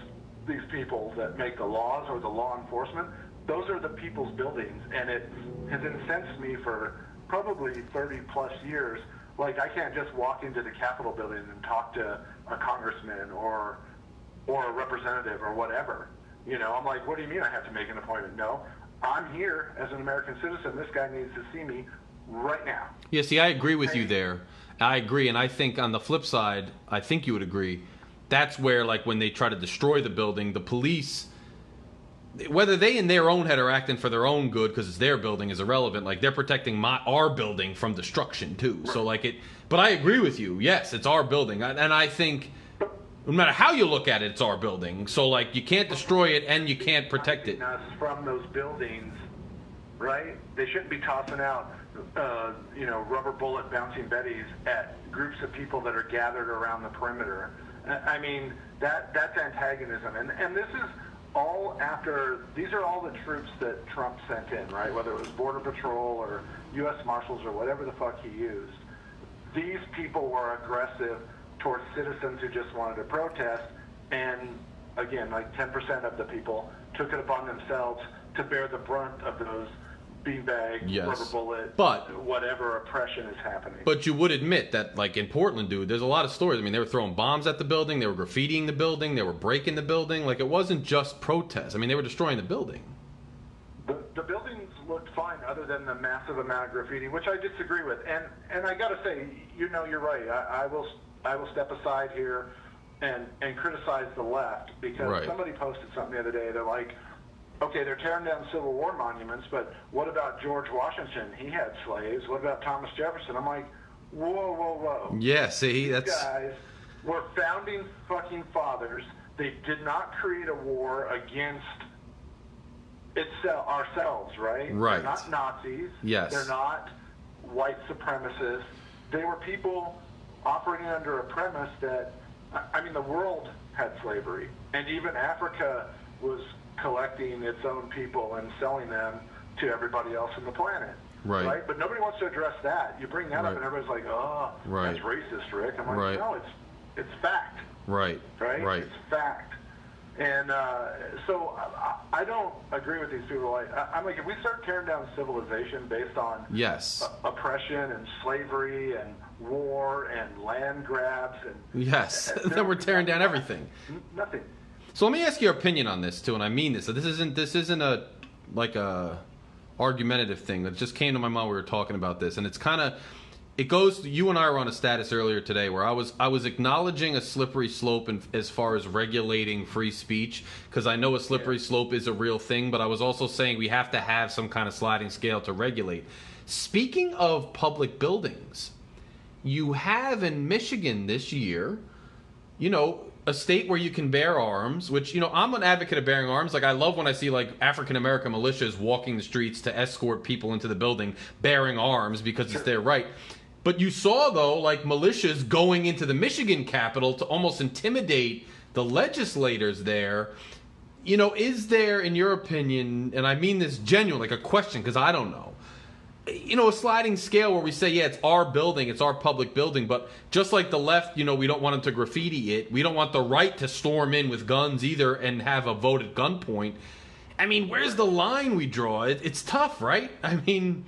these people that make the laws or the law enforcement. Those are the people's buildings, and it has incensed me for probably 30 plus years. Like I can't just walk into the Capitol building and talk to a congressman or or a representative or whatever. You know, I'm like, what do you mean I have to make an appointment? No, I'm here as an American citizen. This guy needs to see me right now.
Yeah, see, I agree with you there. I agree, and I think on the flip side, I think you would agree. That's where, like, when they try to destroy the building, the police, whether they in their own head are acting for their own good because it's their building is irrelevant. Like they're protecting my our building from destruction too. So like it, but I agree with you. Yes, it's our building, and and I think no matter how you look at it, it's our building. So like you can't destroy it and you can't protect it.
us from those buildings, right? They shouldn't be tossing out, uh, you know, rubber bullet bouncing betties at groups of people that are gathered around the perimeter. I mean, that that's antagonism, and and this is all after these are all the troops that Trump sent in, right? Whether it was Border Patrol or U.S. Marshals or whatever the fuck he used. These people were aggressive towards citizens who just wanted to protest, and again, like 10% of the people took it upon themselves to bear the brunt of those beanbag,
Yes.
rubber bullet,
But-
whatever oppression is happening.
But you would admit that, like in Portland, dude, there's a lot of stories. I mean, they were throwing bombs at the building, they were graffitiing the building, they were breaking the building. Like it wasn't just protests. I mean, they were destroying the building.
The, the buildings looked fine, other than the massive amount of graffiti, which I disagree with. And and I got to say, you know, you're right. I, I will I will step aside here and and criticize the left because
Right.
somebody posted something the other day. They're like, okay, they're tearing down Civil War monuments, but what about George Washington? He had slaves. What about Thomas Jefferson? I'm like, whoa, whoa, whoa.
Yeah, see,
These
that's
guys were founding fucking fathers. They did not create a war against itself, ourselves, right?
Right.
They're not Nazis.
Yes.
They're not white supremacists. They were people operating under a premise that, I- mean, the world had slavery, and even Africa was collecting its own people and selling them to everybody else on the planet.
Right.
Right. But nobody wants to address that. You bring that
Right.
up, and everybody's like, "Oh,
Right.
that's racist, Rick." I'm like,
Right.
"No, it's it's fact,
right,
right?
right.
It's fact." And uh, so I, I don't agree with these people. Like, I, I'm like, if we start tearing down civilization based on
Yes,
oppression and slavery and war and land grabs and
yes.
uh,
then we're tearing down everything.
nothing.
So let me ask your opinion on this too, and I mean this. So this isn't this isn't a like a argumentative thing that just came to my mind. We were talking about this, and it's kind of it goes. You and I were on a status earlier today where I was I was acknowledging a slippery slope in, as far as regulating free speech because I know a slippery slope is a real thing, but I was also saying we have to have some kind of sliding scale to regulate. Speaking of public buildings, you have in Michigan this year you know, a state where you can bear arms, which, you know, I'm an advocate of bearing arms. Like, I love when I see, like, African American militias walking the streets to escort people into the building bearing arms because it's their right. But you saw, though, like, militias going into the Michigan Capitol to almost intimidate the legislators there. You know, is there, in your opinion, and I mean this genuine, like a question, because I don't know you know, a sliding scale where we say, yeah, it's our building, it's our public building, but just like the left, you know, we don't want them to graffiti it. We don't want the right to storm in with guns either and have a vote at gunpoint. I mean, where's the line we draw? It, it's tough, right? I mean,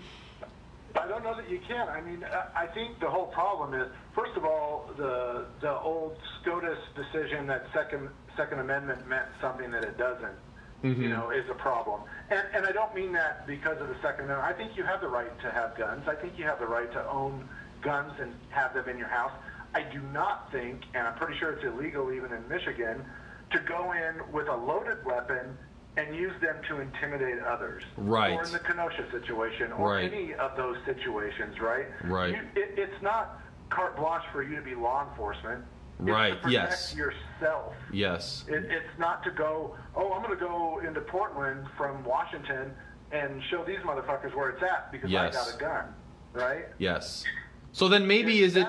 I don't know that you can. I mean, I- I think the whole problem is, first of all, the the old SCOTUS decision that second Second Amendment meant something that it doesn't. Mm-hmm. You know, is a problem. And and I don't mean that because of the Second Amendment. I think you have the right to have guns. I think you have the right to own guns and have them in your house. I do not think, and I'm pretty sure it's illegal even in Michigan, to go in with a loaded weapon and use them to intimidate others.
Right.
Or in the Kenosha situation, or
Right.
any of those situations, right?
Right.
You, it, it's not carte blanche for you to be law enforcement. It's
Right,
To protect
yes.
Yourself.
Yes.
It, it's not to go. Oh, I'm going to go into Portland from Washington and show these motherfuckers where it's at because
Yes.
I got a gun. Right.
Yes. So then maybe is it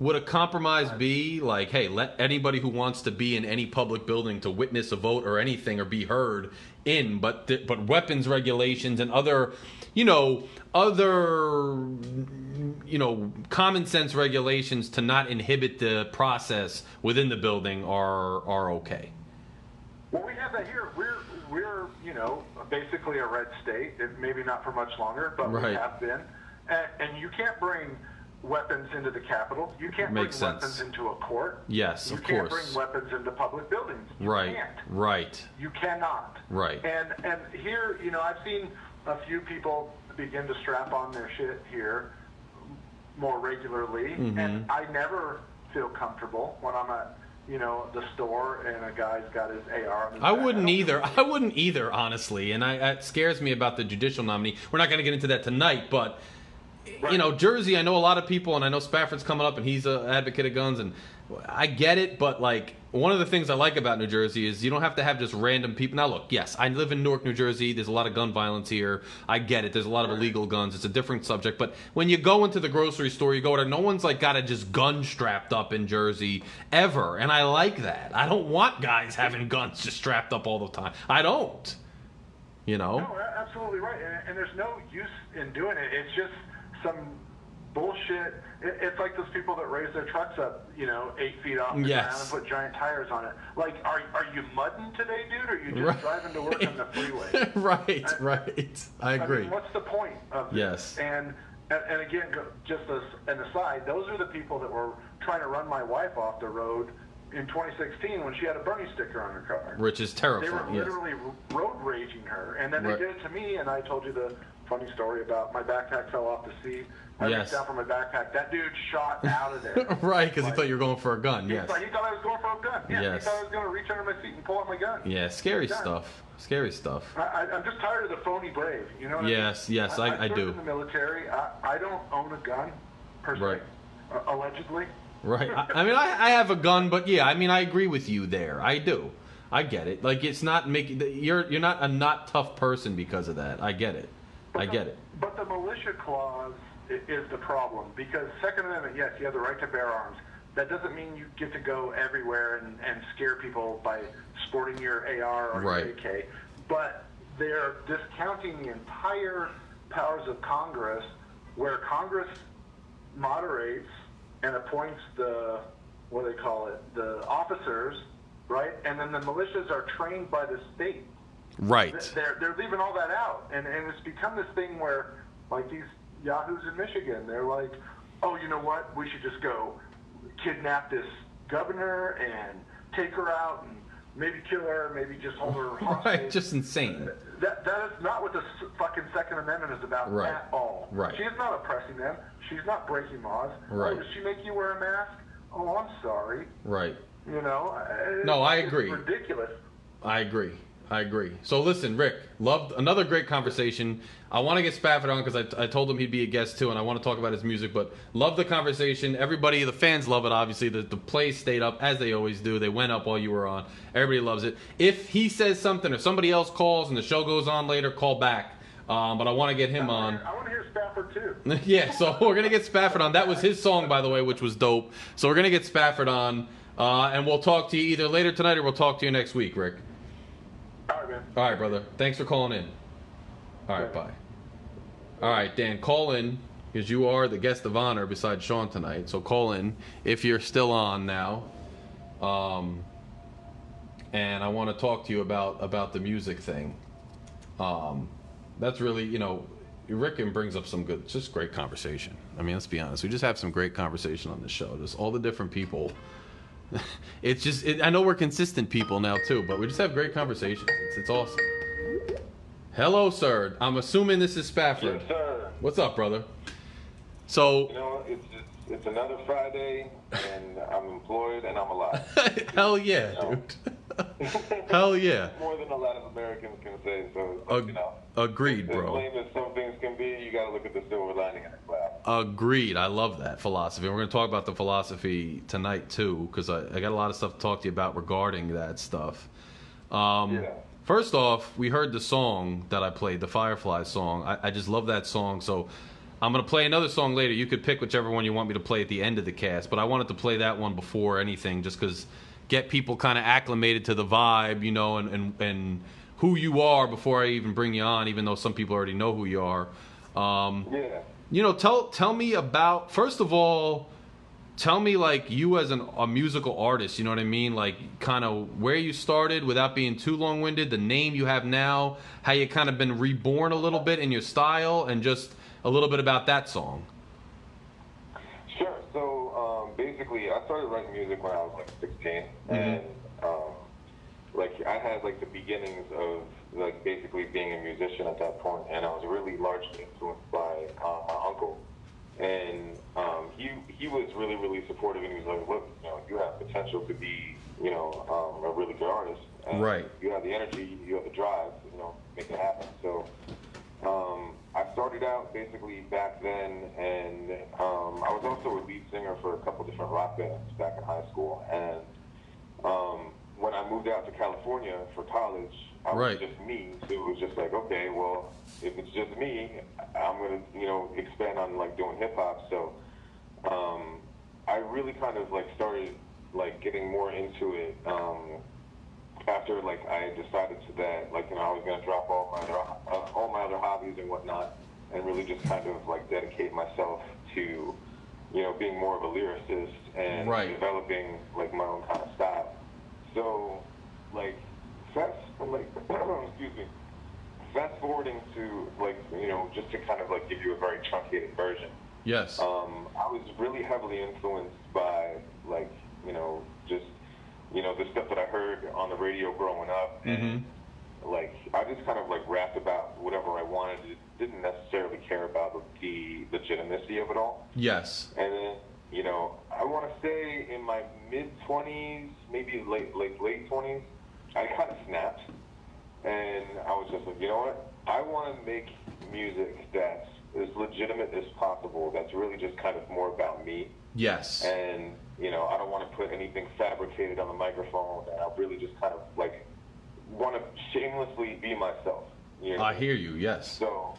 would a compromise be like, hey, let anybody who wants to be in any public building to witness a vote or anything or be heard in, but th- but weapons regulations and other, you know, other you know, common sense regulations to not inhibit the process within the building are are okay.
Well, we have that here. We're we're you know basically a red state. Maybe not for much longer, but
Right.
we have been. And, and you can't bring weapons into the Capitol. You can't
Makes
bring
sense.
weapons into a court.
Yes,
you
of
can't bring weapons into public buildings. You
Right.
Can't.
Right.
You cannot.
Right.
And and here, you know, I've seen a few people begin to strap on their shit here more regularly,
Mm-hmm.
and I never feel comfortable when I'm at, you know, the store and a guy's got his AR. On his
I
back.
wouldn't
don't
either. I wouldn't either, honestly. And I, it scares me about the judicial nominee. We're not going to get into that tonight, but you know, Jersey. I know a lot of people, and I know Spafford's coming up, and he's an advocate of guns, and I get it. But like, one of the things I like about New Jersey is you don't have to have just random people. Now, look, yes, I live in Newark, New Jersey. There's a lot of gun violence here. I get it. There's a lot of illegal guns. It's a different subject. But when you go into the grocery store, you go there. No one's like got a just gun strapped up in Jersey ever, and I like that. I don't want guys having guns just strapped up all the time. I don't. You know.
No, absolutely right, and, and there's no use in doing it. It's just some bullshit. It, it's like those people that raise their trucks up, you know, eight feet off the
Yes.
ground and put giant tires on it. Like, are are you mudding today, dude? Or are you just
Right.
driving to work on the freeway?
right, right. I
I
agree.
mean, what's the point of this?
Yes.
And and, and again, just as an aside, those are the people that were trying to run my wife off the road in 2016 when she had a Bernie sticker on her car.
Which is terrible.
They were
terrifying. Yes.
literally road raging her, and then
Right.
they did it to me. And I told you the funny story about my backpack fell off the seat. I
Yes.
reached down for my backpack. That dude shot out of there.
right, because he thought you were going for a gun.
He,
Yes.
thought, he thought I was going for a gun. Yeah,
Yes.
he thought I was going to reach under my seat and pull out my gun.
Yeah, scary stuff. Scary stuff.
I, I, I'm just tired of the phony brave. You know what
Yes,
I mean?
yes, I- I
served
do.
in the military. I, I don't own a gun,
Right.
uh, allegedly.
Right. I, I mean, I, I have a gun, but yeah, I mean, I agree with you there. I do. I get it. Like, it's not making you're you're not a not tough person because of that. I get it. I
But
get
the-
it.
But the militia clause i- is the problem because Second Amendment, yes, you have the right to bear arms. That doesn't mean you get to go everywhere and, and scare people by sporting your AR or
Right.
your AK. But they're discounting the entire powers of Congress, where Congress moderates and appoints the what do they call it, the officers, right? And then the militias are trained by the state
Right.
they're they're leaving all that out, and and it's become this thing where like these yahoos in Michigan, they're like, oh, you know what? We should just go kidnap this governor and take her out and maybe kill her, maybe just hold her hostage.
Right. Just insane.
that that is not what the fucking Second Amendment is about
Right.
at all.
Right.
She is not oppressing them. She's not breaking laws.
Oh, right.
Oh, does she make you wear a mask? Oh, I'm sorry.
Right.
You know.
No, I
it's
agree.
Ridiculous.
I agree. I agree. So listen, Rick, loved another great conversation. I want to get Spafford on because I, I told him he'd be a guest too, and I want to talk about his music. But love the conversation. Everybody, the fans love it. Obviously, the the plays stayed up as they always do. They went up while you were on. Everybody loves it. If he says something or somebody else calls and the show goes on later, call back. Um, but I want to get him on.
I want to hear Spafford too.
yeah, so we're gonna get Spafford on. That was his song, by the way, which was dope. So we're gonna get Spafford on, uh, and we'll talk to you either later tonight or we'll talk to you next week, Rick.
All right,
brother. Thanks for calling in. All right, bye. All right, Dan, call in because you are the guest of honor besides Sean tonight. So call in if you're still on now. Um, and I want to talk to you about about the music thing. Um, that's really, you know, Rick and brings up some good, just great conversation. I mean, let's be honest. We just have some great conversation on this show. Just all the different people. it's just, it, I know we're consistent people now too, but we just have great conversations. It's, it's awesome. Hello, sir. I'm assuming this is Spafford.
Yes, sir.
What's up, brother? So,
You know, it's it's, it's another Friday, and I'm employed and I'm alive.
hell yeah, dude. Hell yeah.
More than a lot of Americans can say. So,
Ag-
you know,
agreed, bro.
as some things can be, you got to look at the silver lining in the cloud.
Agreed. I love that philosophy. We're going to talk about the philosophy tonight too, because I, I got a lot of stuff to talk to you about regarding that stuff. Um,
Yeah.
First off, we heard the song that I played, the Firefly song. I, I just love that song. So I'm going to play another song later. You could pick whichever one you want me to play at the end of the cast, but I wanted to play that one before anything, just because get people kind of acclimated to the vibe, you know, and, and and who you are before I even bring you on, even though some people already know who you are. Um,
Yeah.
you know, tell tell me about first of all, tell me like you as an, a musical artist. You know what I mean? Like kind of where you started without being too long winded. The name you have now, how you kind of been reborn a little bit in your style, and just a little bit about that song.
Sure. So um, basically, I started writing music when I was like 16, and um, like I had like the beginnings of like basically being a musician at that point, and I was really largely influenced by uh, my uncle, and um, he he was really really supportive, and he was like, look, you know, you have potential to be you know um, a really good artist, and
Right.
You have the energy, you have the drive, you know, make it happen. So. Um, I started out basically back then, and um, I was also a lead singer for a couple different rock bands back in high school. And um, when I moved out to California for college, I was
Right.
just me. So it was just like, okay, well, if it's just me, I'm gonna, you know, expand on like doing hip hop. So um, I really kind of like started like getting more into it. After like I decided to that like you know I was gonna drop all my other uh, all my other hobbies and whatnot and really just kind of like dedicate myself to you know being more of a lyricist and
Right.
developing like my own kind of style. So like fast like excuse me fast forwarding to like you know just to kind of like give you a very truncated version.
Yes.
Um, I was really heavily influenced by like you know just you know the stuff that I heard on the radio growing up, and like I just kind of like rapped about whatever I wanted. Didn't necessarily care about the legitimacy of it all.
yes.
And then you know I want to say in my mid twenties, maybe late late late twenties, I kind of snapped, and I was just like, you know what? I want to make music that's as legitimate as possible. That's really just kind of more about me
Yes.
and you know I don't want to put anything fabricated on the microphone, and I really just kind of like want to shamelessly be myself. You know?
I hear you. Yes.
So,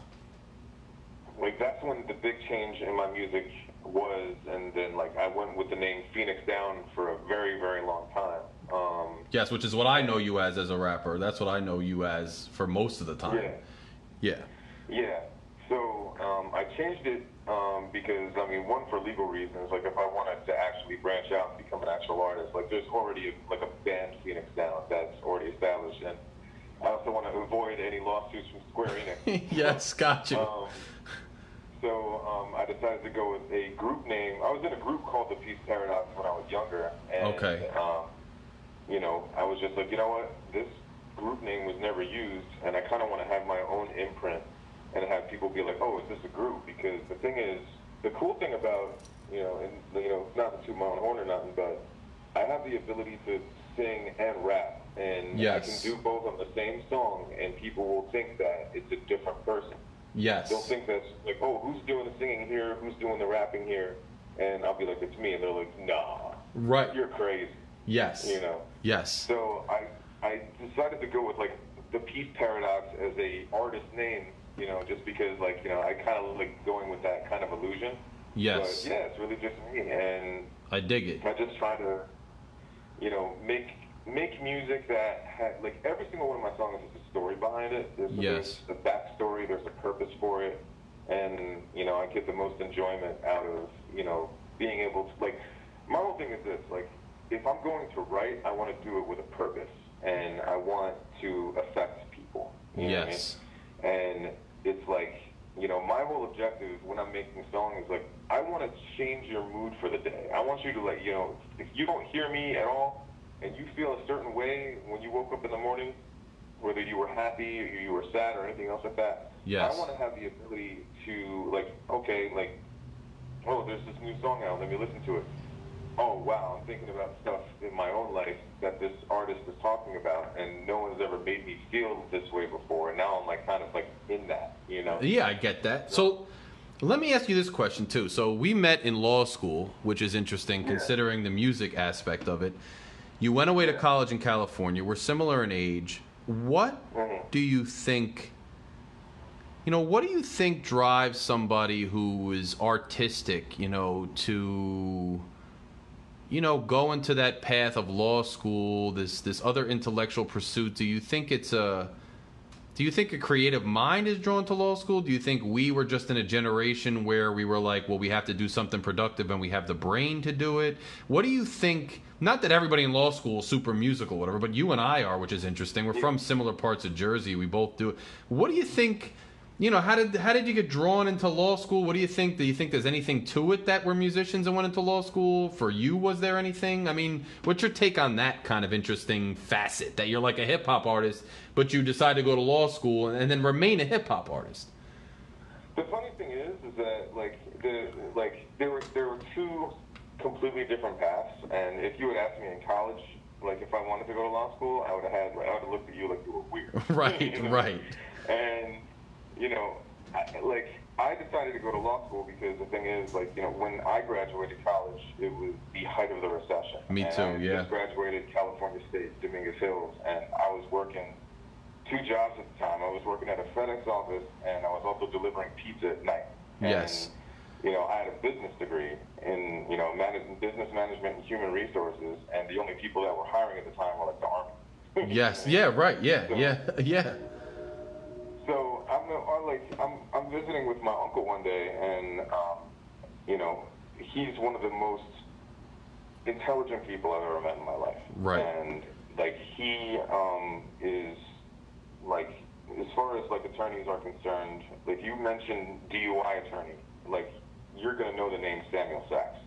like that's when the big change in my music was, and then like I went with the name Phoenix Down for a very very long time. Um,
Yes, which is what I know you as as a rapper. That's what I know you as for most of the time.
yeah.
Yeah.
Yeah. Um, I changed it um, because I mean, one for legal reasons. Like if I wanted to actually branch out and become an actual artist, like there's already like a band Phoenix Down that's already established, and I also want to avoid any lawsuits from Square Enix.
yes, gotcha.
Um, so um, I decided to go with a group name. I was in a group called the Peace Paradox when I was younger, and
Okay.
um, you know, I was just like, you know what, this group name was never used, and I kind of want to have my own imprint and have people be like, oh, is this a group? Because the thing is, the cool thing about you know, and you know, not to toot my own horn or nothing, but I have the ability to sing and rap, and
Yes.
I can do both on the same song, and people will think that it's a different person.
yes.
They'll think that's like, oh, who's doing the singing here? Who's doing the rapping here? And I'll be like, it's me. And they're like, nah,
right.
you're crazy.
Yes.
You know.
Yes.
So I I decided to go with like the Peace Paradox as a artist name. You know, just because like you know I kind of like going with that kind of illusion.
Yes.
But yeah, it's really just me, and
I dig it.
I just try to, you know, make make music that ha- like every single one of my songs has a story behind it. There's,
Yes.
there's a backstory. There's a purpose for it, and you know, I get the most enjoyment out of you know being able to like. My whole thing is this: like, if I'm going to write, I want to do it with a purpose, and I want to affect people. You know what I mean?
Yes.
And it's like, you know, my whole objective when I'm making songs is like, I want to change your mood for the day. I want you to like, you know, if you don't hear me at all and you feel a certain way when you woke up in the morning, whether you were happy or you were sad or anything else like that,
Yes.
I want to have the ability to like, okay, like, oh, there's this new song out. Let me listen to it. Oh wow, I'm thinking about stuff in my own life that this artist is talking about, and no one's ever made me feel this way before, and now I'm like kind of like in that, you know?
Yeah, I get that. So let me ask you this question too. So we met in law school, which is interesting considering the music aspect of it. You went away to college in California. We're similar in age. What
Mhm.
do you think? You know, what do you think drives somebody who is artistic, you know, to you know, go into that path of law school, this this other intellectual pursuit? Do you think it's a do you think a creative mind is drawn to law school? Do you think we were just in a generation where we were like, well, we have to do something productive and we have the brain to do it? What do you think? Not that everybody in law school is super musical, whatever, but you and I are, which is interesting. We're from similar parts of Jersey. We both do it. What do you think? You know, how did how did you get drawn into law school? What do you think? Do you think there's anything to it that we're musicians and went into law school? For you, was there anything? I mean, what's your take on that kind of interesting facet that you're like a hip hop artist, but you decide to go to law school and, and then remain a hip hop artist?
The funny thing is, is that like the like there were there were two completely different paths, and if you had asked me in college, like if I wanted to go to law school, I would have had I would have looked at you like you were weird.
Right,
You know?
right.
And you know, I, like I decided to go to law school because the thing is, like you know, when I graduated college, it was the height of the recession.
Me
And
too,
I
yeah.
Just graduated California State, Dominguez Hills, and I was working two jobs at the time. I was working at a FedEx office, and I was also delivering pizza at night. And,
Yes.
You know, I had a business degree in you know manage, business management and human resources, and the only people that were hiring at the time were like the army.
Yes. Yeah. Right. Yeah. Yeah. Yeah.
So I'm uh, like I'm I'm visiting with my uncle one day, and um, you know he's one of the most intelligent people I've ever met in my life.
Right.
And like he um, is like as far as like attorneys are concerned, like you mentioned DUI attorney, like you're gonna know the name Samuel Sachs.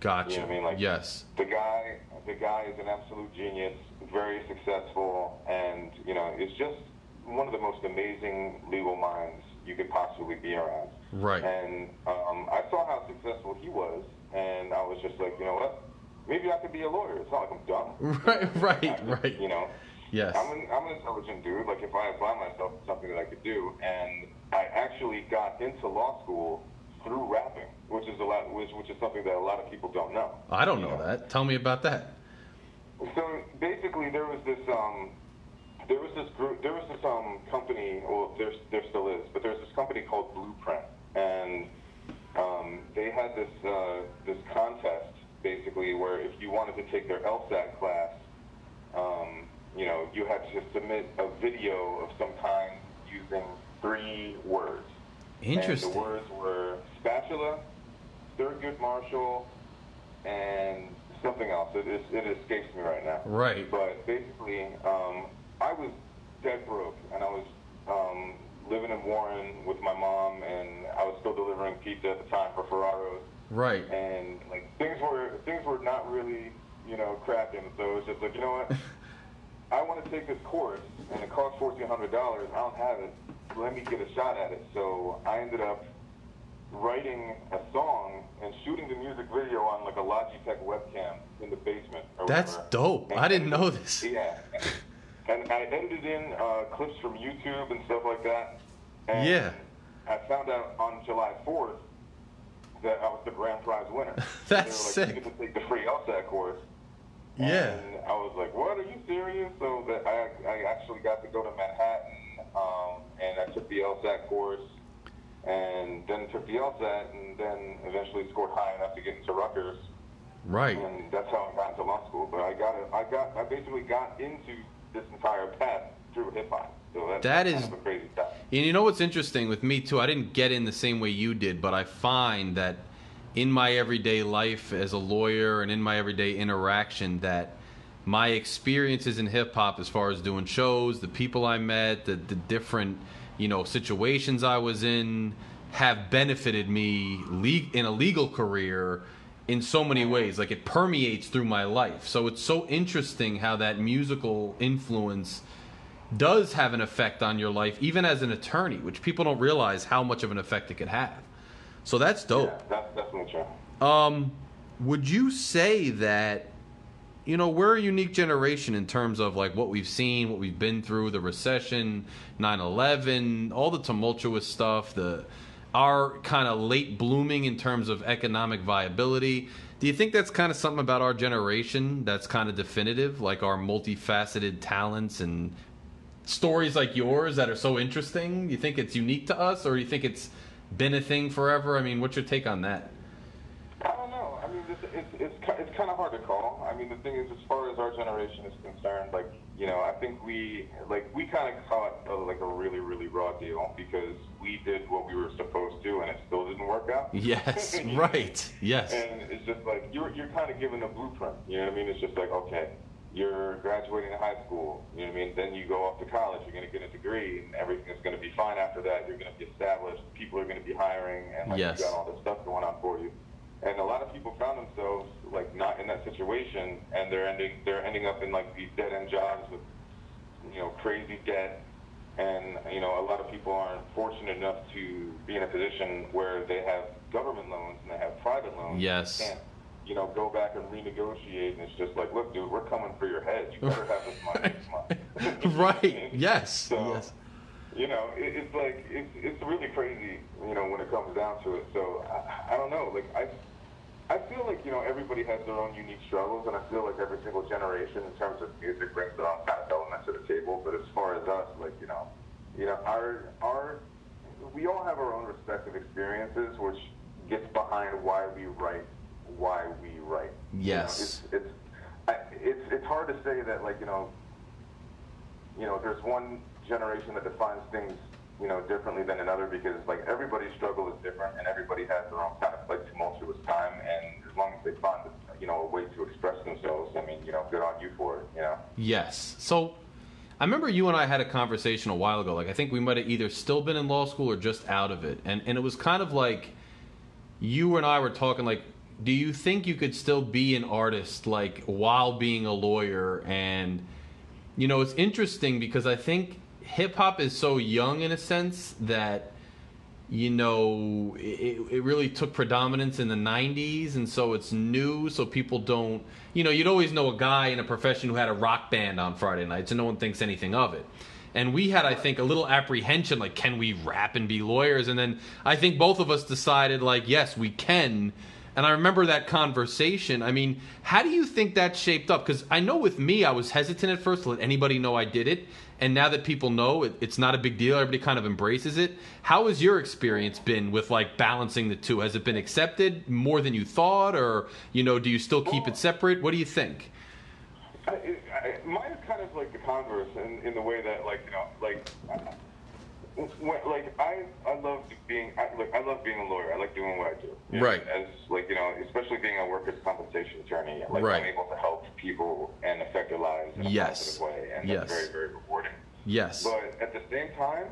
Gotcha.
You know what I mean? Like-
yes.
The guy, the guy is an absolute genius, very successful, and you know, it's just one of the most amazing legal minds you could possibly be around.
Right.
And um, I saw how successful he was, and I was just like, you know what? Maybe I could be a lawyer. It's not like I'm dumb.
Right. Right.
could,
Right.
You know.
Yes.
I'm an, I'm an intelligent dude. Like if I apply myself to something that I could do, and I actually got into law school through rapping, which is a lot, which which is something that a lot of people don't know.
I don't
you
know that. Tell me about that.
So basically, there was this um, there was this group, there was this um company. Well, there there still is, but there's this company called Blueprint, and um, they had this uh, this contest basically where if you wanted to take their LSAT class, um, you know, you had to submit a video of some kind using three words.
Interesting.
And the words were spatula, Thurgood Marshall, and something else. It, is, it escapes me right now.
Right.
But basically, um, I was dead broke, and I was um, living in Warren with my mom, and I was still delivering pizza at the time for Ferraro's,
Right.
and like things were things were not really you know cracking. So it was just like you know what. I want to take this course, and it costs fourteen hundred dollars. I don't have it. Let me get a shot at it. So I ended up writing a song and shooting the music video on like a Logitech webcam in the basement.
That's
whatever.
dope.
And
I didn't know this.
Yeah, and I edited in uh, clips from YouTube and stuff like that. And
Yeah.
I found out on July fourth that I was the grand prize winner.
That's
they were like,
sick.
You get to take the free LSAT course.
Yeah.
And I was like, "What? Are you serious?" So that I, I actually got to go to Manhattan, um, and I took the LSAT course, and then took the LSAT, and then eventually scored high enough to get into Rutgers,
Right.
and that's how I got into law school. But I got it. I got. I basically got into this entire path through hip hop. So that's
That
kind of a crazy path.
And you know what's interesting with me too? I didn't get in the same way you did, but I find that in my everyday life as a lawyer and in my everyday interaction that my experiences in hip hop as far as doing shows, the people I met, the, the different, you know, situations I was in have benefited me in a legal career in so many ways. Like it permeates through my life. So it's so interesting how that musical influence does have an effect on your life, even as an attorney, which people don't realize how much of an effect it could have. So that's dope.
Yeah, that's definitely true.
Um, would you say that you know we're a unique generation in terms of like what we've seen what we've been through the recession 9-11 all the tumultuous stuff the our kind of late blooming in terms of economic viability do you think that's kind of something about our generation that's kind of definitive like our multifaceted talents and stories like yours that are so interesting you think it's unique to us or you think it's been a thing forever i mean what's your take on that
I don't know. I mean, it's it's it's, it's kind of hard to call. I mean, the thing is, as far as our generation is concerned, like you know, I think we like we kind of caught a, like a really really raw deal because we did what we were supposed to, and it still didn't work out.
yes right yes
And it's just like you're you're kind of given a blueprint. You know what I mean? It's just like okay, you're graduating high school. You know what I mean? Then you go off to college. You're going to get a degree, and everything is going to be fine after that. You're going to be established. People are going to be hiring, and like
Yes.
you got all this stuff going on for you. And a lot of people found themselves like not in that situation, and they're ending they're ending up in like these dead end jobs with you know crazy debt. And you know, a lot of people aren't fortunate enough to be in a position where they have government loans and they have private loans.
Yes.
They can't, you know, go back and renegotiate, and it's just like, look, dude, we're coming for your head. You better have this money next month.
right yes
So,
yes
you know, it, it's like it's it's really crazy, you know, when it comes down to it. So I, I don't know, like I. I feel like you know everybody has their own unique struggles, and I feel like every single generation, in terms of music, brings their own kind of element to the table. But as far as us, like you know, you know, our our we all have our own respective experiences, which gets behind why we write, why we write. You know,
Yes.
it's it's I, it's it's hard to say that like you know you know, there's one generation that defines things, you know, differently than another because like everybody's struggle is different and everybody has their own kind of like tumultuous time and as long as they find, you know, a way to express themselves, I mean, you know, good on you for it, you know.
Yes. So I remember you and I had a conversation a while ago. Like I think we might have either still been in law school or just out of it. And and it was kind of like you and I were talking like do you think you could still be an artist like while being a lawyer and you know it's interesting because I think hip hop is so young in a sense that you know it, it really took predominance in the 90s and so it's new so people don't you know you'd always know a guy in a profession who had a rock band on friday nights and no one thinks anything of it and we had i think a little apprehension like can we rap and be lawyers and then i think both of us decided like yes we can and I remember that conversation. I mean, how do you think that shaped up? Because I know with me, I was hesitant at first to let anybody know I did it. And now that people know it, it's not a big deal, everybody kind of embraces it. How has your experience been with like balancing the two? Has it been accepted more than you thought? Or, you know, do you still keep it separate? What do you think?
I, I, mine is kind of like the converse in, in the way that, like, you know, like, uh, when, like I, I love being, I, like, I love being a lawyer. I like doing what I do. You know,
Right.
As like, you know, especially being a workers' compensation attorney, like
Right.
I'm able to help people and affect their lives in a
Yes.
positive way, and
Yes.
that's very, very rewarding.
Yes.
But at the same time,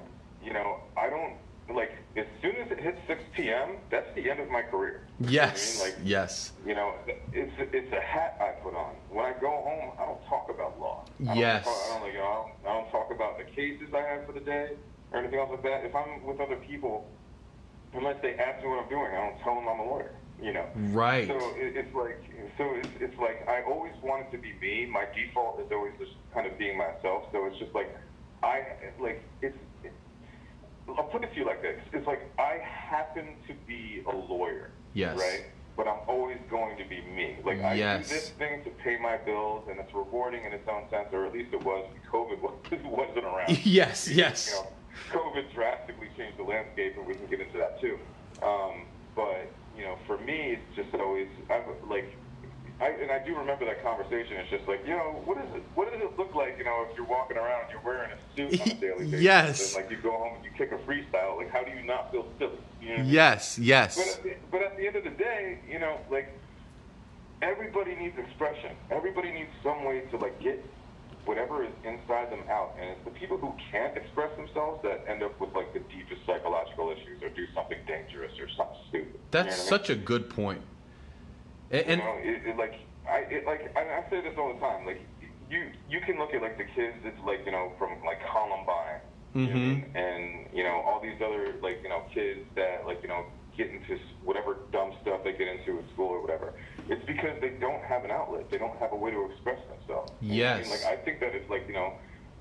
you know, I don't like as soon as it hits 6 p.m. That's the end of my career. Know I
Yes.
mean? Like,
yes.
you know, it's it's a hat I put on. When I go home, I don't talk about law. I don't
Yes.
Talk, I don't like, you know, I don't, I don't talk about the cases I have for the day or anything else like that. If I'm with other people, unless they ask me what I'm doing, I don't tell them I'm a lawyer. You know.
Right.
So it, it's like, so it's, it's like I always wanted to be me. My default is always just kind of being myself. So it's just like I like it's. It, I'll put it to you like this: It's like I happen to be a lawyer.
Yes.
Right. But I'm always going to be me. Like I
Yes.
do this thing to pay my bills, and it's rewarding in its own sense, or at least it was. COVID was, wasn't around.
yes.
You
Yes.
know, COVID drastically changed the landscape, and we can get into that too. Um, but you know, for me, it's just always I've, like, I, and I do remember that conversation. It's just like, you know, what is it? What does it look like? You know, if you're walking around and you're wearing a suit on a daily basis,
Yes.
and like you go home and you kick a freestyle, like how do you not feel silly? You know what I mean?
Yes.
But
Yes.
but at the end of the day, you know, like everybody needs expression. Everybody needs some way to like get whatever is inside them out. And it's the people who can't express themselves that end up with like the deepest psychological issues or do something dangerous or something stupid.
That's
you know what I mean?
such a good point. A- And,
you know, it, it, like I it, like I, I say this all the time. Like you you can look at like the kids that's like you know from like Columbine, you know mean?
Mm-hmm.
and you know all these other like you know kids that like you know get into whatever dumb stuff they get into at school or whatever. It's because they don't have an outlet. They don't have a way to express themselves. You know what I
Yes.
mean? Like I think that it's like you know,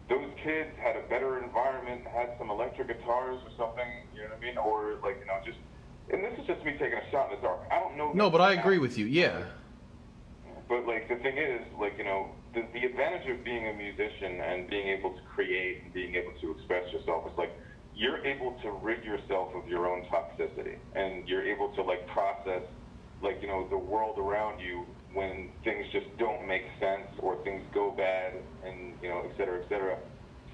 those kids had a better environment, had some electric guitars or something. You know what I mean? Or like you know, just. And this is just me taking a shot in the dark. I don't know.
No, but I agree with you. Yeah.
But like the thing is, like you know, the, the advantage of being a musician and being able to create and being able to express yourself is like you're able to rid yourself of your own toxicity, and you're able to like process, like you know, the world around you when things just don't make sense or things go bad, and you know, et cetera, et cetera.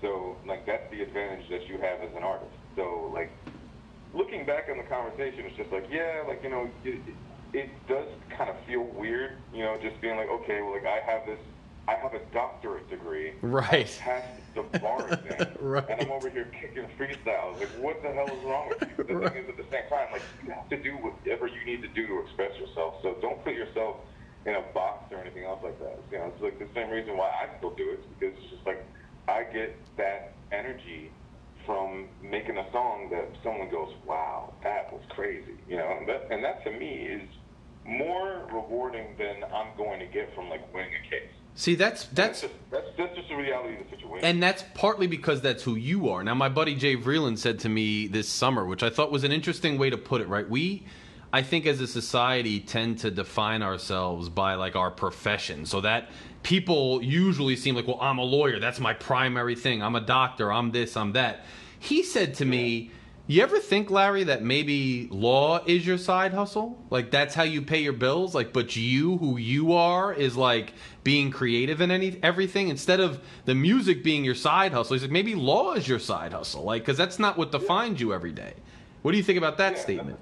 So like that's the advantage that you have as an artist. So like looking back on the conversation, it's just like, yeah, like, you know, it, it does kind of feel weird, you know, just being like, okay, well, like, I have this, I have a doctorate degree.
Right.
I passed the bar exam.
Right.
And I'm over here kicking freestyles. Like, what the hell is wrong with you? The thing is, at the same time, like, you have to do whatever you need to do to express yourself. So don't put yourself in a box or anything else like that. You know, it's like the same reason why I still do it, because it's just like, I get that energy from making a song that someone goes, "Wow, that was crazy," you know, and that, and that to me is more rewarding than I'm going to get from like winning a case.
See, that's that's
just that's, that's just the reality of the situation.
and that's partly because that's who you are. Now, my buddy Jay Vreeland said to me this summer, which I thought was an interesting way to put it. Right, we, I think, as a society, tend to define ourselves by like our profession, so that people usually seem like, well, I'm a lawyer. That's my primary thing. I'm a doctor. I'm this. I'm that. He said to me. You ever think, Larry, that maybe law is your side hustle? Like that's how you pay your bills? Like, but you, who you are, is like being creative in any everything instead of the music being your side hustle. He's like, maybe law is your side hustle, like because that's not what defines you every day. What do you think about that
Yeah,
statement?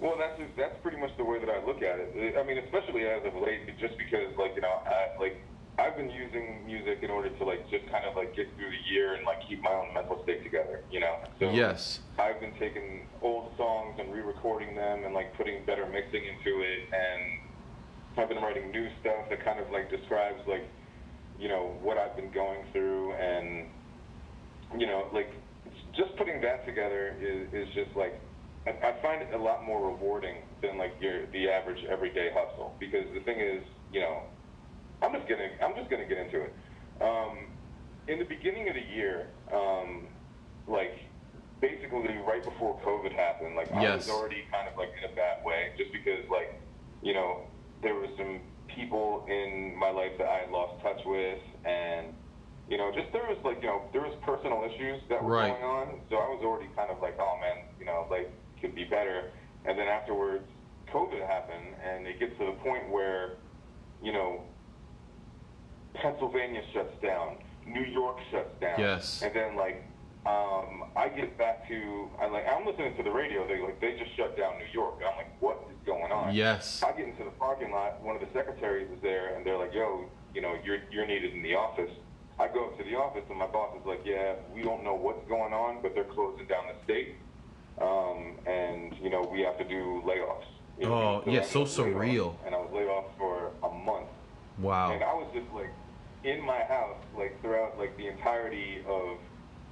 Well, that's that's pretty much the way that I look at it. I mean, especially as of late, just because like you know, I, like I've been using music in order to like just kind of like get through the year and like keep my own mental state together. You know. So
Yes.
I've been taking old songs and re-recording them and like putting better mixing into it, and I've been writing new stuff that kind of like describes like you know what I've been going through and you know like just putting that together is, is just like I, I find it a lot more rewarding than like your the average everyday hustle because the thing is you know I'm just gonna I'm just gonna get into it. Um, in the beginning of the year, um, like basically right before COVID happened, like I was already kind of like in a bad way, just because like you know there was some people in my life that I had lost touch with, and you know just there was like you know there was personal issues that were
Right.
going on, so I was already kind of like oh man, you know like could be better, and then afterwards COVID happened, and it gets to the point where you know Pennsylvania shuts down, New York shuts down.
Yes.
And then like um, I get back to I like I'm listening to the radio. They like they just shut down New York. I'm like, what is going on?
Yes.
I get into the parking lot. One of the secretaries is there, and they're like, yo, you know, you're you're needed in the office. I go up to the office, and my boss is like, yeah, we don't know what's going on, but they're closing down the state, um, and you know we have to do layoffs. You know,
Oh,
I
yeah, so
off,
surreal.
And I was laid off for a month.
Wow.
And I was just like in my house, like throughout like the entirety of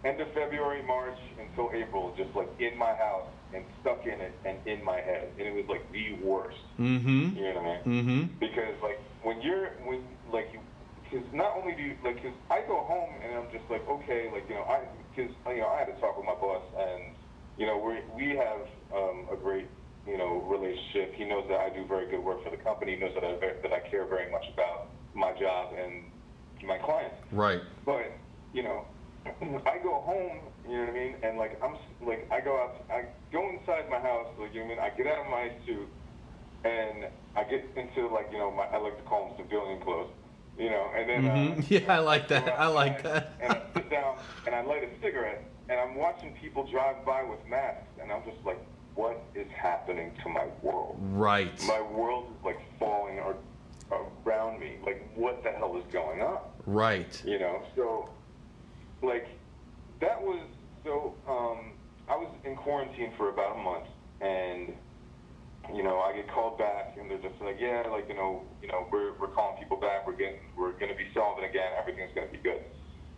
end of February, March until April, just like in my house and stuck in it and in my head, and it was like the worst.
Mm-hmm.
You know what I mean?
Mm-hmm.
Because like when you're when like you, because not only do you like, because I go home and I'm just like okay, like you know I because you know I had to talk with my boss and you know we we have um, a great you know relationship. He knows that I do very good work for the company. He knows that I that I care very much about my job and my clients.
Right.
But you know, I go home, you know what I mean, and like I'm s- like I go out, I go inside my house, like you know what I mean. I get out of my suit, and I get into like you know my I like to call them civilian clothes, you know, and then uh,
Mhm. Yeah, I like that. I like
outside,
that.
and I sit down and I light a cigarette, and I'm watching people drive by with masks, and I'm just like, what is happening to my world?
Right.
My world is like falling or around me. Like, what the hell is going on?
Right.
you know so like that was so um i was in quarantine for about a month and you know i get called back and they're just like yeah like you know you know we're we're calling people back we're getting we're going to be solving again everything's going to be good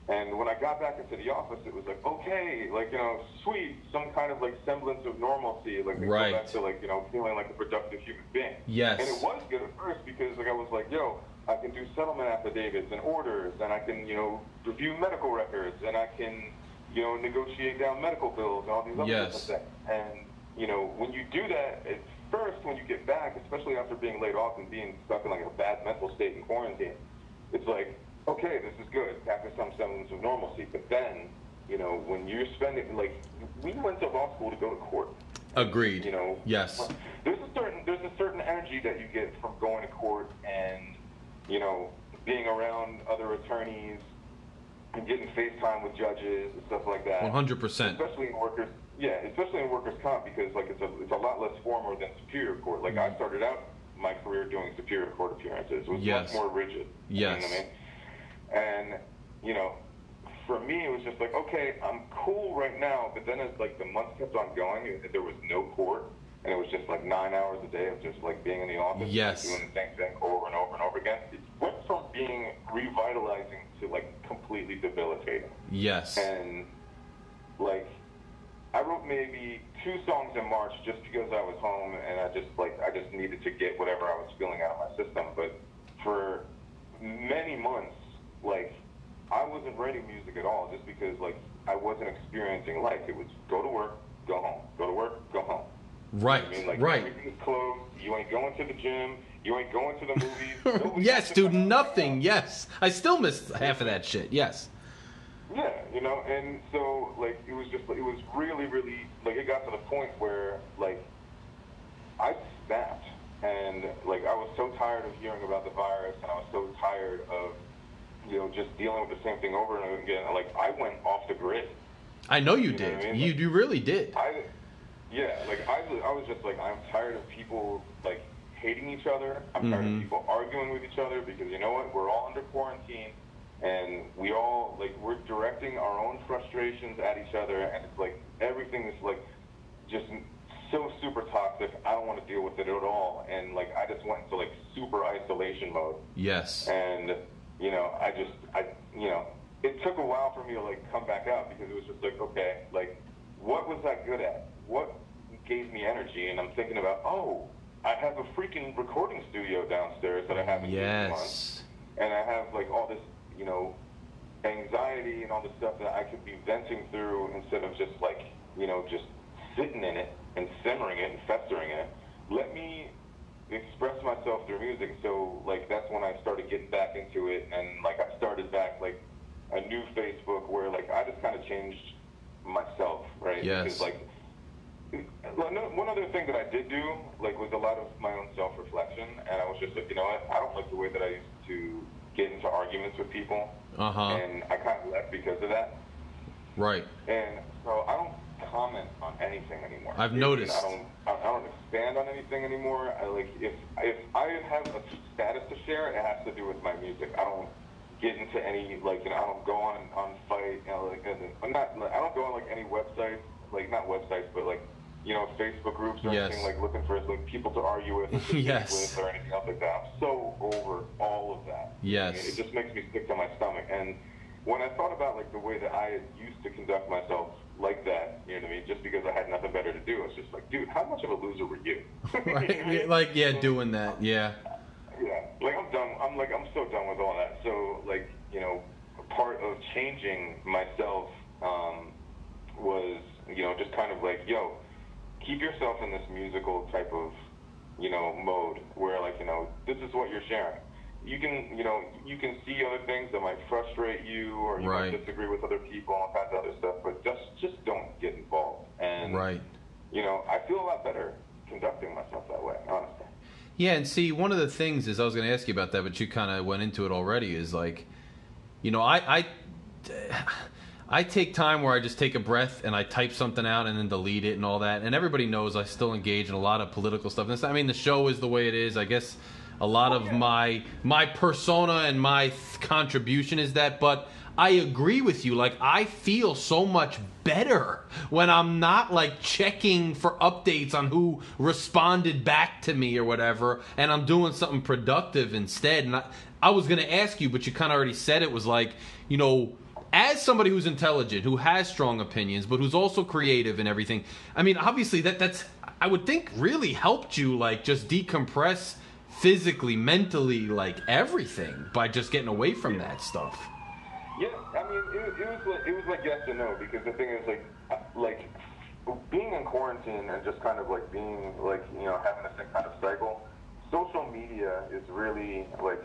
And when I got back into the office, it was like, okay, like, you know, sweet, some kind of like semblance of normalcy, like,
Right.
go back to like, you know, feeling like a productive human being.
Yes.
And it was good at first because like I was like, yo, I can do settlement affidavits and orders, and I can, you know, review medical records, and I can, you know, negotiate down medical bills and all these other
Yes.
things. And you know, when you do that, at first, when you get back, especially after being laid off and being stuck in like a bad mental state in quarantine, it's like, okay, this is good, after some semblance of normalcy. But then, you know, when you're spending like, we went to law school to go to court.
Agreed.
You know,
Yes.
there's a certain there's a certain energy that you get from going to court and you know being around other attorneys and getting FaceTime with judges and stuff like that.
One hundred percent.
Especially in workers, yeah, especially in workers' comp because like it's a it's a lot less formal than superior court. Like I mm. started out my career doing superior court appearances. It was
Yes.
much more rigid.
Yes.
You know what I mean? And you know, for me, it was just like, okay, I'm cool right now. But then as like the months kept on going, there was no court, and it was just like nine hours a day of just like being in the office,
Yes.
doing the same thing over and over and over again. It went from being revitalizing to like completely debilitating.
Yes.
And like, I wrote maybe two songs in March just because I was home and I just like I just needed to get whatever I was feeling out of my system. But for many months, like I wasn't writing music at all, just because like I wasn't experiencing life. It was go to work, go home, go to work, go home.
Right.
I mean, like
right.
everything's closed. You ain't going to the gym. You ain't going to the movies.
Yes, dude. Nothing. Yes. I still miss half of that shit. Yes.
Yeah, you know, and so like it was just it was really, really like it got to the point where like I snapped and like I was so tired of hearing about the virus and I was so tired of you know just dealing with the same thing over and over again. Like I went off the grid.
I know you
You know I
did.
mean?
You you really did.
I yeah, like I was I was just like I'm tired of people like hating each other. I'm tired
Mhm.
of people arguing with each other because you know what? We're all under quarantine and we all like we're directing our own frustrations at each other and it's like everything is like just so super toxic. I don't want to deal with it at all and like I just went into like super isolation mode
Yes.
and you know i just i you know it took a while for me to like come back out because it was just like okay like what was i good at? What gave me energy? And i'm thinking about oh i have a freaking recording studio downstairs that i haven't used in months. And i have like all this you know anxiety and all this stuff that i could be venting through instead of just like you know just sitting in it and simmering it and festering it. Let me express myself through music. So like that's when I started getting back into it, and like I started back like a new Facebook where like I just kind of changed myself, right?
Yes.
Because like one other thing that I did do like was a lot of my own self-reflection, and I was just like, you know what? I don't like the way that I used to get into arguments with people,
Uh huh.
and I kind of left because of that.
Right.
And so I don't comment on anything anymore.
I've noticed.
I don't. I don't expand on anything anymore. I like if if I have a status to share, it has to do with my music. I don't get into any like you know I don't go on on fight. You know, like I'm not. I don't go on like any websites, like not websites, but like you know Facebook groups or
Yes.
anything like looking for like people to argue with, or
Yes.
with, or anything else like that. I'm so over all of that.
Yes.
I mean, it just makes me sick to my stomach. And when I thought about like the way that I used to conduct myself like that, you know what I mean, just because I had nothing better to do, it's just like, dude, how much of a loser were you?
Right. Like yeah, doing that. Yeah.
Yeah, like I'm done. I'm like I'm so done with all that. So like you know, part of changing myself um, was you know just kind of like yo, keep yourself in this musical type of you know mode where like you know this is what you're sharing. You can you know you can see other things that might frustrate you or you
Right.
might disagree with other people and all kinds of other stuff, but just just don't get involved. And
Right.
you know I feel a lot better conducting myself that way, honestly.
Yeah, and see, one of the things is I was going to ask you about that, but you kind of went into it already. Is like, you know, I, I, I take time where I just take a breath and I type something out and then delete it and all that. And everybody knows I still engage in a lot of political stuff. And I mean, the show is the way it is. I guess a lot of my my persona and my th- contribution is that, but. I agree with you. Like I feel so much better when I'm not like checking for updates on who responded back to me or whatever, and I'm doing something productive instead. And I, I was gonna ask you, but you kind of already said it was like, you know, as somebody who's intelligent, who has strong opinions, but who's also creative and everything. I mean, obviously that that's I would think really helped you like just decompress physically, mentally, like everything by just getting away from that stuff.
Yeah, I mean, it, it was like it was like yes and no because the thing is like uh, like being in quarantine and just kind of like being like you know having the same kind of cycle. Social media is really like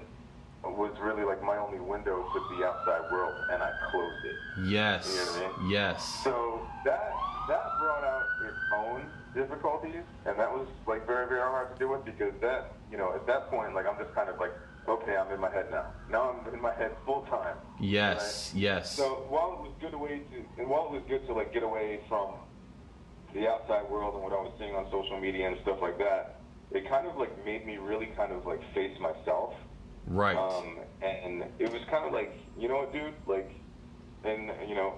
was really like my only window to the outside world, and I closed it.
Yes.
You know what I mean?
Yes.
So that that brought out its own difficulties, and that was like very very hard to deal with because that you know at that point like I'm just kind of like okay I'm in my head now. Now I'm in my head full time.
Yes. Yes.
So while it was good way to, and while it was good to like get away from the outside world and what I was seeing on social media and stuff like that, it kind of like made me really kind of like face myself.
right.
Um, and it was kind of like, you know what, dude, like, and you know,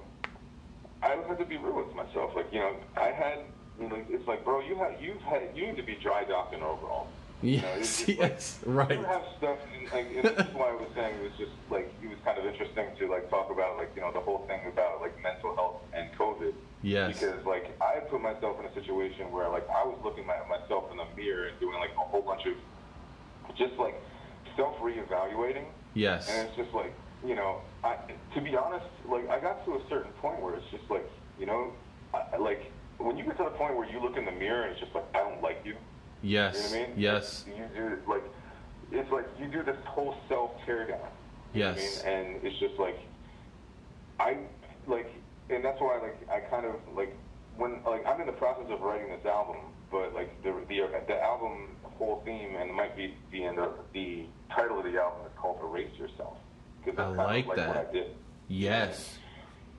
I had to be real with myself. Like, you know, I had, you know, it's like, bro, you have, you've had, you need to be dry docking overall. You know, it's
yes.
like-
Right.
you have stuff, and, like, and this is why I was saying it was just like it was kind of interesting to like talk about like you know the whole thing about like mental health and COVID.
Yes.
Because like I put myself in a situation where like I was looking at myself in the mirror and doing like a whole bunch of just like self reevaluating,
Yes.
and it's just like you know I to be honest like I got to a certain point where it's just like you know I, like when you get to the point where you look in the mirror and it's just like I don't like you.
Yes.
You know what I mean?
Yes.
You do like it's like you do this whole self tear down. You know what
Yes.
I mean? And it's just like I like and that's why like I kind of like when like I'm in the process of writing this album, but like the the the album whole theme and it might be the end of the title of the album is called Erase Yourself. Because
I like
kind of like
that.
what I did.
Yes.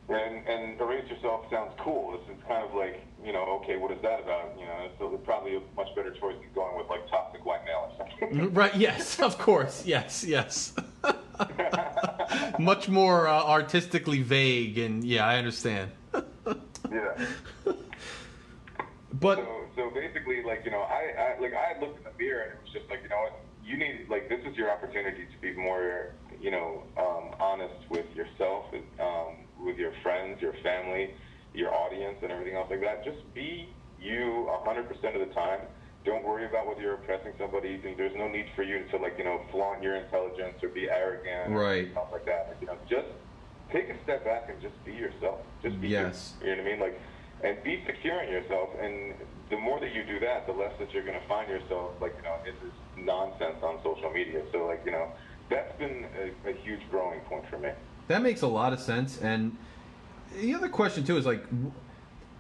And and erase yourself sounds cool. It's, it's kind of like you know, okay, what is that about? You know, so it's probably a much better choice than going with like toxic white male or something.
Right. Yes. Of course. Yes. Yes. Much more uh, artistically vague, and yeah, I understand.
yeah.
But
So so basically, like you know, I, I like I looked in the mirror and it was just like you know what, you need like this is your opportunity to be more you know um, honest with yourself, um, with your friends, your family, your audience, and everything else like that. Just be you 100% of the time. Don't worry about whether you're oppressing somebody. There's no need for you to like you know flaunt your intelligence or be arrogant or
Right.
stuff like that. Like, you know, just take a step back and just be yourself. Just be
Yes.
you. You know what I mean? Like, and be secure in yourself. And the more that you do that, the less that you're going to find yourself, like, you know, in this nonsense on social media. So, like, you know, that's been a, a huge growing point for me.
That makes a lot of sense. And the other question too is like,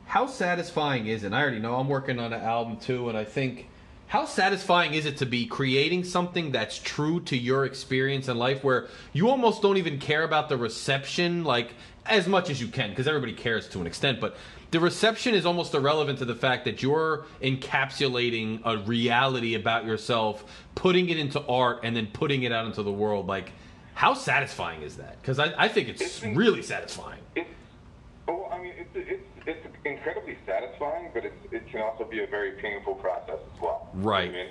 how satisfying is it? And I already know I'm working on an album too, and I think how satisfying is it to be creating something that's true to your experience in life, where you almost don't even care about the reception, like as much as you can, because everybody cares to an extent, but. The reception is almost irrelevant to the fact that you're encapsulating a reality about yourself, putting it into art, and then putting it out into the world. Like, how satisfying is that? Because I, I think it's
It's
really satisfying.
It's, oh, I mean, it's, it's, it's incredibly satisfying, but it's, it can also be a very painful process as well. You know
Right.
I mean?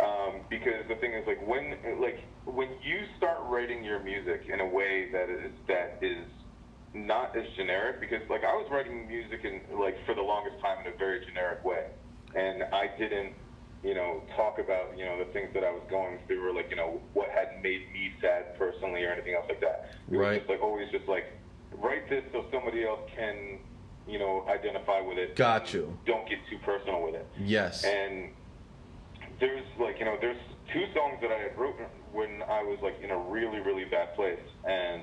Um, because the thing is, like, when, like, when you start writing your music in a way that is, that is not as generic, because, like, I was writing music in, like, for the longest time in a very generic way. And I didn't, you know, talk about, you know, the things that I was going through or, like, you know, what had made me sad personally or anything else like that. It was
Right.
just, like, always just, like, write this so somebody else can, you know, identify with it.
Got you.
Don't get too personal with it.
Yes.
And there's like you know there's two songs that I had written when I was like in a really really bad place, and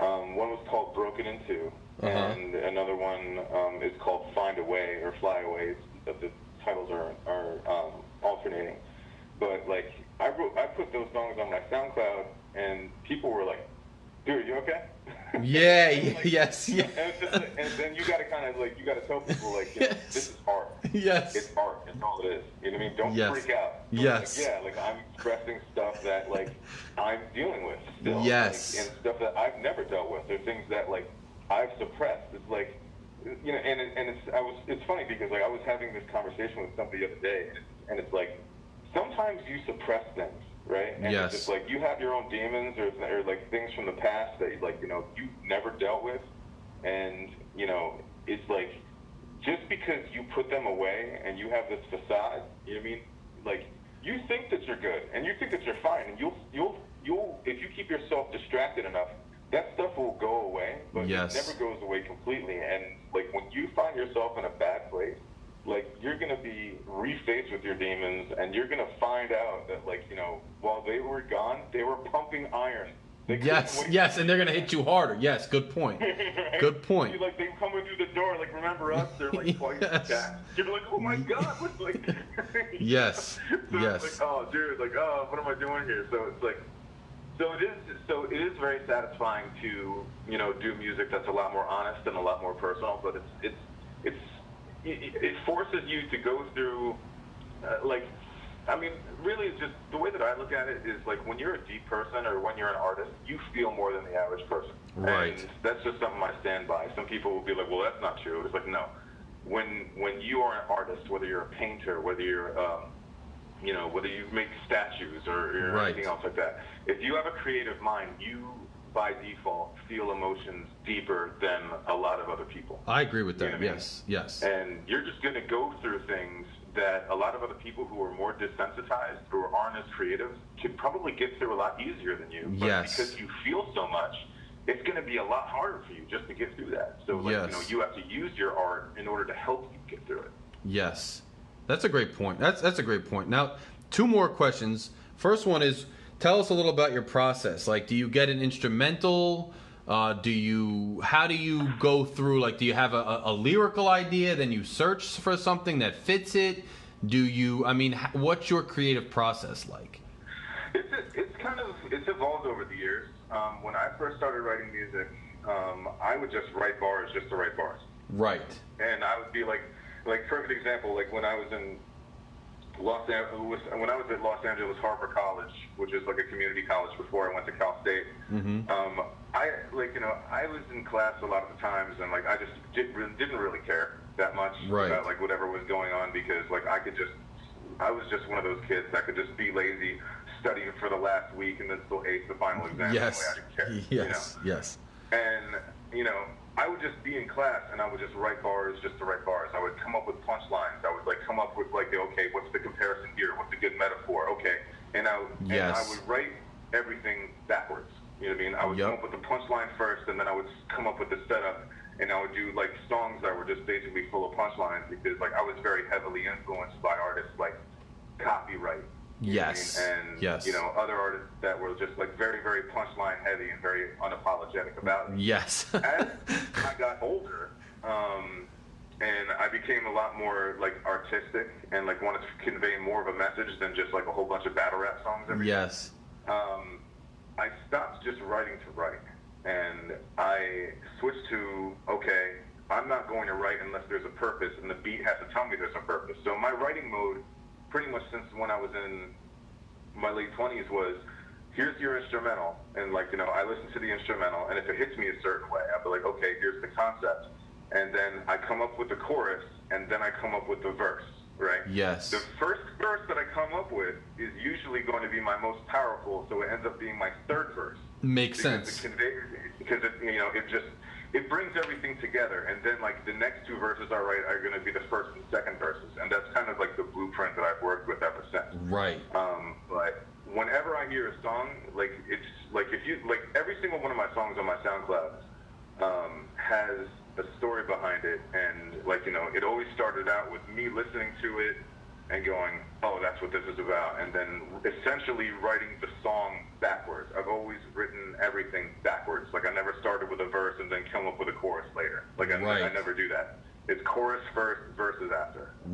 um, one was called Broken Into
Uh-huh.
and another one um, is called Find a Way or Fly Away. The, the titles are are um, alternating, but like I wrote I put those songs on my SoundCloud, and people were like, "Dude, you okay?"
Yeah, yeah, yes, yeah.
And, just, and then you got to kind of like you got to tell people like, you know,
Yes.
this is art.
Yes.
It's art. It's all it is. You know what I mean? Don't
Yes.
freak out. Don't,
Yes.
Like, yeah, like I'm expressing stuff that like I'm dealing with still.
Yes.
Like, and stuff that I've never dealt with. Or things that like I've suppressed. It's like you know, and and it's I was it's funny because like I was having this conversation with somebody the other day, and it's, and it's like sometimes you suppress things right? And
Yes.
it's just like you have your own demons or, or like things from the past that like you know you never dealt with, and you know it's like just because you put them away and you have this facade, you know what I mean? Like you think that you're good and you think that you're fine, and you'll you'll you'll if you keep yourself distracted enough, that stuff will go away, but
Yes.
it never goes away completely. And like when you find yourself in a bad place, like you're gonna be refaced with your demons, and you're gonna find out that like you know while they were gone, they were pumping iron.
Yes, yes, and they're gonna hit you harder. Yes, good point. Good point.
You, like they come in through the door, like remember us? They're like twice
Yes.
You're like, oh my god, what's like?
Yes,
so
yes.
It's like, oh, dude, like, oh, what am I doing here? So it's like, so it is. So it is very satisfying to you know do music that's a lot more honest and a lot more personal. But it's it's it's it, it forces you to go through uh, like. I mean, really, it's just the way that I look at it is like when you're a deep person or when you're an artist, you feel more than the average person.
Right.
And that's just something I stand by. Some people will be like, well, that's not true. It's like, no. When when you are an artist, whether you're a painter, whether you're um, you know, whether you make statues or, or
Right.
anything else like that. If you have a creative mind, you by default feel emotions deeper than a lot of other people.
I agree with
You know
that.
I mean?
Yes, yes.
And you're just going to go through things that a lot of other people who are more desensitized or aren't as creative could probably get through a lot easier than you. But
Yes.
because you feel so much, it's going to be a lot harder for you just to get through that. So, like,
Yes.
you know, you have to use your art in order to help you get through it.
Yes, that's a great point. That's that's a great point. Now, two more questions. First one is, tell us a little about your process. Like, do you get an instrumental? Uh, do you? How do you go through? Like, do you have a, a, a lyrical idea? Then you search for something that fits it. Do you? I mean, what's your creative process like?
It's it's kind of it's evolved over the years. Um, when I first started writing music, um, I would just write bars just to write bars,
Right.
and I would be like, like perfect example, like when I was in Los Angeles, when I was at Los Angeles Harbor College, which is like a community college before I went to Cal State.
Mm-hmm.
Um, I like you know I was in class a lot of the times, and like I just did, really- didn't really care that much
Right.
about like whatever was going on because like I could just I was just one of those kids that could just be lazy, study for the last week, and then still ace the final exam.
Yes.
Didn't you know?
Yes. Yes.
And, you know, I would just be in class and I would just write bars just to write bars. I would come up with punchlines. I would like come up with like, okay, what's the comparison here? What's a good metaphor? Okay. And I, would- and I would write everything backwards. You know what I mean? I would
Yep.
come up with the punchline first and then I would come up with the setup and I would do like songs that were just basically full of punchlines because like I was very heavily influenced by artists like copyright. You know what I mean?
Yes.
And,
Yes.
you know, other artists that were just like very, very punchline heavy and very unapologetic about it
Yes.
as I got older, um, and I became a lot more like artistic and like wanted to convey more of a message than just like a whole bunch of battle rap songs every
yes.
um, I stopped just writing to write, and I switched to okay, I'm not going to write unless there's a purpose, and the beat has to tell me there's a purpose. So my writing mode, pretty much since when I was in my late 20s, was here's your instrumental, and like you know, I listen to the instrumental, and if it hits me a certain way, I'll be like, okay, here's the concept, and then I come up with the chorus, and then I come up with the verse, right?
Yes.
The first verse that I come up with is usually going to be my most powerful, so it ends up being my third verse.
Makes
Because
sense.
It conveys, because it, you know, it just it brings everything together, and then like the next two verses I write are going to be the first and second verses, and that's kind of like the blueprint that I've worked with ever since.
Right.
Um, but whenever I hear a song, like it's like if you like every single one of my songs on my SoundCloud um, has a story behind it, and like you know, it always started out with me listening to it and going, "Oh, that's what this is about," and then essentially writing the song backwards. I've always written everything backwards. Like I never started with a verse and then come up with a chorus later. Like I,
Right.
I never do that. It's chorus first, after.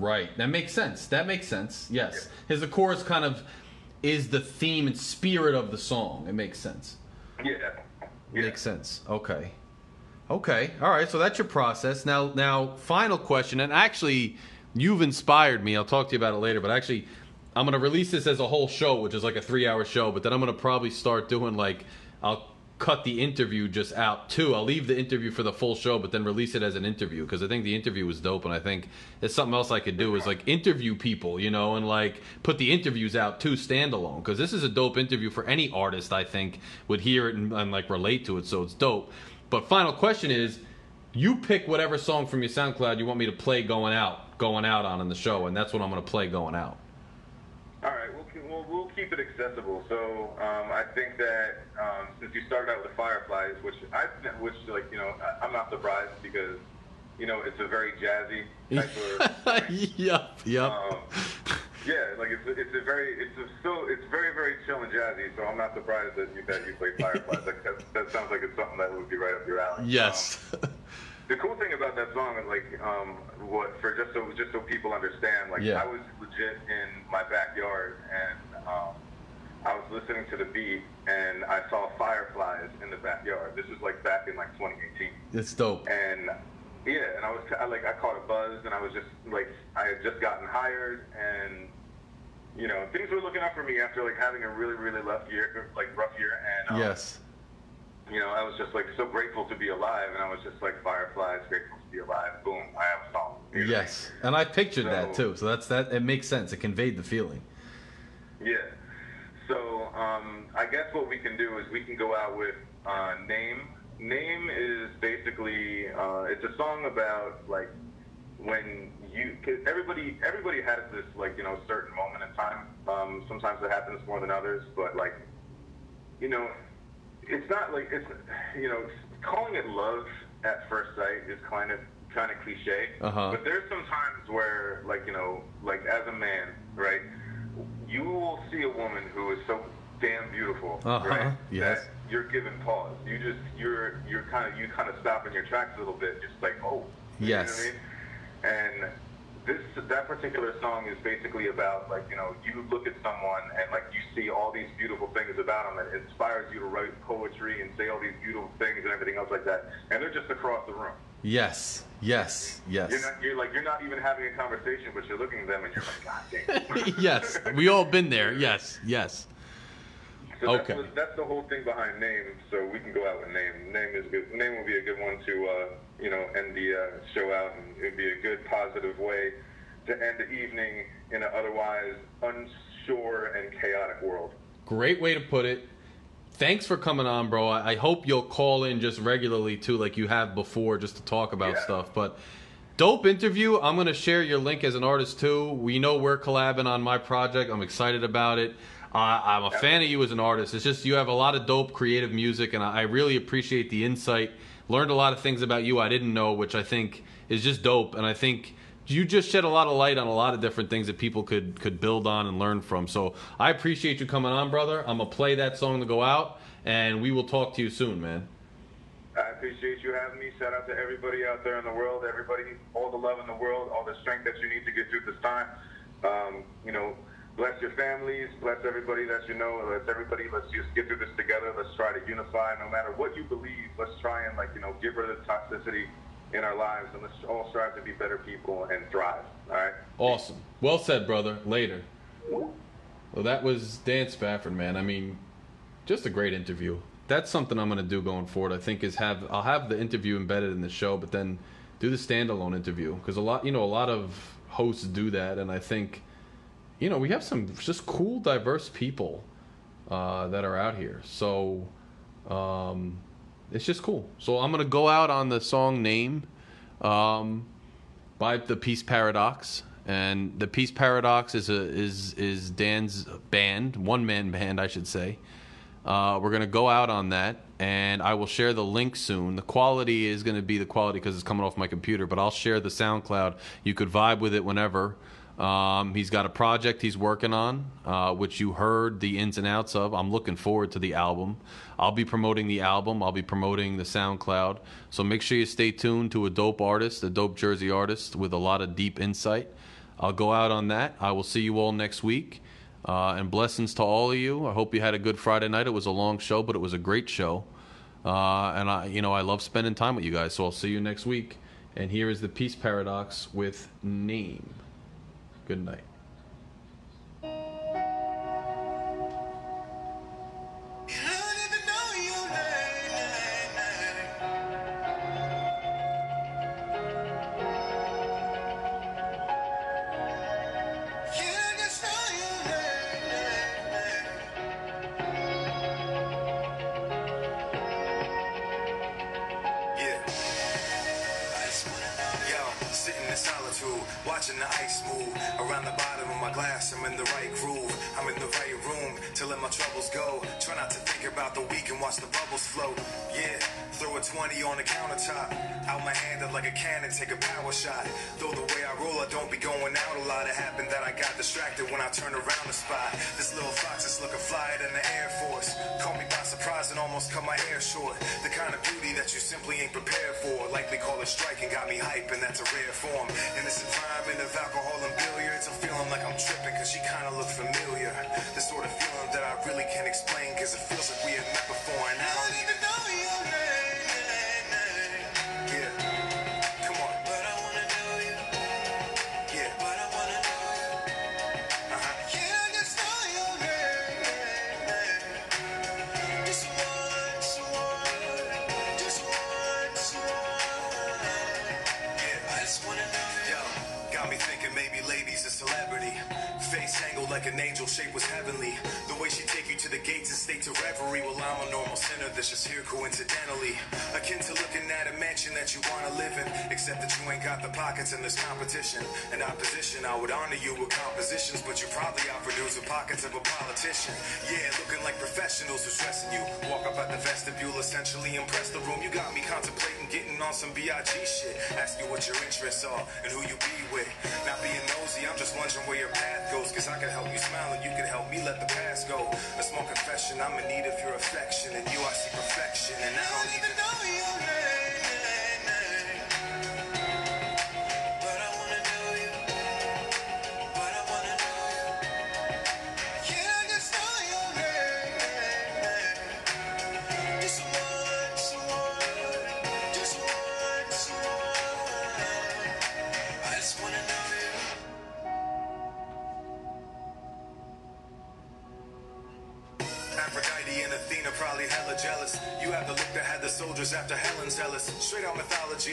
Right. That makes sense. That makes sense. Yes. His the chorus kind of is the theme and spirit of the song. It makes sense.
Yeah. yeah.
Makes sense. Okay. Okay. All right. So that's your process. Now, now, final question. And actually, you've inspired me. I'll talk to you about it later. But actually, I'm going to release this as a whole show, which is like a three-hour show. But then I'm going to probably start doing like I'll cut the interview just out too. I'll leave the interview for the full show, but then release it as an interview because I think the interview was dope, and I think it's something else I could do is like interview people, you know, and like put the interviews out too standalone because this is a dope interview for any artist. I think would hear it and, and like relate to it, so it's dope. But final question is, you pick whatever song from your SoundCloud you want me to play going out, going out on in the show, and that's what I'm gonna play going out.
All right, we'll, we'll keep it accessible. So um, I think that um, since you started out with Fireflies, which I, which like you know, I, I'm not surprised because you know it's a very jazzy type of.
yep, yep.
Um, yeah, like it's a, it's a very it's a so it's very very chill and jazzy. So I'm not surprised that you that you play Fireflies. Like, that, that sounds like it's something that would be right up your alley.
yes.
The cool thing about that song is like um, what for just so just so people understand. Like
Yeah.
I was legit in my backyard and um, I was listening to the beat and I saw fireflies in the backyard. This was like back in like 2018
it's dope.
and yeah, and I was I, like I caught a buzz, and I was just like I had just gotten hired, and you know things were looking up for me after like having a really really rough year, like rough year, and um,
Yes.
You know I was just like so grateful to be alive, and I was just like fireflies, grateful to be alive. Boom, I have a song. you know?
Yes, and I pictured that too. So that's that. It makes sense. It conveyed the feeling.
Yeah. So um, I guess what we can do is we can go out with uh, name. Name is basically uh, it's a song about like when you cause everybody everybody has this like you know certain moment in time. Um, sometimes it happens more than others, but like you know it's not like it's you know calling it love at first sight is kind of kind of cliche.
Uh-huh.
But there's some times where like you know like as a man, right? You will see a woman who is so damn beautiful,
Uh-huh,
right?
yes.
That you're given pause. You just you're you're kind of you kind of stop in your tracks a little bit, just like oh.
Yes.
You know what I mean? And this that particular song is basically about like you know you look at someone and like you see all these beautiful things about them and it inspires you to write poetry and say all these beautiful things and everything else like that and they're just across the room.
Yes, yes, yes,
You're not you're like you're not even having a conversation, but you're looking at them and you're like, God damn.
yes. We all been there. Yes, yes.
So
Okay.
that's, the, that's the whole thing behind name. So we can go out with name. Name is good. Name will be a good one to uh, you know end the uh, show out, and it'd be a good positive way to end the evening in an otherwise unsure and chaotic world.
Great way to put it. Thanks for coming on, bro. I I hope you'll call in just regularly too, like you have before, just to talk about
Yeah.
stuff. But dope interview. I'm gonna share your link as an artist too. We know we're collabing on my project. I'm excited about it. Uh, I'm a fan of you as an artist. It's just you have a lot of dope creative music, and I I really appreciate the insight. Learned a lot of things about you I didn't know, which I think is just dope. And I think you just shed a lot of light on a lot of different things that people could could build on and learn from. So I appreciate you coming on, brother. I'm gonna play that song to go out, and we will talk to you soon, man.
I appreciate you having me. Shout out to everybody out there in the world, everybody, all the love in the world, all the strength that you need to get through this time. Um, you know, bless your families, bless everybody that you know, bless everybody. Let's just get through this together. Let's try to unify. No matter what you believe, let's try and like you know get rid of the toxicity in our lives, and let's all strive to be better people and thrive. All right.
Awesome. Well said, brother. Later. Well, that was Dan Spafford, man. I mean, just a great interview. That's something I'm going to do going forward. I think is have I'll have the interview embedded in the show, but then do the standalone interview because a lot, you know, a lot of hosts do that, and I think, you know, we have some just cool, diverse people uh, that are out here. So um, it's just cool. So I'm gonna go out on the song name. Um, by the Peace Paradox, and the Peace Paradox is a is is Dan's band, one man band, I should say. Uh, we're gonna go out on that, and I will share the link soon. The quality is gonna be the quality because it's coming off my computer, but I'll share the SoundCloud. You could vibe with it whenever. Um, he's got a project he's working on, uh, which you heard the ins and outs of. I'm looking forward to the album. I'll be promoting the album. I'll be promoting the SoundCloud. So make sure you stay tuned to a dope artist, a dope Jersey artist with a lot of deep insight. I'll go out on that. I will see you all next week. Uh, and blessings to all of you. I hope you had a good Friday night. It was a long show, but it was a great show. Uh, and I, you know, I love spending time with you guys. So I'll see you next week. And here is the Peace Paradox with Name. Good night.
That's just here coincidentally. Akin to looking at a mansion that you wanna live in. Except that you ain't got the pockets and there's competition. And opposition, I would honor you with compositions, but you probably outproduce the pockets of a politician. Yeah, looking like professionals who's stressing you. Walk up at the vestibule, essentially impress the room. You got me contemplating getting on some B.I.G. shit. Ask you what your interests are and who you be with. Not being nosy, I'm just wondering where your path goes. Cause I can help you smile and you can help me let the past go. A small confession, I'm in need of your affection. And you, I perfection. And I don't even know your name.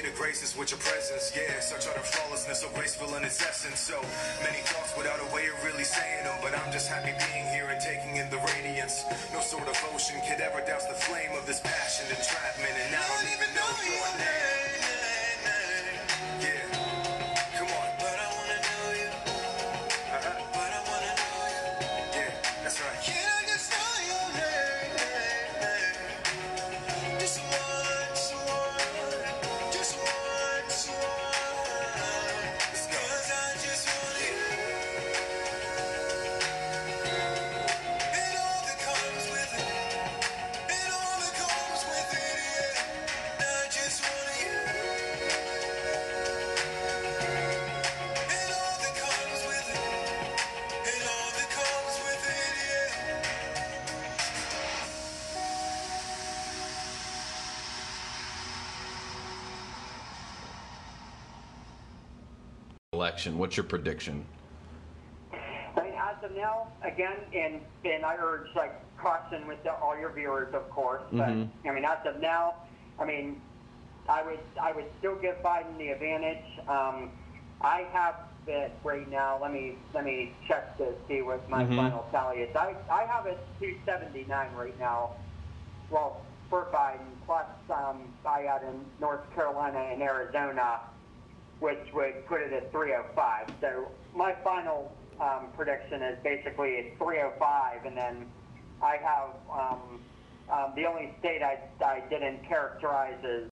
The graces with your presence. Yeah, such utter flawlessness, so graceful in its essence. So many thoughts without a way of really saying them. But I'm just happy being here and taking in the radiance. No sort of ocean could ever douse the flame of this passion, entrapment. And I don't even know your name.
Election. What's your prediction?
I mean, as of now, again, and and I urge like caution with the, all your viewers, of course. But I mean, as of now, I mean, I would I would still give Biden the advantage. Um, I have it right now. Let me let me check to see what my final tally is. I I have it 279 right now. Well, for Biden, plus um, I got in North Carolina and Arizona which would put it at 305. So my final um, prediction is basically it's 305, and then I have um, um, the only state I, I didn't characterize as